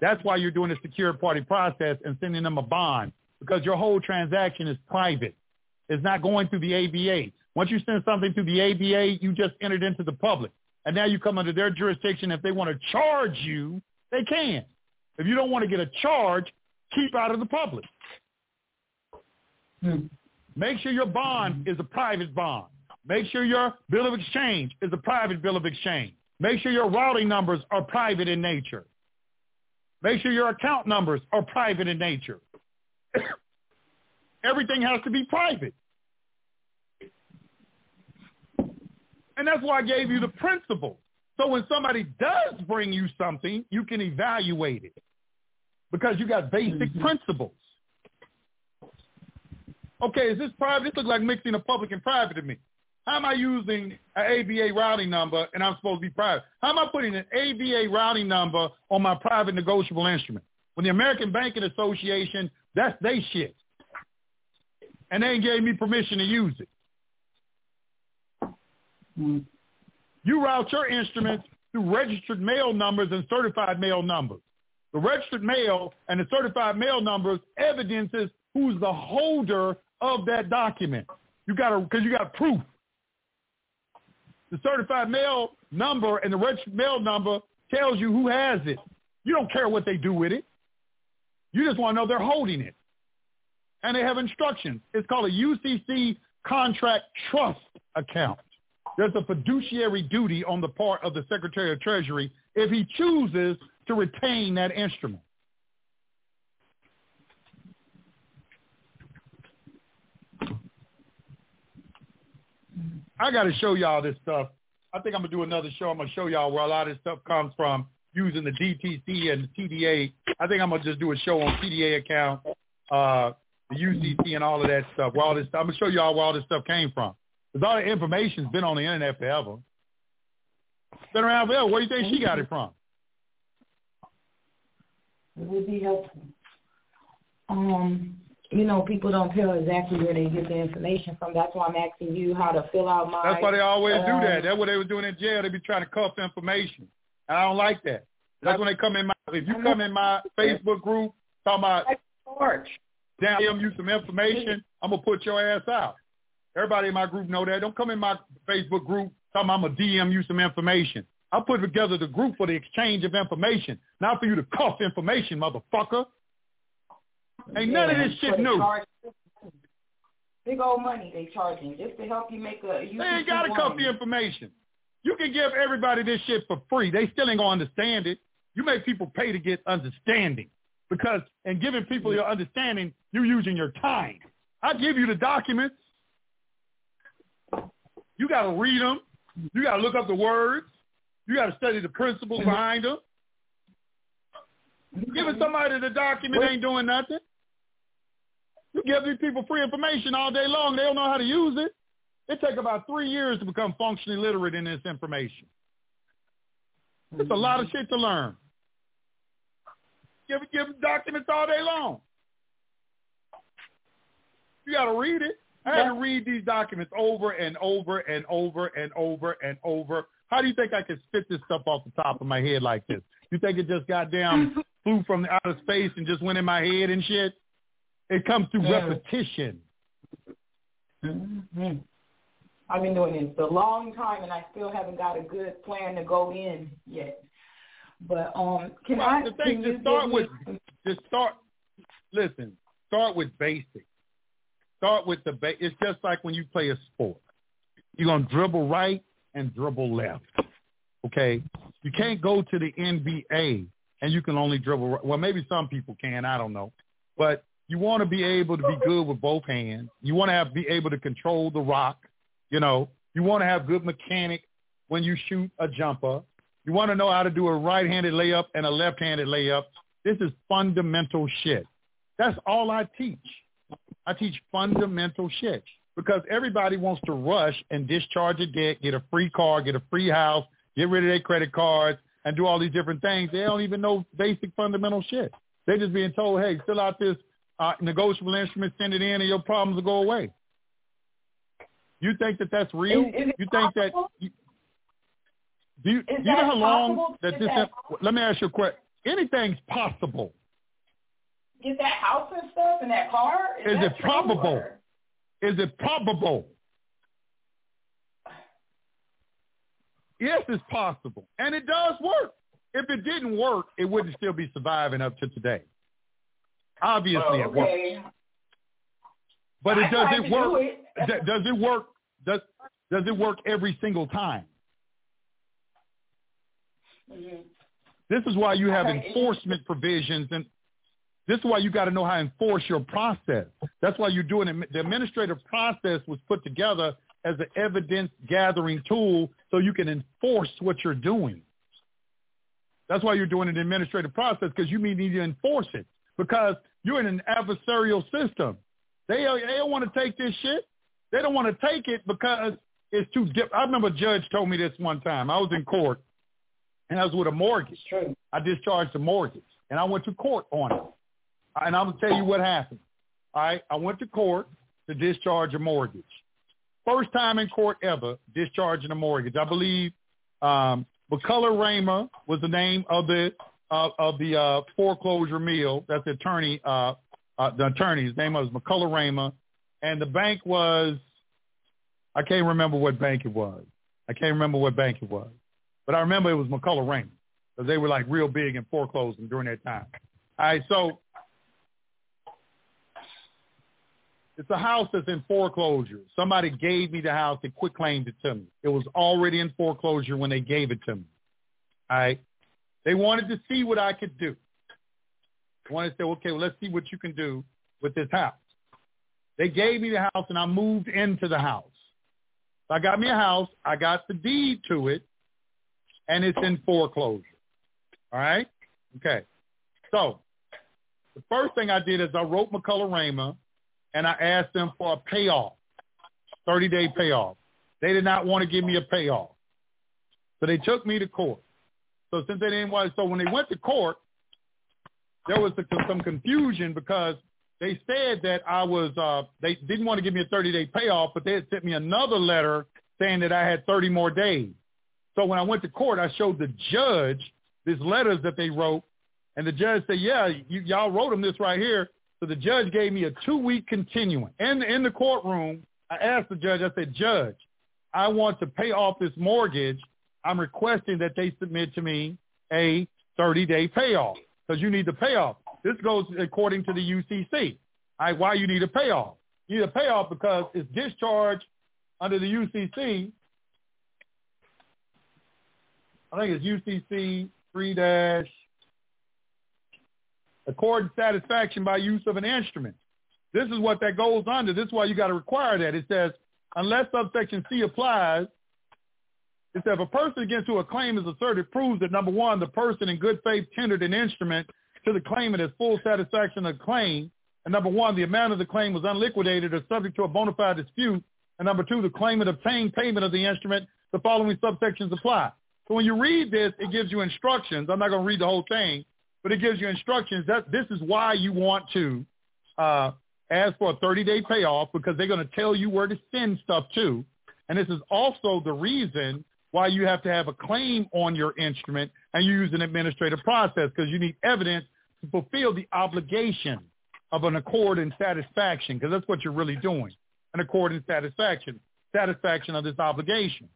That's why you're doing a secure party process and sending them a bond because your whole transaction is private. It's not going through the ABA. Once you send something to the ABA, you just entered into the public. And now you come under their jurisdiction. If they want to charge you, they can. If you don't want to get a charge, keep out of the public. Hmm. Make sure your bond is a private bond. Make sure your bill of exchange is a private bill of exchange. Make sure your routing numbers are private in nature. Make sure your account numbers are private in nature. Everything has to be private. And that's why I gave you the principle. So when somebody does bring you something, you can evaluate it because you got basic mm-hmm. principles. Okay, is this private? This looks like mixing a public and private to me. How am I using an ABA routing number and I'm supposed to be private? How am I putting an ABA routing number on my private negotiable instrument? When the American Banking Association, that's they shit. And they ain't gave me permission to use it. Mm-hmm. You route your instruments through registered mail numbers and certified mail numbers. The registered mail and the certified mail numbers evidences who's the holder of that document. You got to, because you got proof. The certified mail number and the registered mail number tells you who has it. You don't care what they do with it. You just want to know they're holding it. And they have instructions. It's called a UCC contract trust account. There's a fiduciary duty on the part of the Secretary of Treasury if he chooses to retain that instrument. I got to show y'all this stuff. I think I'm gonna do another show. I'm gonna show y'all where a lot of this stuff comes from using the DTC and the TDA. I think I'm gonna just do a show on TDA account, uh, the UCC and all of that stuff. Where all this, I'm gonna show y'all where all this stuff came from. Because all the information's been on the internet forever. Been around forever. Where do you think she got it from? It would be helpful. Um, you know, people don't tell exactly where they get the information from. That's why I'm asking you how to fill out my. That's why they always do that. Um, That's what they were doing in jail. They be trying to cuff information. And I don't like that. That's when they come in my. If you come in my Facebook group talking about damn you some information, I'm gonna put your ass out. Everybody in my group know that. Don't come in my Facebook group talking about I'm gonna DM you some information. I put together the group for the exchange of information, not for you to cuff information, motherfucker. Ain't yeah, none of this shit new. Big old money they charging just to help you make a. They ain't got to cuff the information. You can give everybody this shit for free. They still ain't gonna understand it. You make people pay to get understanding because in giving people your understanding, you're using your time. I give you the documents. You got to read them. You got to look up the words. You got to study the principles behind them. Giving somebody the document ain't doing nothing. You give these people free information all day long. They don't know how to use it. It takes about three years to become functionally literate in this information. It's a lot of shit to learn. Give give them documents all day long. You got to read it. I had to read these documents over and over and over and over and over. How do you think I can spit this stuff off the top of my head like this? You think it just got down, flew from outer space and just went in my head and shit? It comes through yeah. repetition. Mm-hmm. I've been doing this a long time, and I still haven't got a good plan to go in yet. But um, can well, I? The thing, just start with, just start. Listen, start with basics. Start with the ba- It's just like when you play a sport. You're gonna dribble right and dribble left. Okay, you can't go to the NBA and you can only dribble. Right. Well, maybe some people can. I don't know, but you want to be able to be good with both hands. You want to have be able to control the rock. You know, you want to have good mechanic when you shoot a jumper. You want to know how to do a right-handed layup and a left-handed layup. This is fundamental shit. That's all I teach. I teach fundamental shit because everybody wants to rush and discharge a debt, get a free car, get a free house, get rid of their credit cards, and do all these different things. They don't even know basic fundamental shit. They're just being told, hey, fill out this uh, negotiable instrument, send it in, and your problems will go away. You think that that's real? Is, is you think possible? that? You, do you, do you know how long that Is this? that- let me ask you a question. Anything's possible. Get that house and stuff and that car. Is that it probable? or- Is it probable? Yes, it's possible. And it does work. If it didn't work, it wouldn't still be surviving up to today. Obviously Oh, it works. But it does it work do it. does it work does does it work every single time? Mhm. This is why you have Okay. enforcement provisions and this is why you got to know how to enforce your process. That's why you're doing it. The administrative process was put together as an evidence gathering tool so you can enforce what you're doing. That's why you're doing an administrative process because you need to enforce it because you're in an adversarial system. They, they don't want to take this shit. They don't want to take it because it's too dip. I remember a judge told me this one time. I was in court and I was with a mortgage. True. I discharged the mortgage, and I went to court on it. And I'm gonna tell you what happened. All right, I went to court to discharge a mortgage. First time in court ever discharging a mortgage. I believe um, McCalla Raymer was the name of the uh, of the uh, foreclosure mill. That's the attorney. Uh, uh, the attorney's name was McCalla Raymer, and the bank was I can't remember what bank it was. I can't remember what bank it was, but I remember it was McCalla Raymer because they were like real big in foreclosing during that time. All right, so it's a house that's in foreclosure. Somebody gave me the house and quick claimed it to me. It was already in foreclosure when they gave it to me. All right, they wanted to see what I could do. They wanted to say, okay, well, let's see what you can do with this house. They gave me the house and I moved into the house. So I got me a house. I got the deed to it, and it's in foreclosure. All right? Okay. So the first thing I did is I wrote McCalla Raymer, and I asked them for a payoff, 30-day payoff. They did not want to give me a payoff. So they took me to court. So since they didn't want so when they went to court, there was some confusion because they said that I was, uh, they didn't want to give me a 30-day payoff, but they had sent me another letter saying that I had 30 more days. So when I went to court, I showed the judge these letters that they wrote, and the judge said, yeah, you, y'all wrote them this right here. So the judge gave me a two-week continuance. And in the courtroom, I asked the judge, I said, Judge, I want to pay off this mortgage. I'm requesting that they submit to me a 30-day payoff because you need the payoff. This goes according to the UCC. Why you need a payoff? You need a payoff because it's discharged under the UCC. I think it's UCC 3 dash accord satisfaction by use of an instrument. This is what that goes under. This is why you got to require that. It says, unless subsection C applies, it says if a person against whom a claim is asserted proves that, number one, the person in good faith tendered an instrument to the claimant as full satisfaction of the claim, and number one, the amount of the claim was unliquidated or subject to a bona fide dispute, and number two, the claimant obtained payment of the instrument, the following subsections apply. So when you read this, it gives you instructions. I'm not going to read the whole thing, but it gives you instructions that this is why you want to uh, ask for a 30-day payoff because they're going to tell you where to send stuff to. And this is also the reason why you have to have a claim on your instrument and you use an administrative process because you need evidence to fulfill the obligation of an accord and satisfaction because that's what you're really doing, an accord and satisfaction, satisfaction of this obligation.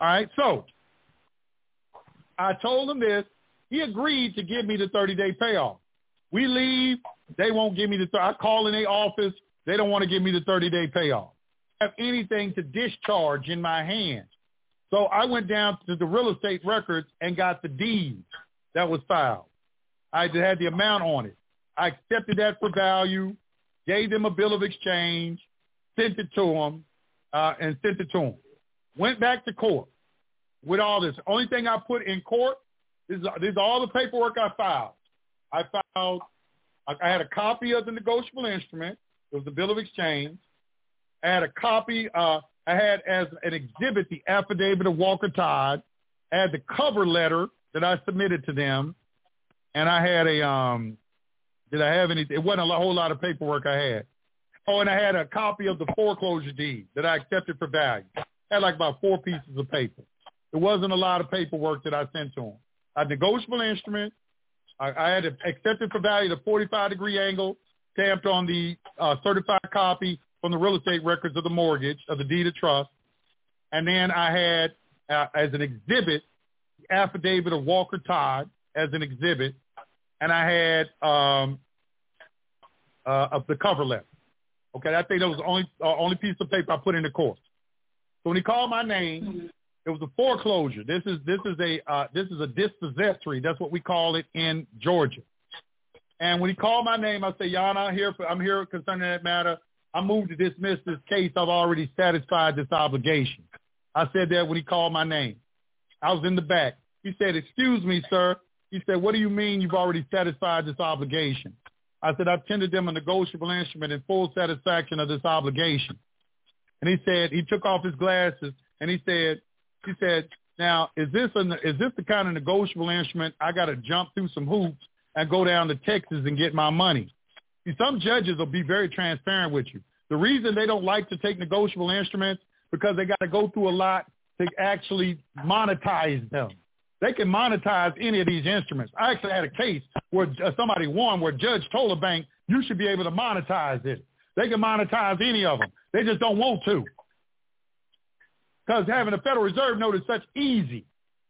All right, so I told him this. He agreed to give me the 30-day payoff. We leave. They won't give me the. I call in their office. They don't want to give me the 30-day payoff. I have anything to discharge in my hands. So I went down to the real estate records and got the deed that was filed. I had the amount on it. I accepted that for value, gave them a bill of exchange, sent it to them, uh, and sent it to them. Went back to court with all this. Only thing I put in court is this is all the paperwork I filed. I filed. I had a copy of the negotiable instrument. It was the bill of exchange. I had a copy. Uh, I had as an exhibit the affidavit of Walker Todd. I had the cover letter that I submitted to them, and I had a. Um, did I have any? It wasn't a whole lot of paperwork I had. Oh, and I had a copy of the foreclosure deed that I accepted for value. I had like about four pieces of paper. It wasn't a lot of paperwork that I sent to them. A negotiable instrument. I, I had accepted for value the 45 degree angle stamped on the uh, certified copy from the real estate records of the mortgage of the deed of trust. And then I had uh, as an exhibit the affidavit of Walker Todd as an exhibit, and I had um, uh, of the cover letter. Okay, I think that was the only uh, only piece of paper I put in the course. So when he called my name, it was a foreclosure. This is this is a uh, this is a dispossessory. That's what we call it in Georgia. And when he called my name, I said, Yana, I'm here. For, I'm here concerning that matter. I moved to dismiss this case. I've already satisfied this obligation. I said that when he called my name. I was in the back. He said, excuse me, sir. He said, what do you mean you've already satisfied this obligation? I said, I've tendered them a negotiable instrument in full satisfaction of this obligation. And he said, he took off his glasses and he said, he said, now, is this, a, is this the kind of negotiable instrument I got to jump through some hoops and go down to Texas and get my money? Some judges will be very transparent with you. The reason they don't like to take negotiable instruments because they got to go through a lot to actually monetize them. They can monetize any of these instruments. I actually had a case where uh, somebody won where judge told a bank, you should be able to monetize it. They can monetize any of them. They just don't want to. Because having a Federal Reserve note is such easy.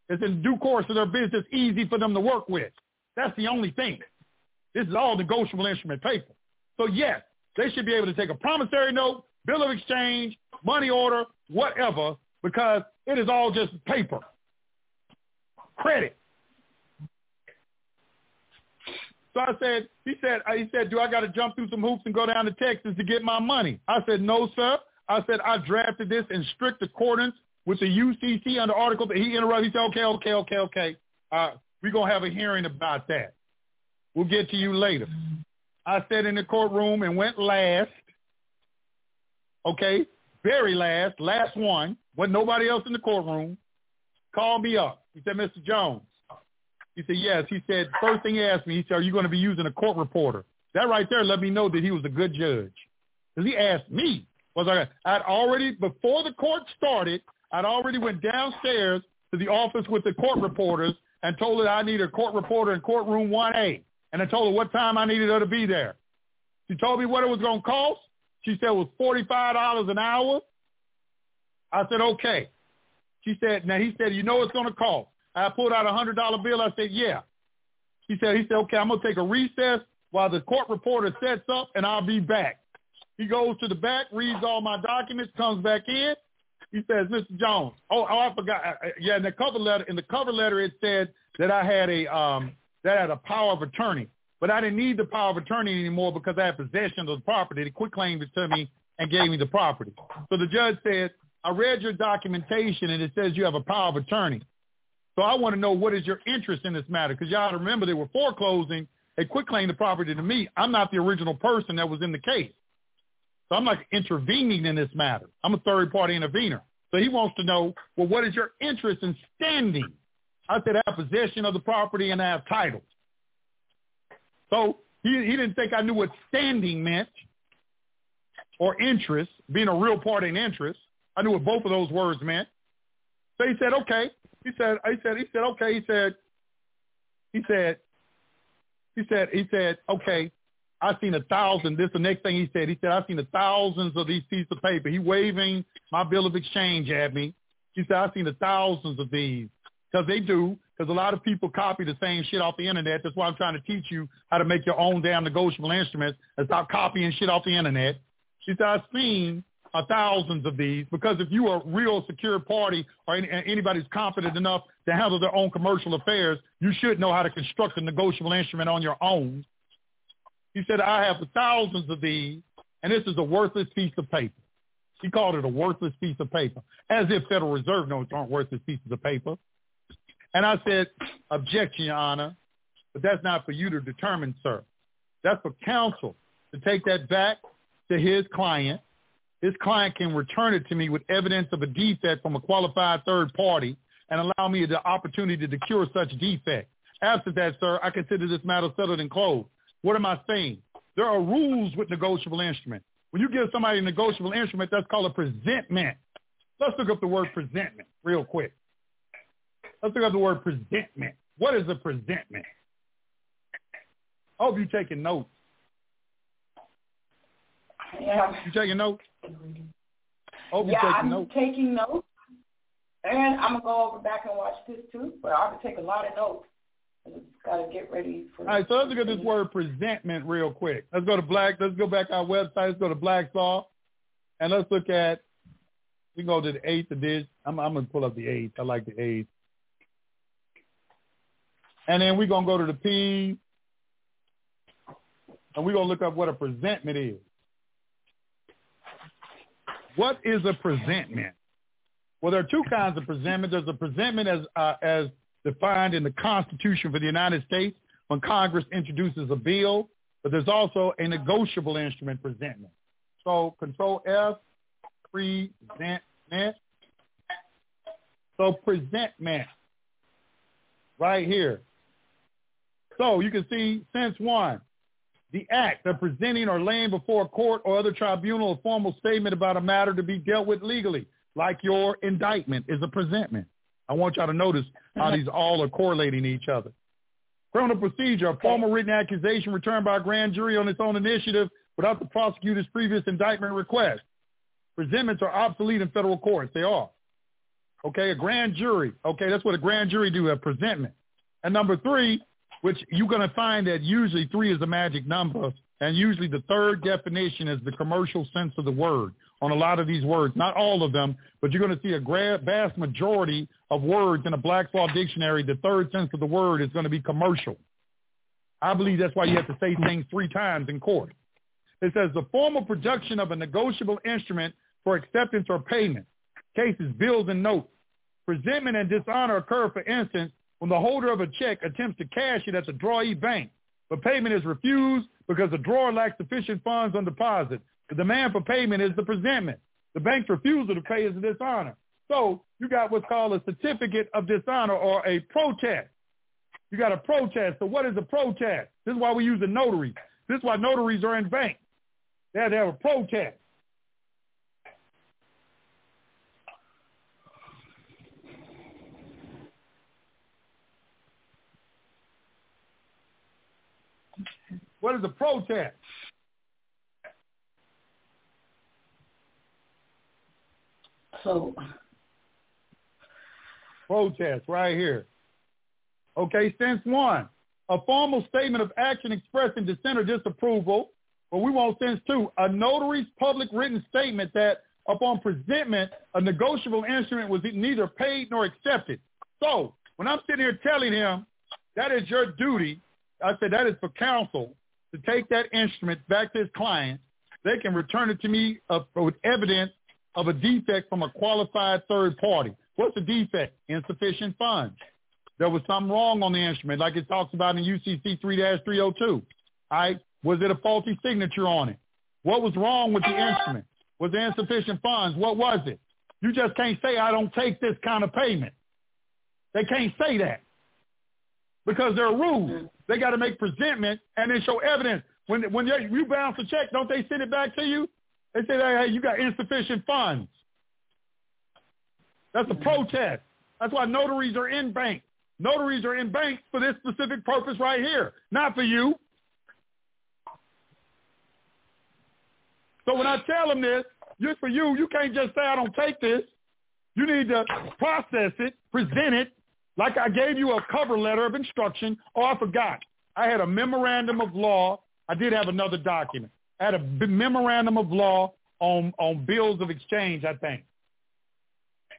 It's in due course of their business easy for them to work with. That's the only thing. This is all negotiable instrument paper. So yes, they should be able to take a promissory note, bill of exchange, money order, whatever, because it is all just paper. Credit. So I said, he said, he said, do I got to jump through some hoops and go down to Texas to get my money? I said, no, sir. I said, I drafted this in strict accordance with the UCC under article he interrupted. He said, okay, okay, okay, okay. Uh, we're going to have a hearing about that. We'll get to you later. I sat in the courtroom and went last. Okay, very last, last one. Wasn't nobody else in the courtroom. Called me up. He said, Mr. Jones. He said, yes. He said, first thing he asked me, he said, are you going to be using a court reporter? That right there let me know that he was a good judge. Because he asked me, was I, I'd already, before the court started, I'd already went downstairs to the office with the court reporters and told her I need a court reporter in courtroom 1A. And I told her what time I needed her to be there. She told me what it was going to cost. She said it was $45 an hour. I said, okay. She said, now he said, you know it's going to cost. I pulled out a $100 bill. I said, yeah. He said, he said, okay, I'm going to take a recess while the court reporter sets up and I'll be back. He goes to the back, reads all my documents, comes back in. He says, Mr. Jones. Oh, oh I forgot. Yeah, in the cover letter, in the cover letter, it said that I had a um, that had a power of attorney, but I didn't need the power of attorney anymore because I had possession of the property. They quit claimed it to me and gave me the property. So the judge said, I read your documentation and it says you have a power of attorney. So I want to know what is your interest in this matter because y'all remember they were foreclosing. They quit claiming the property to me. I'm not the original person that was in the case. So I'm like intervening in this matter. I'm a third party intervener. So he wants to know, well, what is your interest in standing? I said, I have possession of the property and I have title. So he, he didn't think I knew what standing meant or interest, being a real party in interest. I knew what both of those words meant. So he said, okay. He said, he said, he said, okay. He said, he said, he said, he said, okay. I've seen a thousand. This the next thing he said. He said, I've seen the thousands of these pieces of paper. He waving my bill of exchange at me. He said, I've seen the thousands of these because they do. because a lot of people copy the same shit off the internet. That's why I'm trying to teach you how to make your own damn negotiable instruments and stop copying shit off the internet. She said, I've seen uh, thousands of these because if you are a real secure party or any, anybody's confident enough to handle their own commercial affairs, you should know how to construct a negotiable instrument on your own. He said, I have thousands of these, and this is a worthless piece of paper. He called it a worthless piece of paper, as if Federal Reserve notes aren't worthless pieces of paper. And I said, objection, Your Honor, but that's not for you to determine, sir. That's for counsel to take that back to his client this client can return it to me with evidence of a defect from a qualified third party and allow me the opportunity to cure such defect. After that, sir, I consider this matter settled and closed. What am I saying? There are rules with negotiable instrument. When you give somebody a negotiable instrument, that's called a presentment. Let's look up the word presentment real quick. Let's look up the word presentment. What is a presentment? I hope you're taking notes. Yeah. You taking notes? Hope yeah, taking I'm notes. taking notes. And I'm going to go over back and watch this too, but I have to take a lot of notes. I just got to get ready for All right, so let's look at this word presentment real quick. Let's go to Black. Let's go back to our website. Let's go to Black's and let's look at. We can go to the eighth edition. I'm, I'm going to pull up the eighth. I like the eighth. And then we're going to go to the P, and we're going to look up what a presentment is. What is a presentment? Well, there are two kinds of presentment. There's a presentment as uh, as defined in the Constitution for the United States when Congress introduces a bill, but there's also a negotiable instrument presentment. So Control F, presentment. So presentment, right here. So you can see since one, the act of presenting or laying before a court or other tribunal a formal statement about a matter to be dealt with legally, like your indictment is a presentment. I want y'all to notice how these all are correlating to each other. Criminal procedure, a formal written accusation returned by a grand jury on its own initiative without the prosecutor's previous indictment request. Presentments are obsolete in federal courts. They are. Okay, a grand jury. Okay, that's what a grand jury do, a presentment. And number three, which you're going to find that usually three is a magic number, and usually the third definition is the commercial sense of the word on a lot of these words. Not all of them, but you're going to see a vast majority of words in a Black's Law dictionary. The third sense of the word is going to be commercial. I believe that's why you have to say things three times in court. It says the formal production of a negotiable instrument for acceptance or payment. Cases, bills, and notes. Presentment and dishonor occur, for instance, when the holder of a check attempts to cash it at the drawee bank, but payment is refused because the drawer lacks sufficient funds on deposit. The demand for payment is the presentment. The bank's refusal to pay is a dishonor. So you got what's called a certificate of dishonor or a protest. You got a protest. So what is a protest? This is why we use a notary. This is why notaries are in banks. They have to have a protest. What is a protest? So protest right here. Okay, sense one, a formal statement of action expressing dissent or disapproval, but we want sense two, a notary's public written statement that upon presentment, a negotiable instrument was neither paid nor accepted. So when I'm sitting here telling him that is your duty, I said that is for counsel to take that instrument back to his client, they can return it to me uh, with evidence of a defect from a qualified third party. What's the defect? Insufficient funds. There was something wrong on the instrument, like it talks about in UCC 3-302. All right? Was it a faulty signature on it? What was wrong with the instrument? Was there insufficient funds? What was it? You just can't say, I don't take this kind of payment. They can't say that because there are rules. They got to make presentment and then show evidence. When when you bounce a check, don't they send it back to you? They say, hey, you got insufficient funds. That's a protest. That's why notaries are in banks. Notaries are in banks for this specific purpose right here, not for you. So when I tell them this, just for you, you can't just say I don't take this. You need to process it, present it, Like I gave you a cover letter of instruction. Oh, I forgot. I had a memorandum of law. I did have another document. I had a memorandum of law on, on bills of exchange, I think.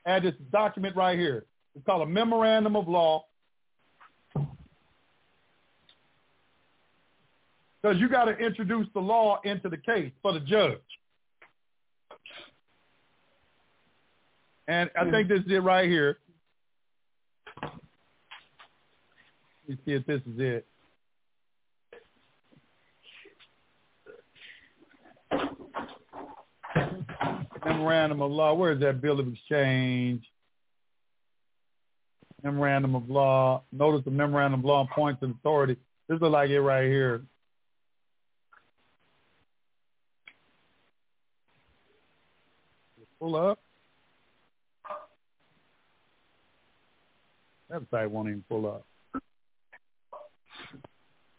I had this document right here. It's called a memorandum of law. Because you got to introduce the law into the case for the judge. And I think this is it right here. Let me see if this is it. Memorandum of law. Where is that bill of exchange? Memorandum of law. Notice the memorandum of law points of authority. This is like it right here. Pull up. Website won't even pull up.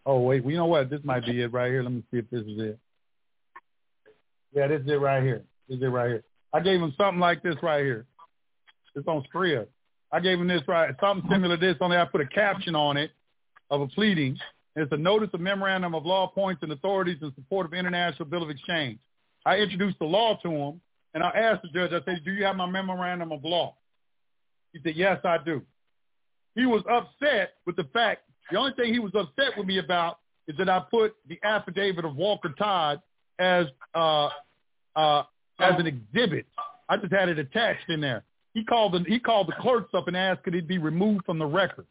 Oh wait, well, you know what? This might be it right here. Let me see if this is it. Yeah, this is it right here. This is it right here. I gave him something like this right here. It's on Scribd. I gave him this right, something similar to this, only I put a caption on it of a pleading. It's a notice of memorandum of law points and authorities in support of international bill of exchange. I introduced the law to him, and I asked the judge, I said, do you have my memorandum of law? He said, yes, I do. He was upset with the fact, the only thing he was upset with me about is that I put the affidavit of Walker Todd as uh, uh, as an exhibit. I just had it attached in there. He called the he called the clerks up and asked could it be removed from the record.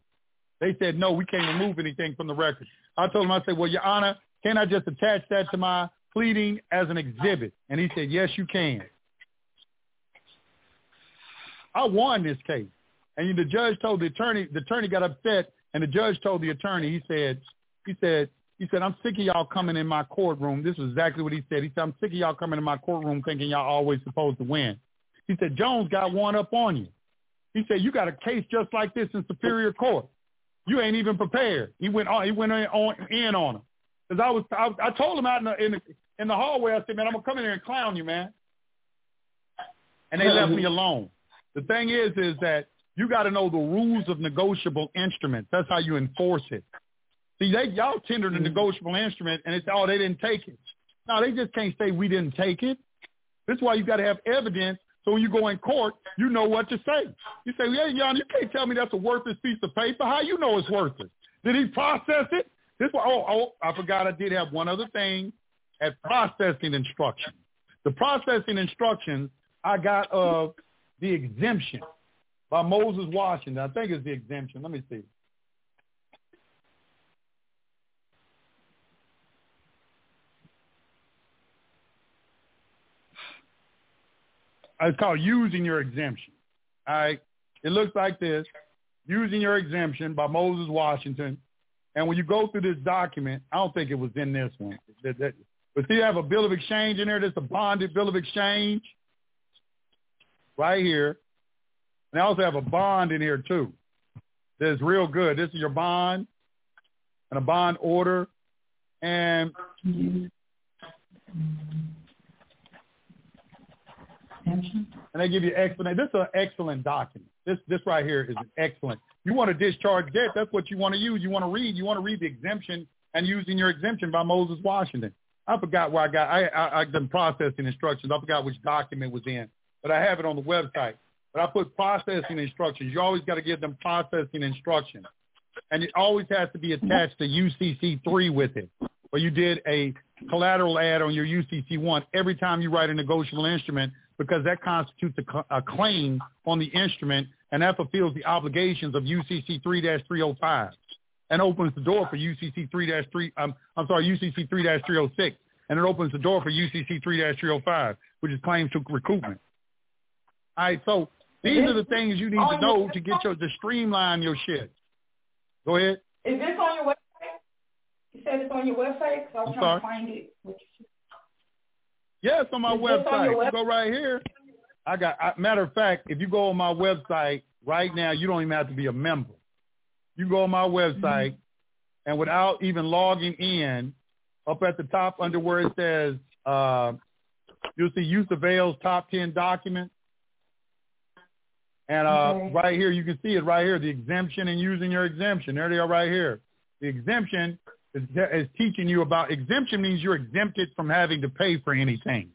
They said no, we can't remove anything from the record. I told him I said, well, Your Honor, can I just attach that to my pleading as an exhibit? And he said, yes, you can. I won this case, and the judge told the attorney. The attorney got upset, and the judge told the attorney. He said, he said, he said, I'm sick of y'all coming in my courtroom. This is exactly what he said. He said, I'm sick of y'all coming in my courtroom thinking y'all always supposed to win. He said, Jones got one up on you. He said, you got a case just like this in Superior Court. You ain't even prepared. He went on. He went in on, in on him because I was. I, I told him out in the, in the in the hallway. I said, man, I'm gonna come in here and clown you, man. And they left me alone. The thing is, is that you got to know the rules of negotiable instruments. That's how you enforce it. See, they y'all tendered a mm-hmm. negotiable instrument, and it's oh they didn't take it. No, they just can't say we didn't take it. That's why you got to have evidence. So when you go in court, you know what to say. You say, yeah, Jan, you can't tell me that's a worthless piece of paper. How you know it's worthless? Did he process it? This one, oh, oh, I forgot I did have one other thing at processing instructions. The processing instructions I got of the exemption by Moses Washington. I think it's the exemption. Let me see. It's called using your exemption. All right. It looks like this. Using your exemption by Moses Washington. And when you go through this document, I don't think it was in this one. But see, you have a bill of exchange in there. There's a bonded bill of exchange right here. And I also have a bond in here too. That's real good. This is your bond and a bond order. And and they give you explanation. This is an excellent document. This this right here is excellent. You want to discharge debt, that's what you want to use. You want to read. You want to read the exemption and using your exemption by Moses Washington. I forgot where I got. I I, I done processing instructions. I forgot which document was in, but I have it on the website. But I put processing instructions. You always got to give them processing instructions, and it always has to be attached to UCC three with it. Or you did a collateral add on your UCC one every time you write a negotiable instrument because that constitutes a, a claim on the instrument and that fulfills the obligations of UCC 3-305 and opens the door for UCC 3-3, um, I'm sorry, UCC 3-306 and it opens the door for UCC 3-305, which is claims to recoupment. All right, so these are the things you need to know to get your to streamline your shit. Go ahead. Is this on your website? You said it's on your website. So I was I'm trying sorry? to find it. Yes, on my Is website. Web- go right here. I got. I, matter of fact, if you go on my website right now, you don't even have to be a member. You go on my website, mm-hmm. and without even logging in, up at the top under where it says, uh, you'll see Yusef El's top ten documents. And uh, Okay. right here, you can see it right here, the exemption and using your exemption. There they are right here. The exemption is, is teaching you about exemption means you're exempted from having to pay for anything.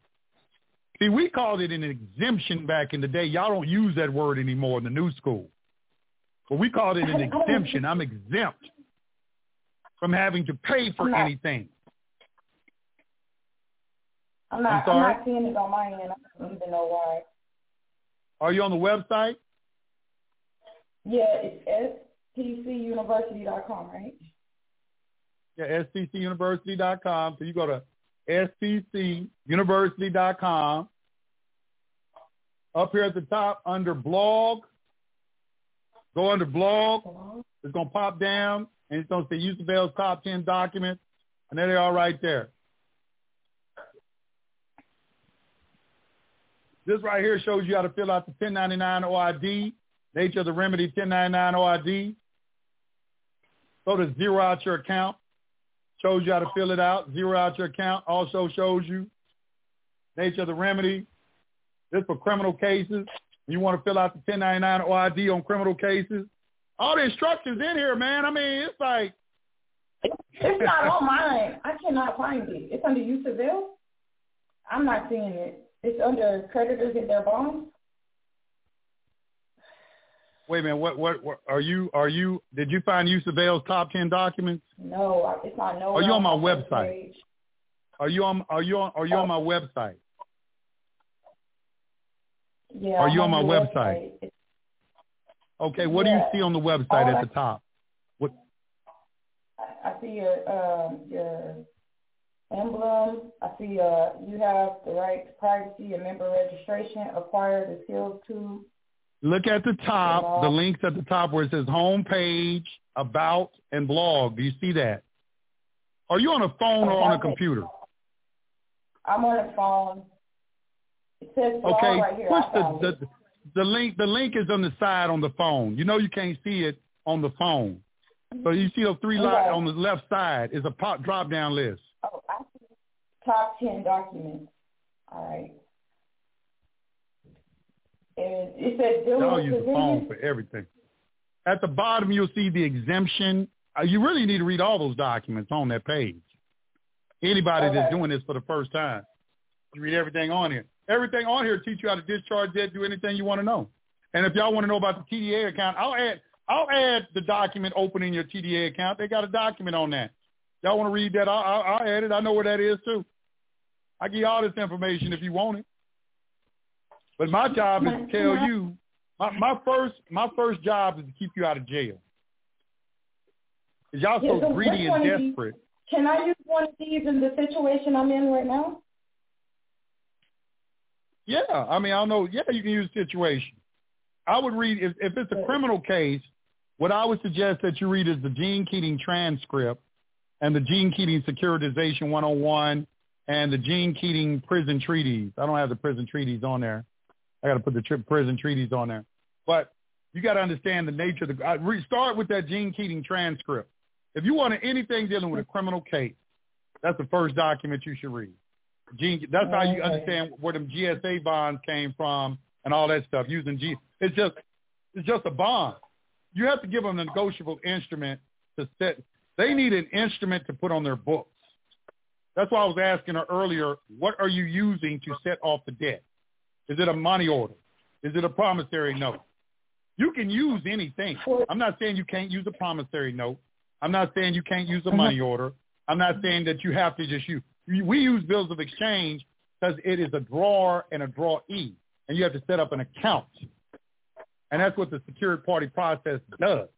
See, we called it an exemption back in the day. Y'all don't use that word anymore in the new school. But we called it an exemption. I'm exempt from having to pay for I'm not- anything. I'm not. I'm I'm, not seeing it on my end. I don't even know why. Are you on the website? Yeah, it's stcuniversity.com, right? Yeah, stcuniversity.com. So you go to stcuniversity.com. Up here at the top under blog, go under blog. It's going to pop down, and it's going to say Yusef El's top 10 documents, and there they are right there. This right here shows you how to fill out the 1099 OID, nature of the remedy 1099 OID. Go to zero out your account. Shows you how to fill it out. Zero out your account. Also shows you nature of the remedy. This for criminal cases. You want to fill out the 1099 OID on criminal cases. All the instructions in here, man. I mean, it's like, It's not on mine. I cannot find it. It's under use of. I'm not seeing it. It's under creditors and their bonds. wait a minute. What, what, what are you, are you, did you find Yusef El's top 10 documents? No, it's not no. Are you on my website? page. Are you on, are you on, are you on my website? Yeah. Are you on my your website? Okay. What do you see on the website All at I- the top? What, I I see your um your emblem. I see uh you have the right to privacy and member registration. Acquire the skills to. Look at the top, Blog. the links at the top where it says home page, about, and blog. Do you see that? Are you on a phone or on a computer? I'm on a phone. It says blog Okay, right here. push the, the the link. The link is on the side on the phone. You know you can't see it on the phone. So you see those three Okay. lights on the left side is a pop drop down list. Top ten documents. All right. And it says dealing Y'all use the phone for everything. At the bottom, you'll see the exemption. Uh, You really need to read all those documents on that page. Anybody that's doing this for the first time, you read everything on here. Everything on here teach you how to discharge debt, do anything you want to know. And if y'all want to know about the TDA account, I'll add I'll add the document opening your TDA account. They got a document on that. Y'all want to read that? I'll, I'll, I'll add it. I know where that is too. I give you all this information if you want it. But my job is to tell you my, my first my first job is to keep you out of jail. Cause y'all Yeah, so so greedy and one is he- desperate. Can I use one of these in the situation I'm in right now? Yeah, I mean I don't know. Yeah, you can use situation. I would read if if it's a criminal case. What I would suggest that you read is the Gene Keating transcript and the Gene Keating Securitization 101 and the Gene Keating Prison Treaties. I don't have the prison treaties on there. I got to put the tri- prison treaties on there. But you got to understand the nature of the. I re, start with that Gene Keating transcript. If you want anything dealing with a criminal case, that's the first document you should read. Gene, that's how you understand where them GSA bonds came from and all that stuff. Using G, it's just it's just a bond. You have to give them a negotiable instrument to set. They need an instrument to put on their books. That's why I was asking her earlier. What are you using to set off the debt? Is it a money order? Is it a promissory note? You can use anything. I'm not saying you can't use a promissory note. I'm not saying you can't use a money mm-hmm. order. I'm not saying that you have to just use. We use bills of exchange because it is a drawer and a drawee, and you have to set up an account. And that's what the secured party process does.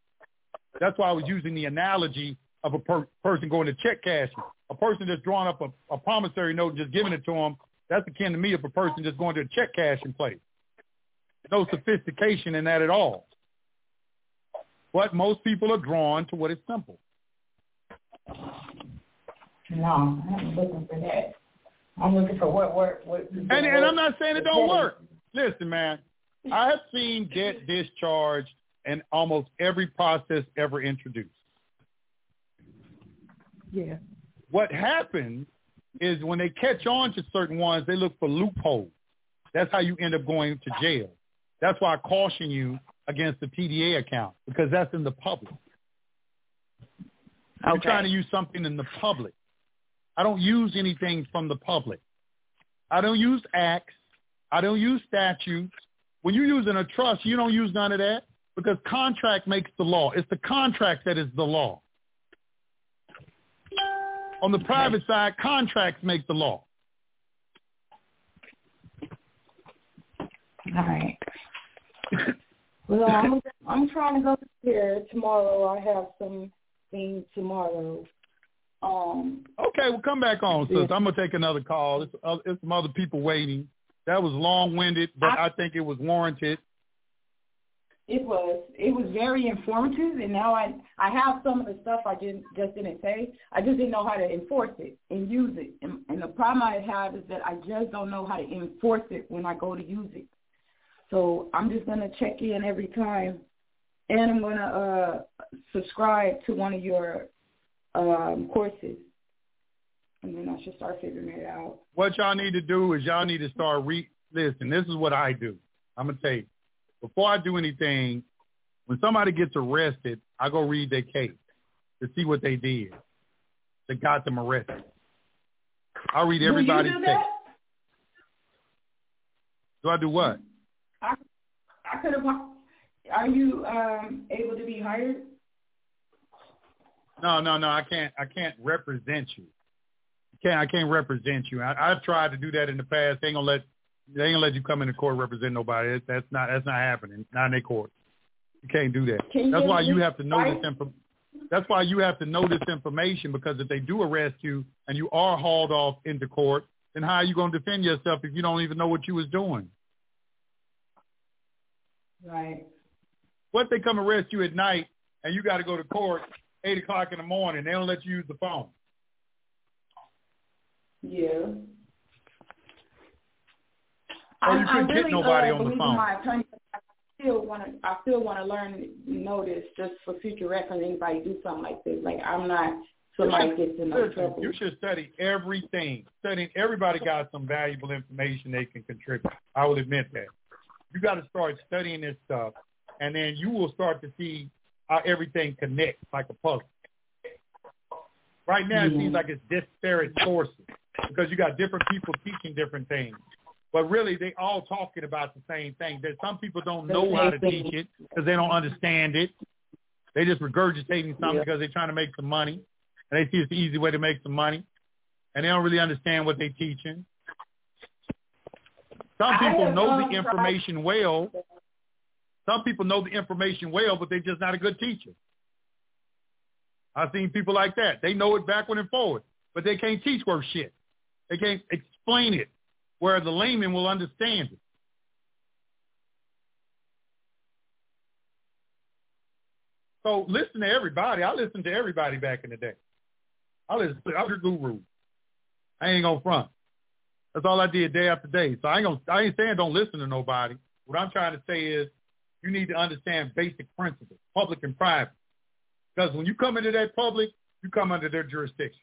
That's why I was using the analogy of a per- person going to check cashing. A person that's drawing up a, a promissory note and just giving it to them, that's akin to me of a person just going to a check cashing place. No sophistication in that at all. But most people are drawn to what is simple. No, I'm looking for that. I'm looking for what work. What, And, and I'm not saying it don't work. Listen, man, I have seen debt discharged in almost every process ever introduced. Yeah. What happens is when they catch on to certain ones, they look for loopholes. That's how you end up going to jail. That's why I caution you against the TDA account because that's in the public. Okay. You're trying to use something in the public. I don't use anything from the public. I don't use acts. I don't use statutes. When you're using a trust, you don't use none of that because contract makes the law. It's the contract that is the law. On the private side, contracts make the law. All right. Well, I'm I'm trying to go here tomorrow. I have some things tomorrow. Um. Okay, well, come back on, sis. I'm gonna take another call. It's, uh, it's some other people waiting. That was long-winded, but I, I think it was warranted. It was it was very informative, and now I I have some of the stuff I just just didn't say. I just didn't know how to enforce it and use it. And, and the problem I have is that I just don't know how to enforce it when I go to use it. So I'm just gonna check in every time, and I'm gonna uh, subscribe to one of your um, courses, and then I should start figuring it out. What y'all need to do is y'all need to start re. Listen, this is what I do. I'm gonna tell you. Before I do anything, when somebody gets arrested, I go read their case to see what they did that got them arrested. I read everybody's do do case. Do I do what? I I could have. Are you um, able to be hired? No, no, no. I can't. I can't represent you. I can't. I can't represent you. I, I've tried to do that in the past. They ain't gonna let. They ain't gonna let you come into court and represent nobody. That's, that's not. That's not happening. Not in their court. You can't do that. Can That's give why you have to know this advice? info. That's why you have to know this information because if they do arrest you and you are hauled off into court, then how are you going to defend yourself if you don't even know what you was doing? Right. What if they come arrest you at night and you got to go to court eight o'clock in the morning? They don't let you use the phone. Yeah. Or you couldn't get nobody uh, on the phone. My attorney, I still want to. I still want to learn, know this, just for future reference. Anybody do something like this, like I'm not somebody gets in no trouble. you should study everything. Studying everybody got some valuable information they can contribute. I will admit that. You got to start studying this stuff, and then you will start to see how everything connects like a puzzle. Right now, it Mhm. seems like it's disparate sources because you got different people teaching different things. But really, they all talking about the same thing. That some people don't know how to teach it because they don't understand it. They just regurgitating something Yeah. because they're trying to make some money, and they see it's the easy way to make some money, and they don't really understand what they're teaching. Some people know um, the information well. Some people know the information well, but they're just not a good teacher. I've seen people like that. They know it backward and forward, but they can't teach worth shit. They can't explain it where the layman will understand it. So listen to everybody. I listened to everybody back in the day. I listened to other gurus. I ain't gonna front. That's all I did day after day. So I ain't gonna I ain't saying don't listen to nobody. What I'm trying to say is you need to understand basic principles, public and private. Because when you come into that public, you come under their jurisdiction.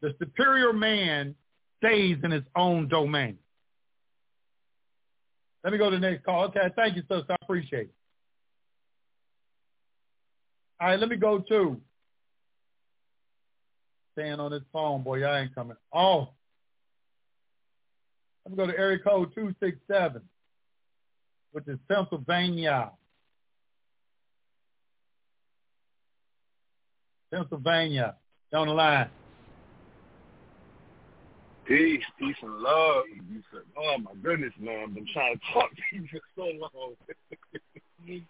The superior man stays in his own domain. Let me go to the next call. Okay, thank you, sister. I appreciate it. All right, let me go to staying on this phone, boy. Y'all ain't coming. Oh, let me go to area code two six seven, which is Pennsylvania. Pennsylvania. On the line. Peace, peace and love. You said, oh my goodness, man, I've been trying to talk to you for so long.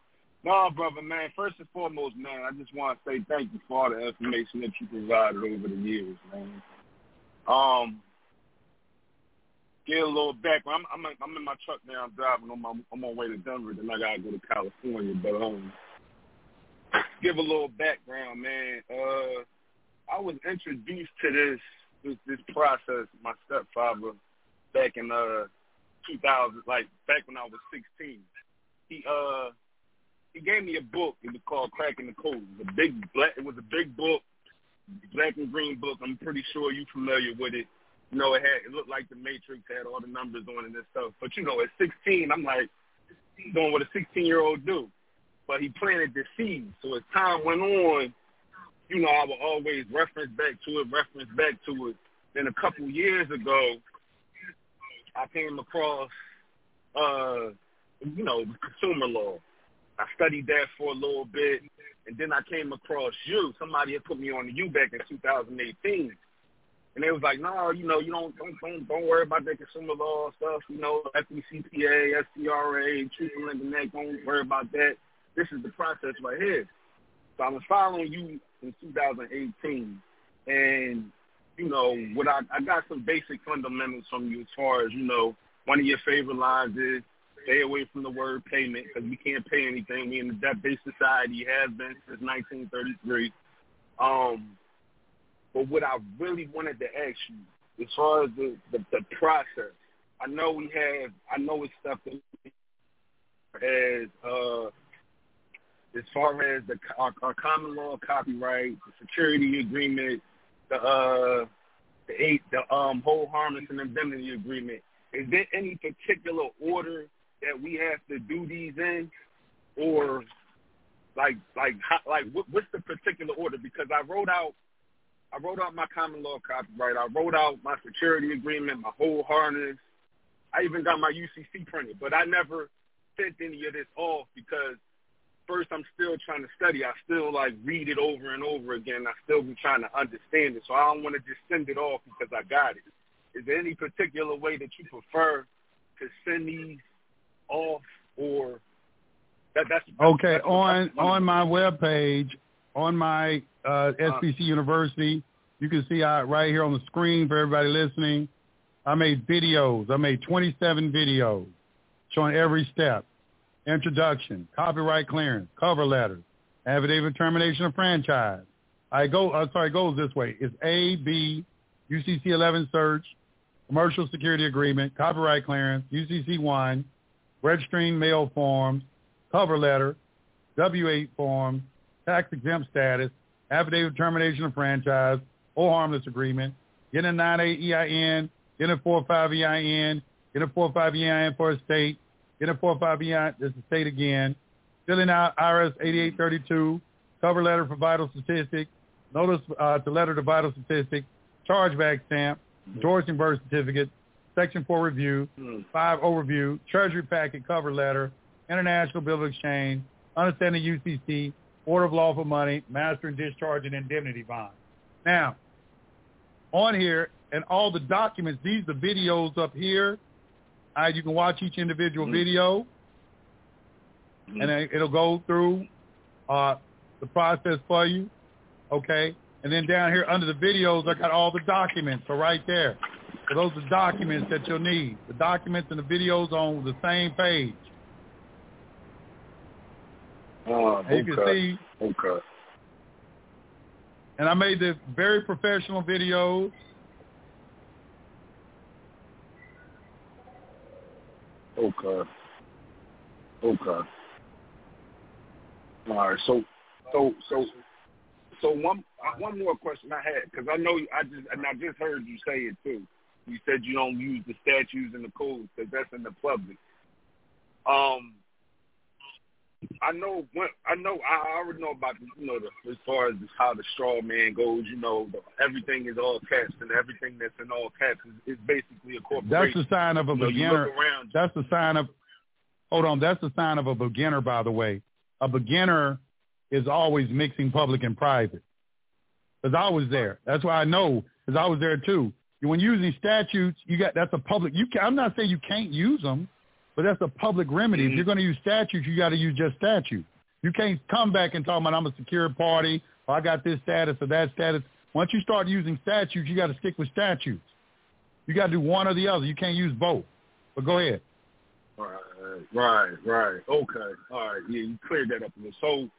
no, brother, man. First and foremost, man, I just want to say thank you for all the information that you provided over the years, man. Um, get a little background. I'm, I'm, I'm in my truck now. I'm driving on my, on my way to Denver. Then I gotta go to California. But um, give a little background, man. Uh, I was introduced to this this, this process. My stepfather back in uh 2000, like back when I was 16. He uh he gave me a book. It was called Cracking the Code. It was a big black. It was a big book, black and green book. I'm pretty sure you're familiar with it. You know, it had it looked like the Matrix had all the numbers on it and stuff. But you know, at 16, I'm like doing what a 16 year old do. But he planted the seed. So as time went on, you know, I would always reference back to it, reference back to it. Then a couple years ago, I came across, uh, you know, consumer law. I studied that for a little bit, and then I came across you. Somebody had put me on the U back in 2018, and they was like, "No, you know, you don't don't don't, don't worry about that consumer law stuff. You know, FDCPA, SCRA, Truth in Lending Act. Don't worry about that. This is the process right here." So I was following you in 2018, and you know what I I got some basic fundamentals from you as far as you know. One of your favorite lines is stay away from the word payment because we can't pay anything. We in a debt-based society has been since 1933. Um, but what I really wanted to ask you, as far as the, the, the process, I know we have, I know it's stuff that as uh, as far as the our, our common law copyright, the security agreement, the uh, the eight, the um, hold harmless and indemnity agreement. Is there any particular order that we have to do these in, or like like how, like what, what's the particular order? Because I wrote out I wrote out my common law copyright. I wrote out my security agreement, my whole harness. I even got my UCC printed, but I never sent any of this off because first I'm still trying to study. I still like read it over and over again. I still be trying to understand it. So I don't want to just send it off because I got it. Is there any particular way that you prefer to send these off or that, that's, okay that's, on that's on my web page on my uh, SBC University. You can see I, right here on the screen for everybody listening. I made videos. I made 27 videos showing every step. Introduction, copyright clearance, cover letter, affidavit termination of franchise. I go, uh, sorry, it goes this way. It's A, B, UCC 11 search, commercial security agreement, copyright clearance, UCC 1, registering mail forms, cover letter, W-8 forms, tax exempt status, affidavit termination of franchise, or harmless agreement, getting a 9A EIN, getting a 4-5 EIN, getting a 4-5 EIN for a state, getting a 45 EIN, this is state again, filling out IRS 8832, cover letter for vital statistics, notice uh, to letter to vital statistics, chargeback stamp, endorsing birth certificate, section 4 review, 5 overview, treasury packet cover letter, international bill of exchange, understanding UCC, order of lawful money, master and discharge and indemnity bond. Now, on here and all the documents, these the videos up here. Uh, you can watch each individual Mhm. video, Mhm. and it'll go through uh, the process for you. Okay, and then down here under the videos, I got all the documents. So right there, so those are documents that you'll need. The documents and the videos on the same page. Oh, And you can okay. see Okay. And I made the very professional videos. Okay. Okay. All right. So, so, so, so one uh, one more question I had because I know I just and I just heard you say it too. You said you don't use the statutes and the codes because that's in the public. Um, I know when I know I already know about the, you know the, as far as how the straw man goes. You know, the, everything is all caps and everything that's in all caps is, is basically a corporation. That's the sign of a you know, beginner. around. That's the sign of. Hold on. That's the sign of a beginner, by the way. A beginner is always mixing public and private. Because I was there. That's why I know. Because I was there too. When using statutes, you got that's a public. You can, I'm not saying you can't use them, but that's a public remedy. If Mhm. you're going to use statutes, you got to use just statute. You can't come back and talk about I'm a secure party or I got this status or that status. Once you start using statutes, you got to stick with statutes. You got to do one or the other. You can't use both. But go ahead. Right, right, right. Okay, all right. Yeah, you cleared that up a little. So,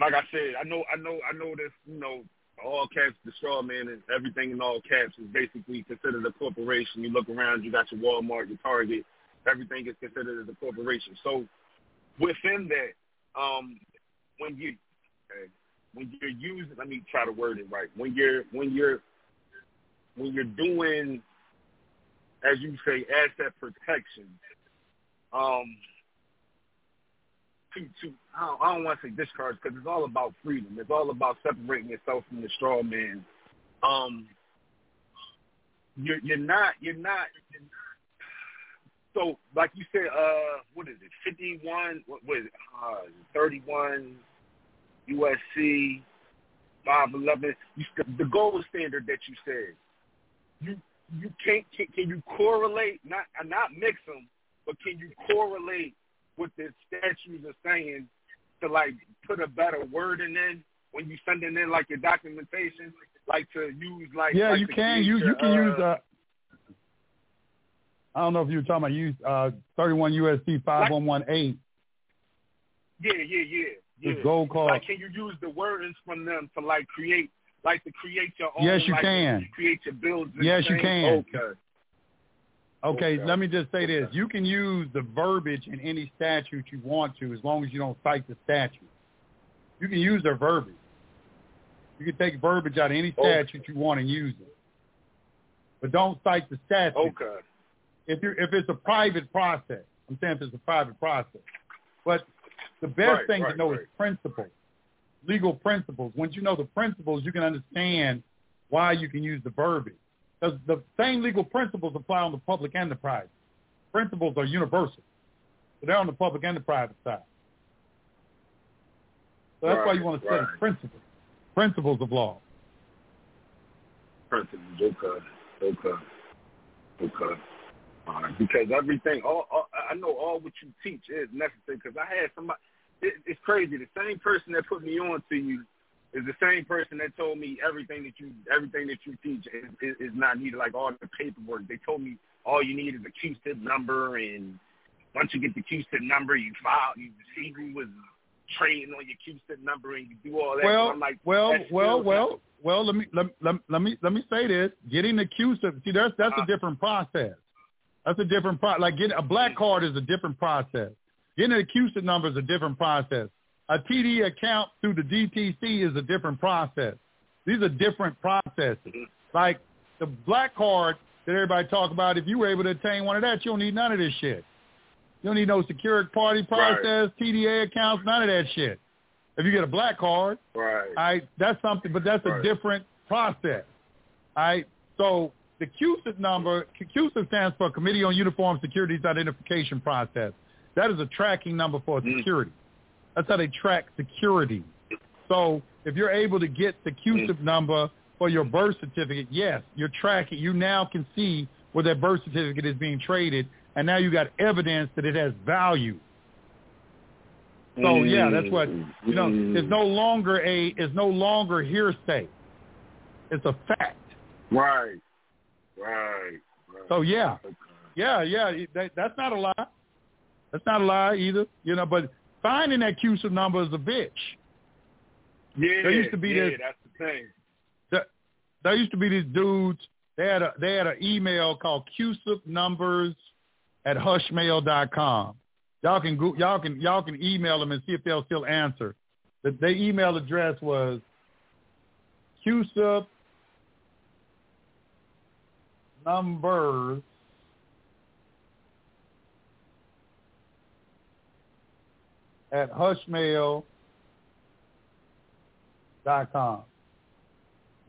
like I said, I know, I know, I know this. You know, all caps, the straw man, and everything in all caps is basically considered a corporation. You look around, you got your Walmart, your Target. Everything is considered as a corporation. So, within that, um, when you when you're using, let me try to word it right. When you're when you're when you're doing, as you say, asset protection, um, to to I don't, don't want to say discards because it's all about freedom. It's all about separating yourself from the straw man. Um, you're you're not you're not. So, like you said, uh, what is it? Fifty-one. What, what is it? Uh, Thirty-one. USC. Five eleven. The gold standard that you said. You you can't can, can you correlate not not mix them, but can you correlate what the statutes are saying to like put a better word in when you sending in like your documentation, like to use like yeah like you can you your, you can uh, use uh I don't know if you were talking about use uh 31 USC 5118 yeah yeah yeah yeah. the gold card. Like, can you use the wordings from them to like create, like to create your own? Yes, you like, can. Create your and Yes, you can. Okay. Okay, Okay. let me just say this. Okay. You can use the verbiage in any statute you want to as long as you don't cite the statute. You can use their verbiage. You can take verbiage out of any Okay. statute you want and use it. But don't cite the statute. Okay. If you if it's a private process, I'm saying if it's a private process. But the best Right, thing to know right. is principles, legal principles. Once you know the principles, you can understand why you can use the verbiage. Because the same legal principles apply on the public and the private. Principles are universal. So they're on the public and the private side. So that's why you want to study right. principles, principles of law. Principles. Okay. Okay. Okay. Right. Because everything, all, all I know, all what you teach is necessary. Because I had somebody. It, it's crazy. The same person that put me on to you is the same person that told me everything that you everything that you teach is, is, is not needed. Like all the paperwork. They told me all you need is a CUSIP number, and once you get the CUSIP number, you file. You see who was trading on your CUSIP number, and you do all that. Well, I'm like, well, well, well, well. Let me let, let, let me let me say this. Getting the CUSIP, see, that's that's Uh. a different process. That's a different pro. Like getting a black mm. card is a different process. Getting a CUSIP number is a different process. A TD account through the DTC is a different process. These are different processes. Mm-hmm. Like the black card that everybody talk about. If you were able to obtain one of that, you don't need none of this shit. You don't need no security party Right. process, TDA accounts, none of that shit. If you get a black card, right. right, that's something, but that's a Right. different process. All right, so the CUSIP number, CUSIP stands for Committee on Uniform Securities Identification Process. That is a tracking number for Mm. security. That's how they track security. So if you're able to get the mm. CUSIP number for your birth certificate, yes, you're tracking. You now can see where that birth certificate is being traded, and now you got evidence that it has value. So mm. yeah, that's what you know. Mm. It's no longer a it's no longer hearsay. It's a fact. Right. Right. right. So yeah, Okay. yeah, yeah. That, that's not a lie. That's not a lie either. You know, but finding that CUSIP number is a bitch. Yeah. There used to be yeah, this- that's the thing. There, there used to be these dudes. They had a they had an email called CUSIP numbers at hushmail.com. Y'all can go, y'all can y'all can email them and see if they'll still answer. The, their email address was CUSIP numbers at hushmail.com.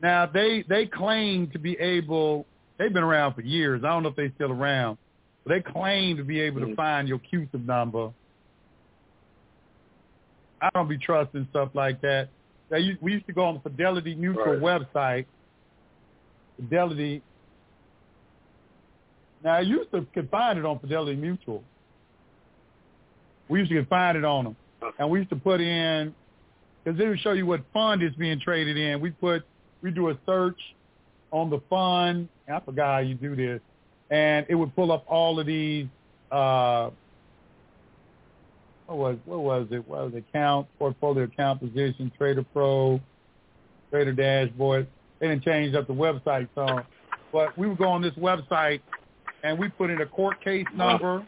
Now they they claim to be able. They've been around for years. I don't know if they're still around, but they claim to be able to Mhm. find your CUSIP number. I don't be trusting stuff like that. They we used to go on the Fidelity Mutual Right. website. Fidelity. Now I used to could find it on Fidelity Mutual. We used to find it on them, and we used to put in because they would show you what fund is being traded in. We put we do a search on the fund. I forgot how you do this, and it would pull up all of these. Uh, what was what was it? What was it? Account, portfolio account position, Trader Pro, Trader Dashboard. They didn't change up the website some, but we would go on this website and we put in a court case number,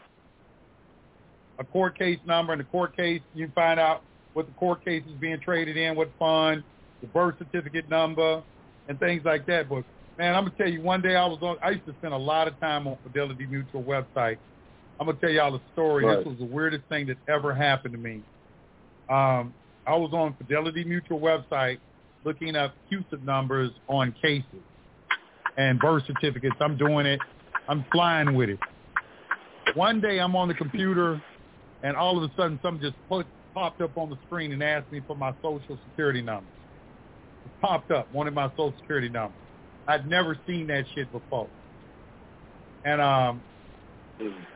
a court case number, and the court case you find out what the court case is being traded in, what fund, the birth certificate number, and things like that. But Man, I'm gonna tell you. One day I was on. I used to spend a lot of time on Fidelity Mutual website. I'm gonna tell y'all a story. Right. This was the weirdest thing that ever happened to me. Um, I was on Fidelity Mutual website looking up CUSIP numbers on cases and birth certificates. I'm doing it. I'm flying with it. One day I'm on the computer, and all of a sudden something just put, popped up on the screen and asked me for my social security number. It popped up, wanted my social security number. I'd never seen that shit before. And um,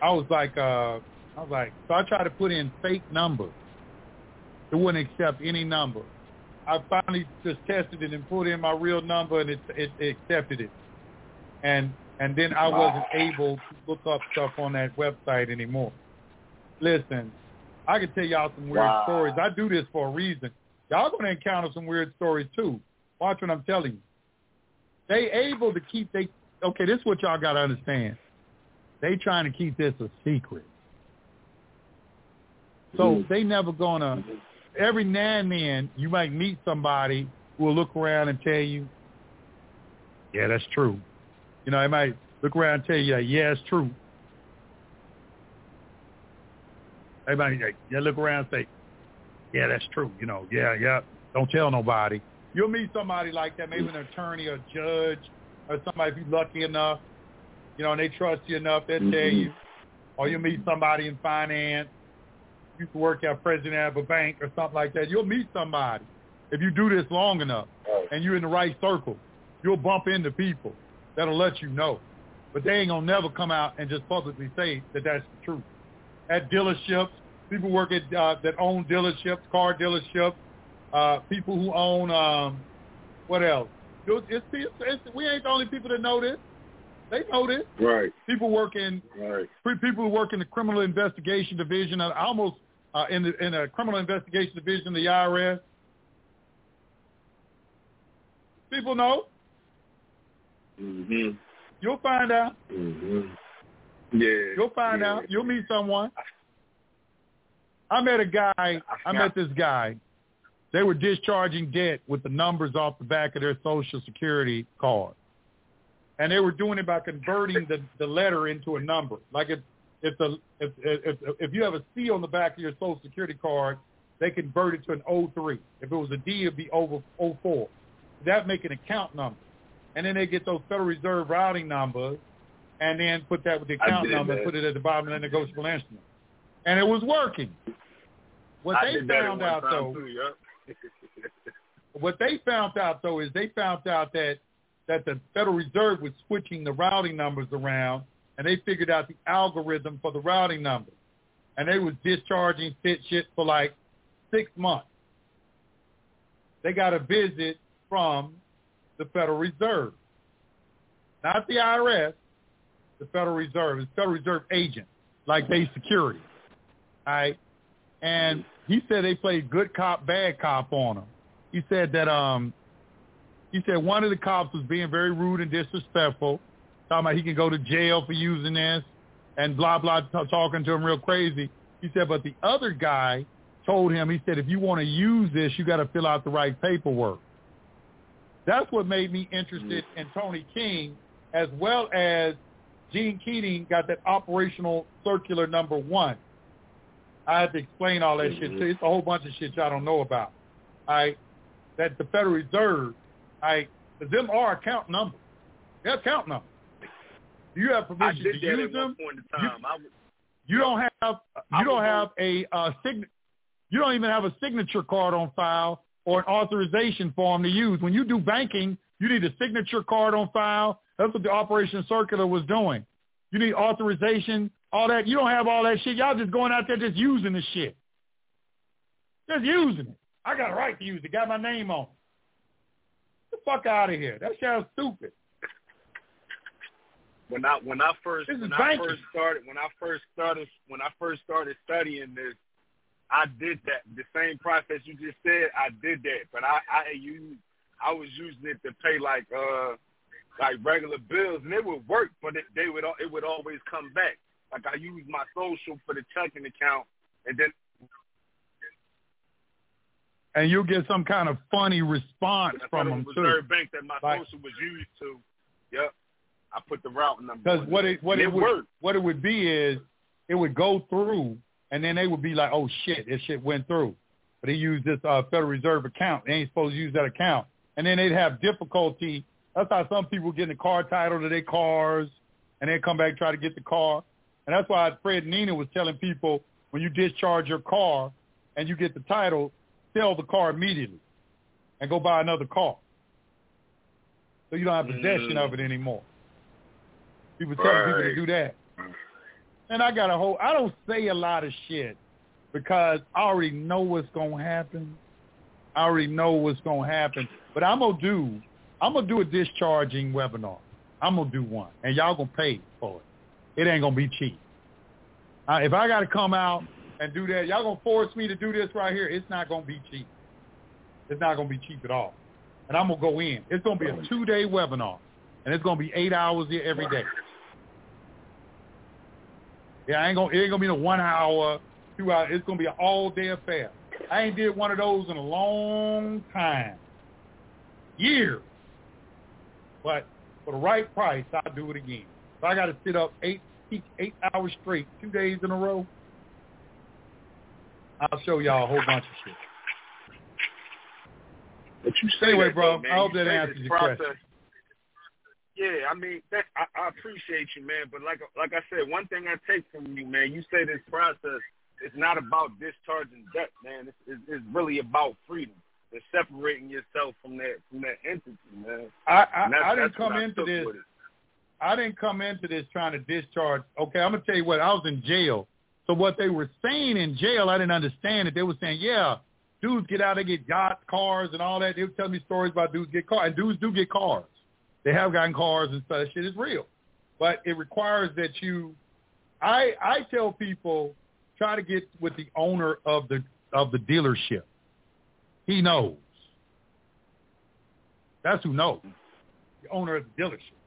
I was like, uh, I was like, so I tried to put in fake numbers. It wouldn't accept any number. I finally just tested it and put in my real number, and it it, it accepted it. And and then I wasn't able to look up stuff on that website anymore. Listen, I can tell y'all some weird Wow. stories. I do this for a reason. Y'all gonna encounter some weird stories too. Watch what I'm telling you. They able to keep they okay. This is what y'all gotta understand. They trying to keep this a secret. So Mhm. they never gonna. Every now and then, you might meet somebody who will look around and tell you, "Yeah, that's true." You know, they might look around and tell you, "Yeah, it's true." Everybody, like, yeah, look around and say, "Yeah, that's true." You know, yeah, yeah. Don't tell nobody. You'll meet somebody like that, maybe an attorney or judge or somebody if you're lucky enough, you know, and they trust you enough, they'll tell Mhm. you. Or you'll meet somebody in finance, used to work at president of a bank or something like that. You'll meet somebody if you do this long enough and you're in the right circle. You'll bump into people that'll let you know. But they ain't gonna never come out and just publicly say that that's the truth. At dealerships, people work at uh, that own dealerships, car dealerships, uh, people who own um, what else? It's, it's, it's, we ain't the only people that know this. They know this. Right. People work in Right. People who work in the criminal investigation division, uh, almost uh, in the in a criminal investigation division of the IRS. People know. Mhm. You'll find out. Mhm. Yeah. You'll find yeah. out. You'll meet someone. I met a guy. I met this guy. They were discharging debt with the numbers off the back of their social security card, and they were doing it by converting the, the letter into a number. Like if if the if, if if you have a C on the back of your social security card, they convert it to an O3. If it was a D, it'd be over O4. That make an account number, and then they get those Federal Reserve routing numbers, and then put that with the account number, and put it at the bottom of the negotiable instrument, and it was working. What I they that found out though, Too, yeah. what they found out though is they found out that that the Federal Reserve was switching the routing numbers around, and they figured out the algorithm for the routing numbers, and they was discharging fit shit for like six months. They got a visit from the Federal Reserve, not the IRS, the Federal Reserve, the Federal Reserve agent, like they security, right? And he said they played good cop, bad cop on him. He said that um, he said one of the cops was being very rude and disrespectful, talking about he can go to jail for using this, and blah blah, t- talking to him real crazy. He said, but the other guy told him, he said, if you want to use this, you got to fill out the right paperwork. That's what made me interested in Tony King, as well as Gene Keating got that operational circular number one. I had to explain all that shit. Mhm. to you. It's a whole bunch of shit y'all don't know about. Right, that the Federal Reserve, 'cause them are account numbers. They're account numbers. You have I permission to use them? point in time. I was, You don't have I you don't have a uh, sign. You don't even have a signature card on file or an authorization form to use. When you do banking, you need a signature card on file. That's what the Operation Circular was doing. You need authorization, all that. You don't have all that shit. Y'all just going out there just using the shit. Just using it. I got a right to use it. Got my name on. it. Get the fuck out of here. That sounds stupid. when I when I first when I first started when I first started when I first started studying this, I did that the same process you just said. I did that, but I I used I was using it to pay like uh like regular bills, and it would work, but it, they would it would always come back. Like I used my social for the checking account, and then And you'll get some kind of funny response from them too. Reserve Bank that my Like- social was used to Yep. I put the route number. Because what it what it, it would worked. what it would be is it would go through, and then they would be like, "Oh shit, this shit went through," but they used this uh, Federal Reserve account. They ain't supposed to use that account, and then they'd have difficulty. That's how some people get the car title to their cars, and then come back and try to get the car. And that's why Fred Nina was telling people when you discharge your car and you get the title, sell the car immediately and go buy another car. So you don't have possession Mm. of it anymore. People tell people to do that. And I got a whole, I don't say a lot of shit because I already know what's going to happen. I already know what's going to happen. But I'm going to do, I'm going to do a discharging webinar. I'm going to do one. And y'all going to pay for it. It ain't going to be cheap. Uh, if I got to come out and do that, y'all going to force me to do this right here, it's not going to be cheap. It's not going to be cheap at all. And I'm going to go in. It's going to be a two-day webinar. And it's going to be eight hours here every day. Yeah, I ain't gonna. It ain't gonna be no one hour, two hours. It's gonna be an all day affair. I ain't did one of those in a long time, years. But for the right price, I'll do it again. If I got to sit up eight, eight hours straight, two days in a row, I'll show y'all a whole bunch of shit. But you say Anyway, that, bro, though, man. I hope You that answers your process- question. Yeah, I mean, that, I, I appreciate you, man. But like like I said, one thing I take from you, man, you say this process is not about discharging debt, man. It's, it's, it's really about freedom. It's separating yourself from that from that entity, man. I I, I didn't come into this. I didn't come into this trying to discharge. Okay, I'm gonna tell you what. I was in jail, so what they were saying in jail, I didn't understand it. They were saying, yeah, dudes get out, they get yachts, cars, and all that. They were telling me stories about dudes get cars, and dudes do get cars. They have gotten cars and stuff. That shit is real, but it requires that you. I I tell people try to get with the owner of the of the dealership. He knows. That's who knows. The owner of the dealership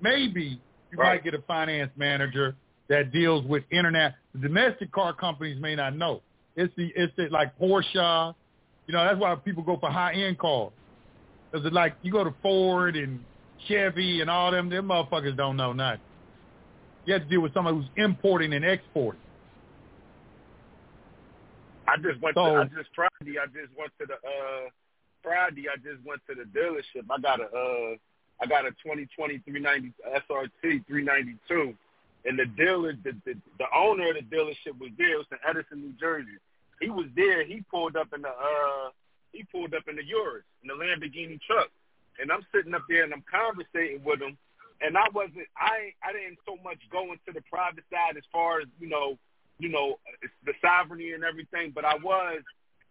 maybe you Right. might get a finance manager that deals with internet. The domestic car companies may not know. It's the it's the, like Porsche. You know that's why people go for high end cars. Cause it's like you go to Ford and Chevy and all them. Them motherfuckers don't know nothing. You have to deal with somebody who's importing and exporting. I just went. So- to, I just Friday. I just went to the uh Friday. I just went to the dealership. I got a uh I got a 2020 390 SRT 392, and the dealer, the, the the owner of the dealership was there. It was in Edison, New Jersey. He was there. He pulled up in the uh he pulled up in the Urus in the Lamborghini truck, and I'm sitting up there and I'm conversating with him. And I wasn't. I I didn't so much go into the private side as far as you know you know, the sovereignty and everything, but I was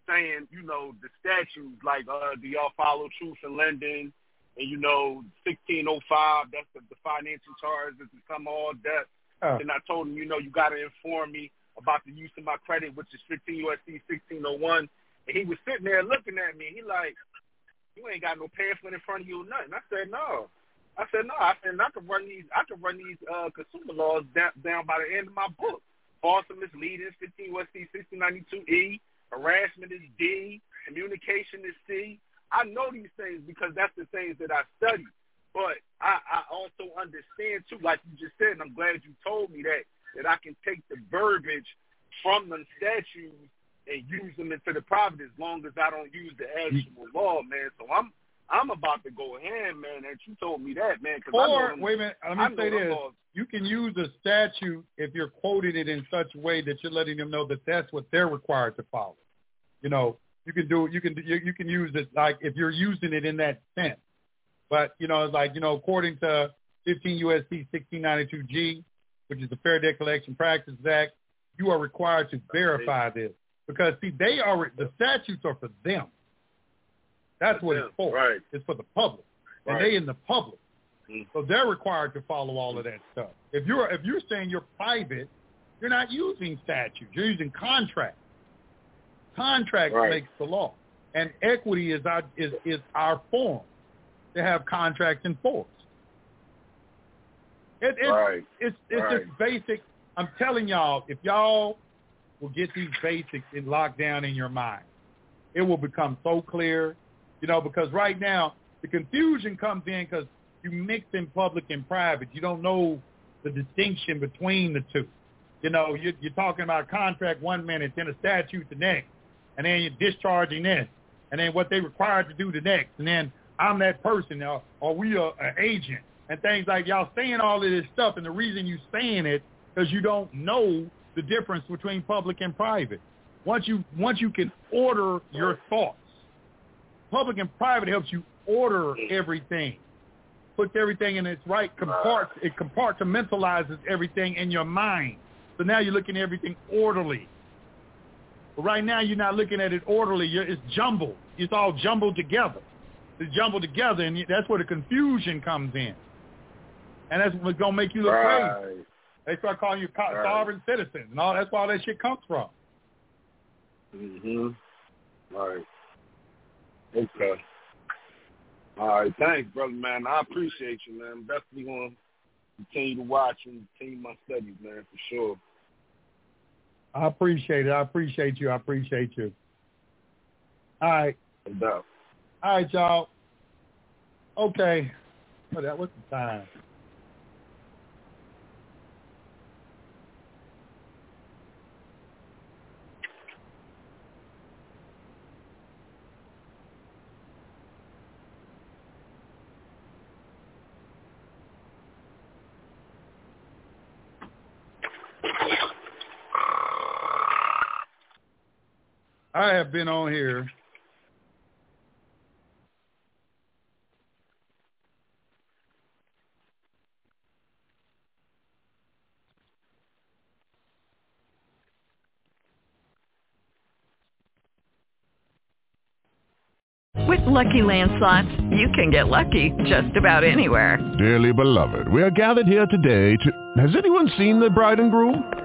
saying, you know, the statutes, like, uh, do y'all follow truth in lending? And, you know, 1605, that's the, the financial charge is the sum all debt. Uh, And I told him, you know, you got to inform me about the use of my credit, which is 15 USC 1601. And he was sitting there looking at me. He like, you ain't got no pamphlet in front of you or nothing. I said, no. I said, no. I said, I can run these, I can run these uh, consumer laws down, down by the end of my book. False and misleading, 15 USC 1692E. Harassment is D. Communication is C. I know these things because that's the things that I study. But I, I also understand too, like you just said, and I'm glad you told me that, that I can take the verbiage from the statutes and use them into the private as long as I don't use the mm. actual law, man. So I'm I'm about to go ahead, man. And you told me that, man. Cause I know or them, wait a minute, let me know say this: laws. you can use a statute if you're quoting it in such a way that you're letting them know that that's what they're required to follow. You know, you can do you can you, you can use it like if you're using it in that sense. But you know, it's like you know, according to 15 USC 1692G, which is the Fair Debt Collection Practices Act, you are required to verify this because see, they are the statutes are for them. That's what it's for. Right. It's for the public, and they in the public. Mm. So they're required to follow all of that stuff. If you're if you're saying you're private, you're not using statutes. You're using contracts. Contract Right. makes the law, and equity is our is is our form to have contracts enforced. It, it's Right. it's it's Right. just basic. I'm telling y'all, if y'all will get these basics in locked down in your mind, it will become so clear. You know, because right now, The confusion comes in because you mix in public and private. You don't know the distinction between the two. You know, you're, you're talking about a contract one minute, then a statute the next, and then you're discharging this, and then what they required to do the next, and then I'm that person, or, or we are an agent, and things like y'all saying all of this stuff, and the reason you saying it because you don't know the difference between public and private. Once you once you can order your thoughts, public and private helps you order everything, puts everything in its right compart it compartmentalizes everything in your mind. So now you're looking at everything orderly. But right now you're not looking at it orderly. You're, it's jumbled. It's all jumbled together. It's jumbled together, and that's where the confusion comes in. And that's what's gonna make you look Right. crazy. They start calling you co- Right. sovereign citizens, and all. That's where all that shit comes from. Mhm. Right. Okay. All right. Thanks, brother, man. I appreciate you, man. Definitely going to continue to watch and continue my studies, man, for sure. I appreciate it. I appreciate you. I appreciate you. All right. No All right, y'all. Okay. What that? was the time? I have been on here With Lucky Land slots, you can get lucky just about anywhere. Dearly beloved, we are gathered here today to... Has anyone seen the bride and groom?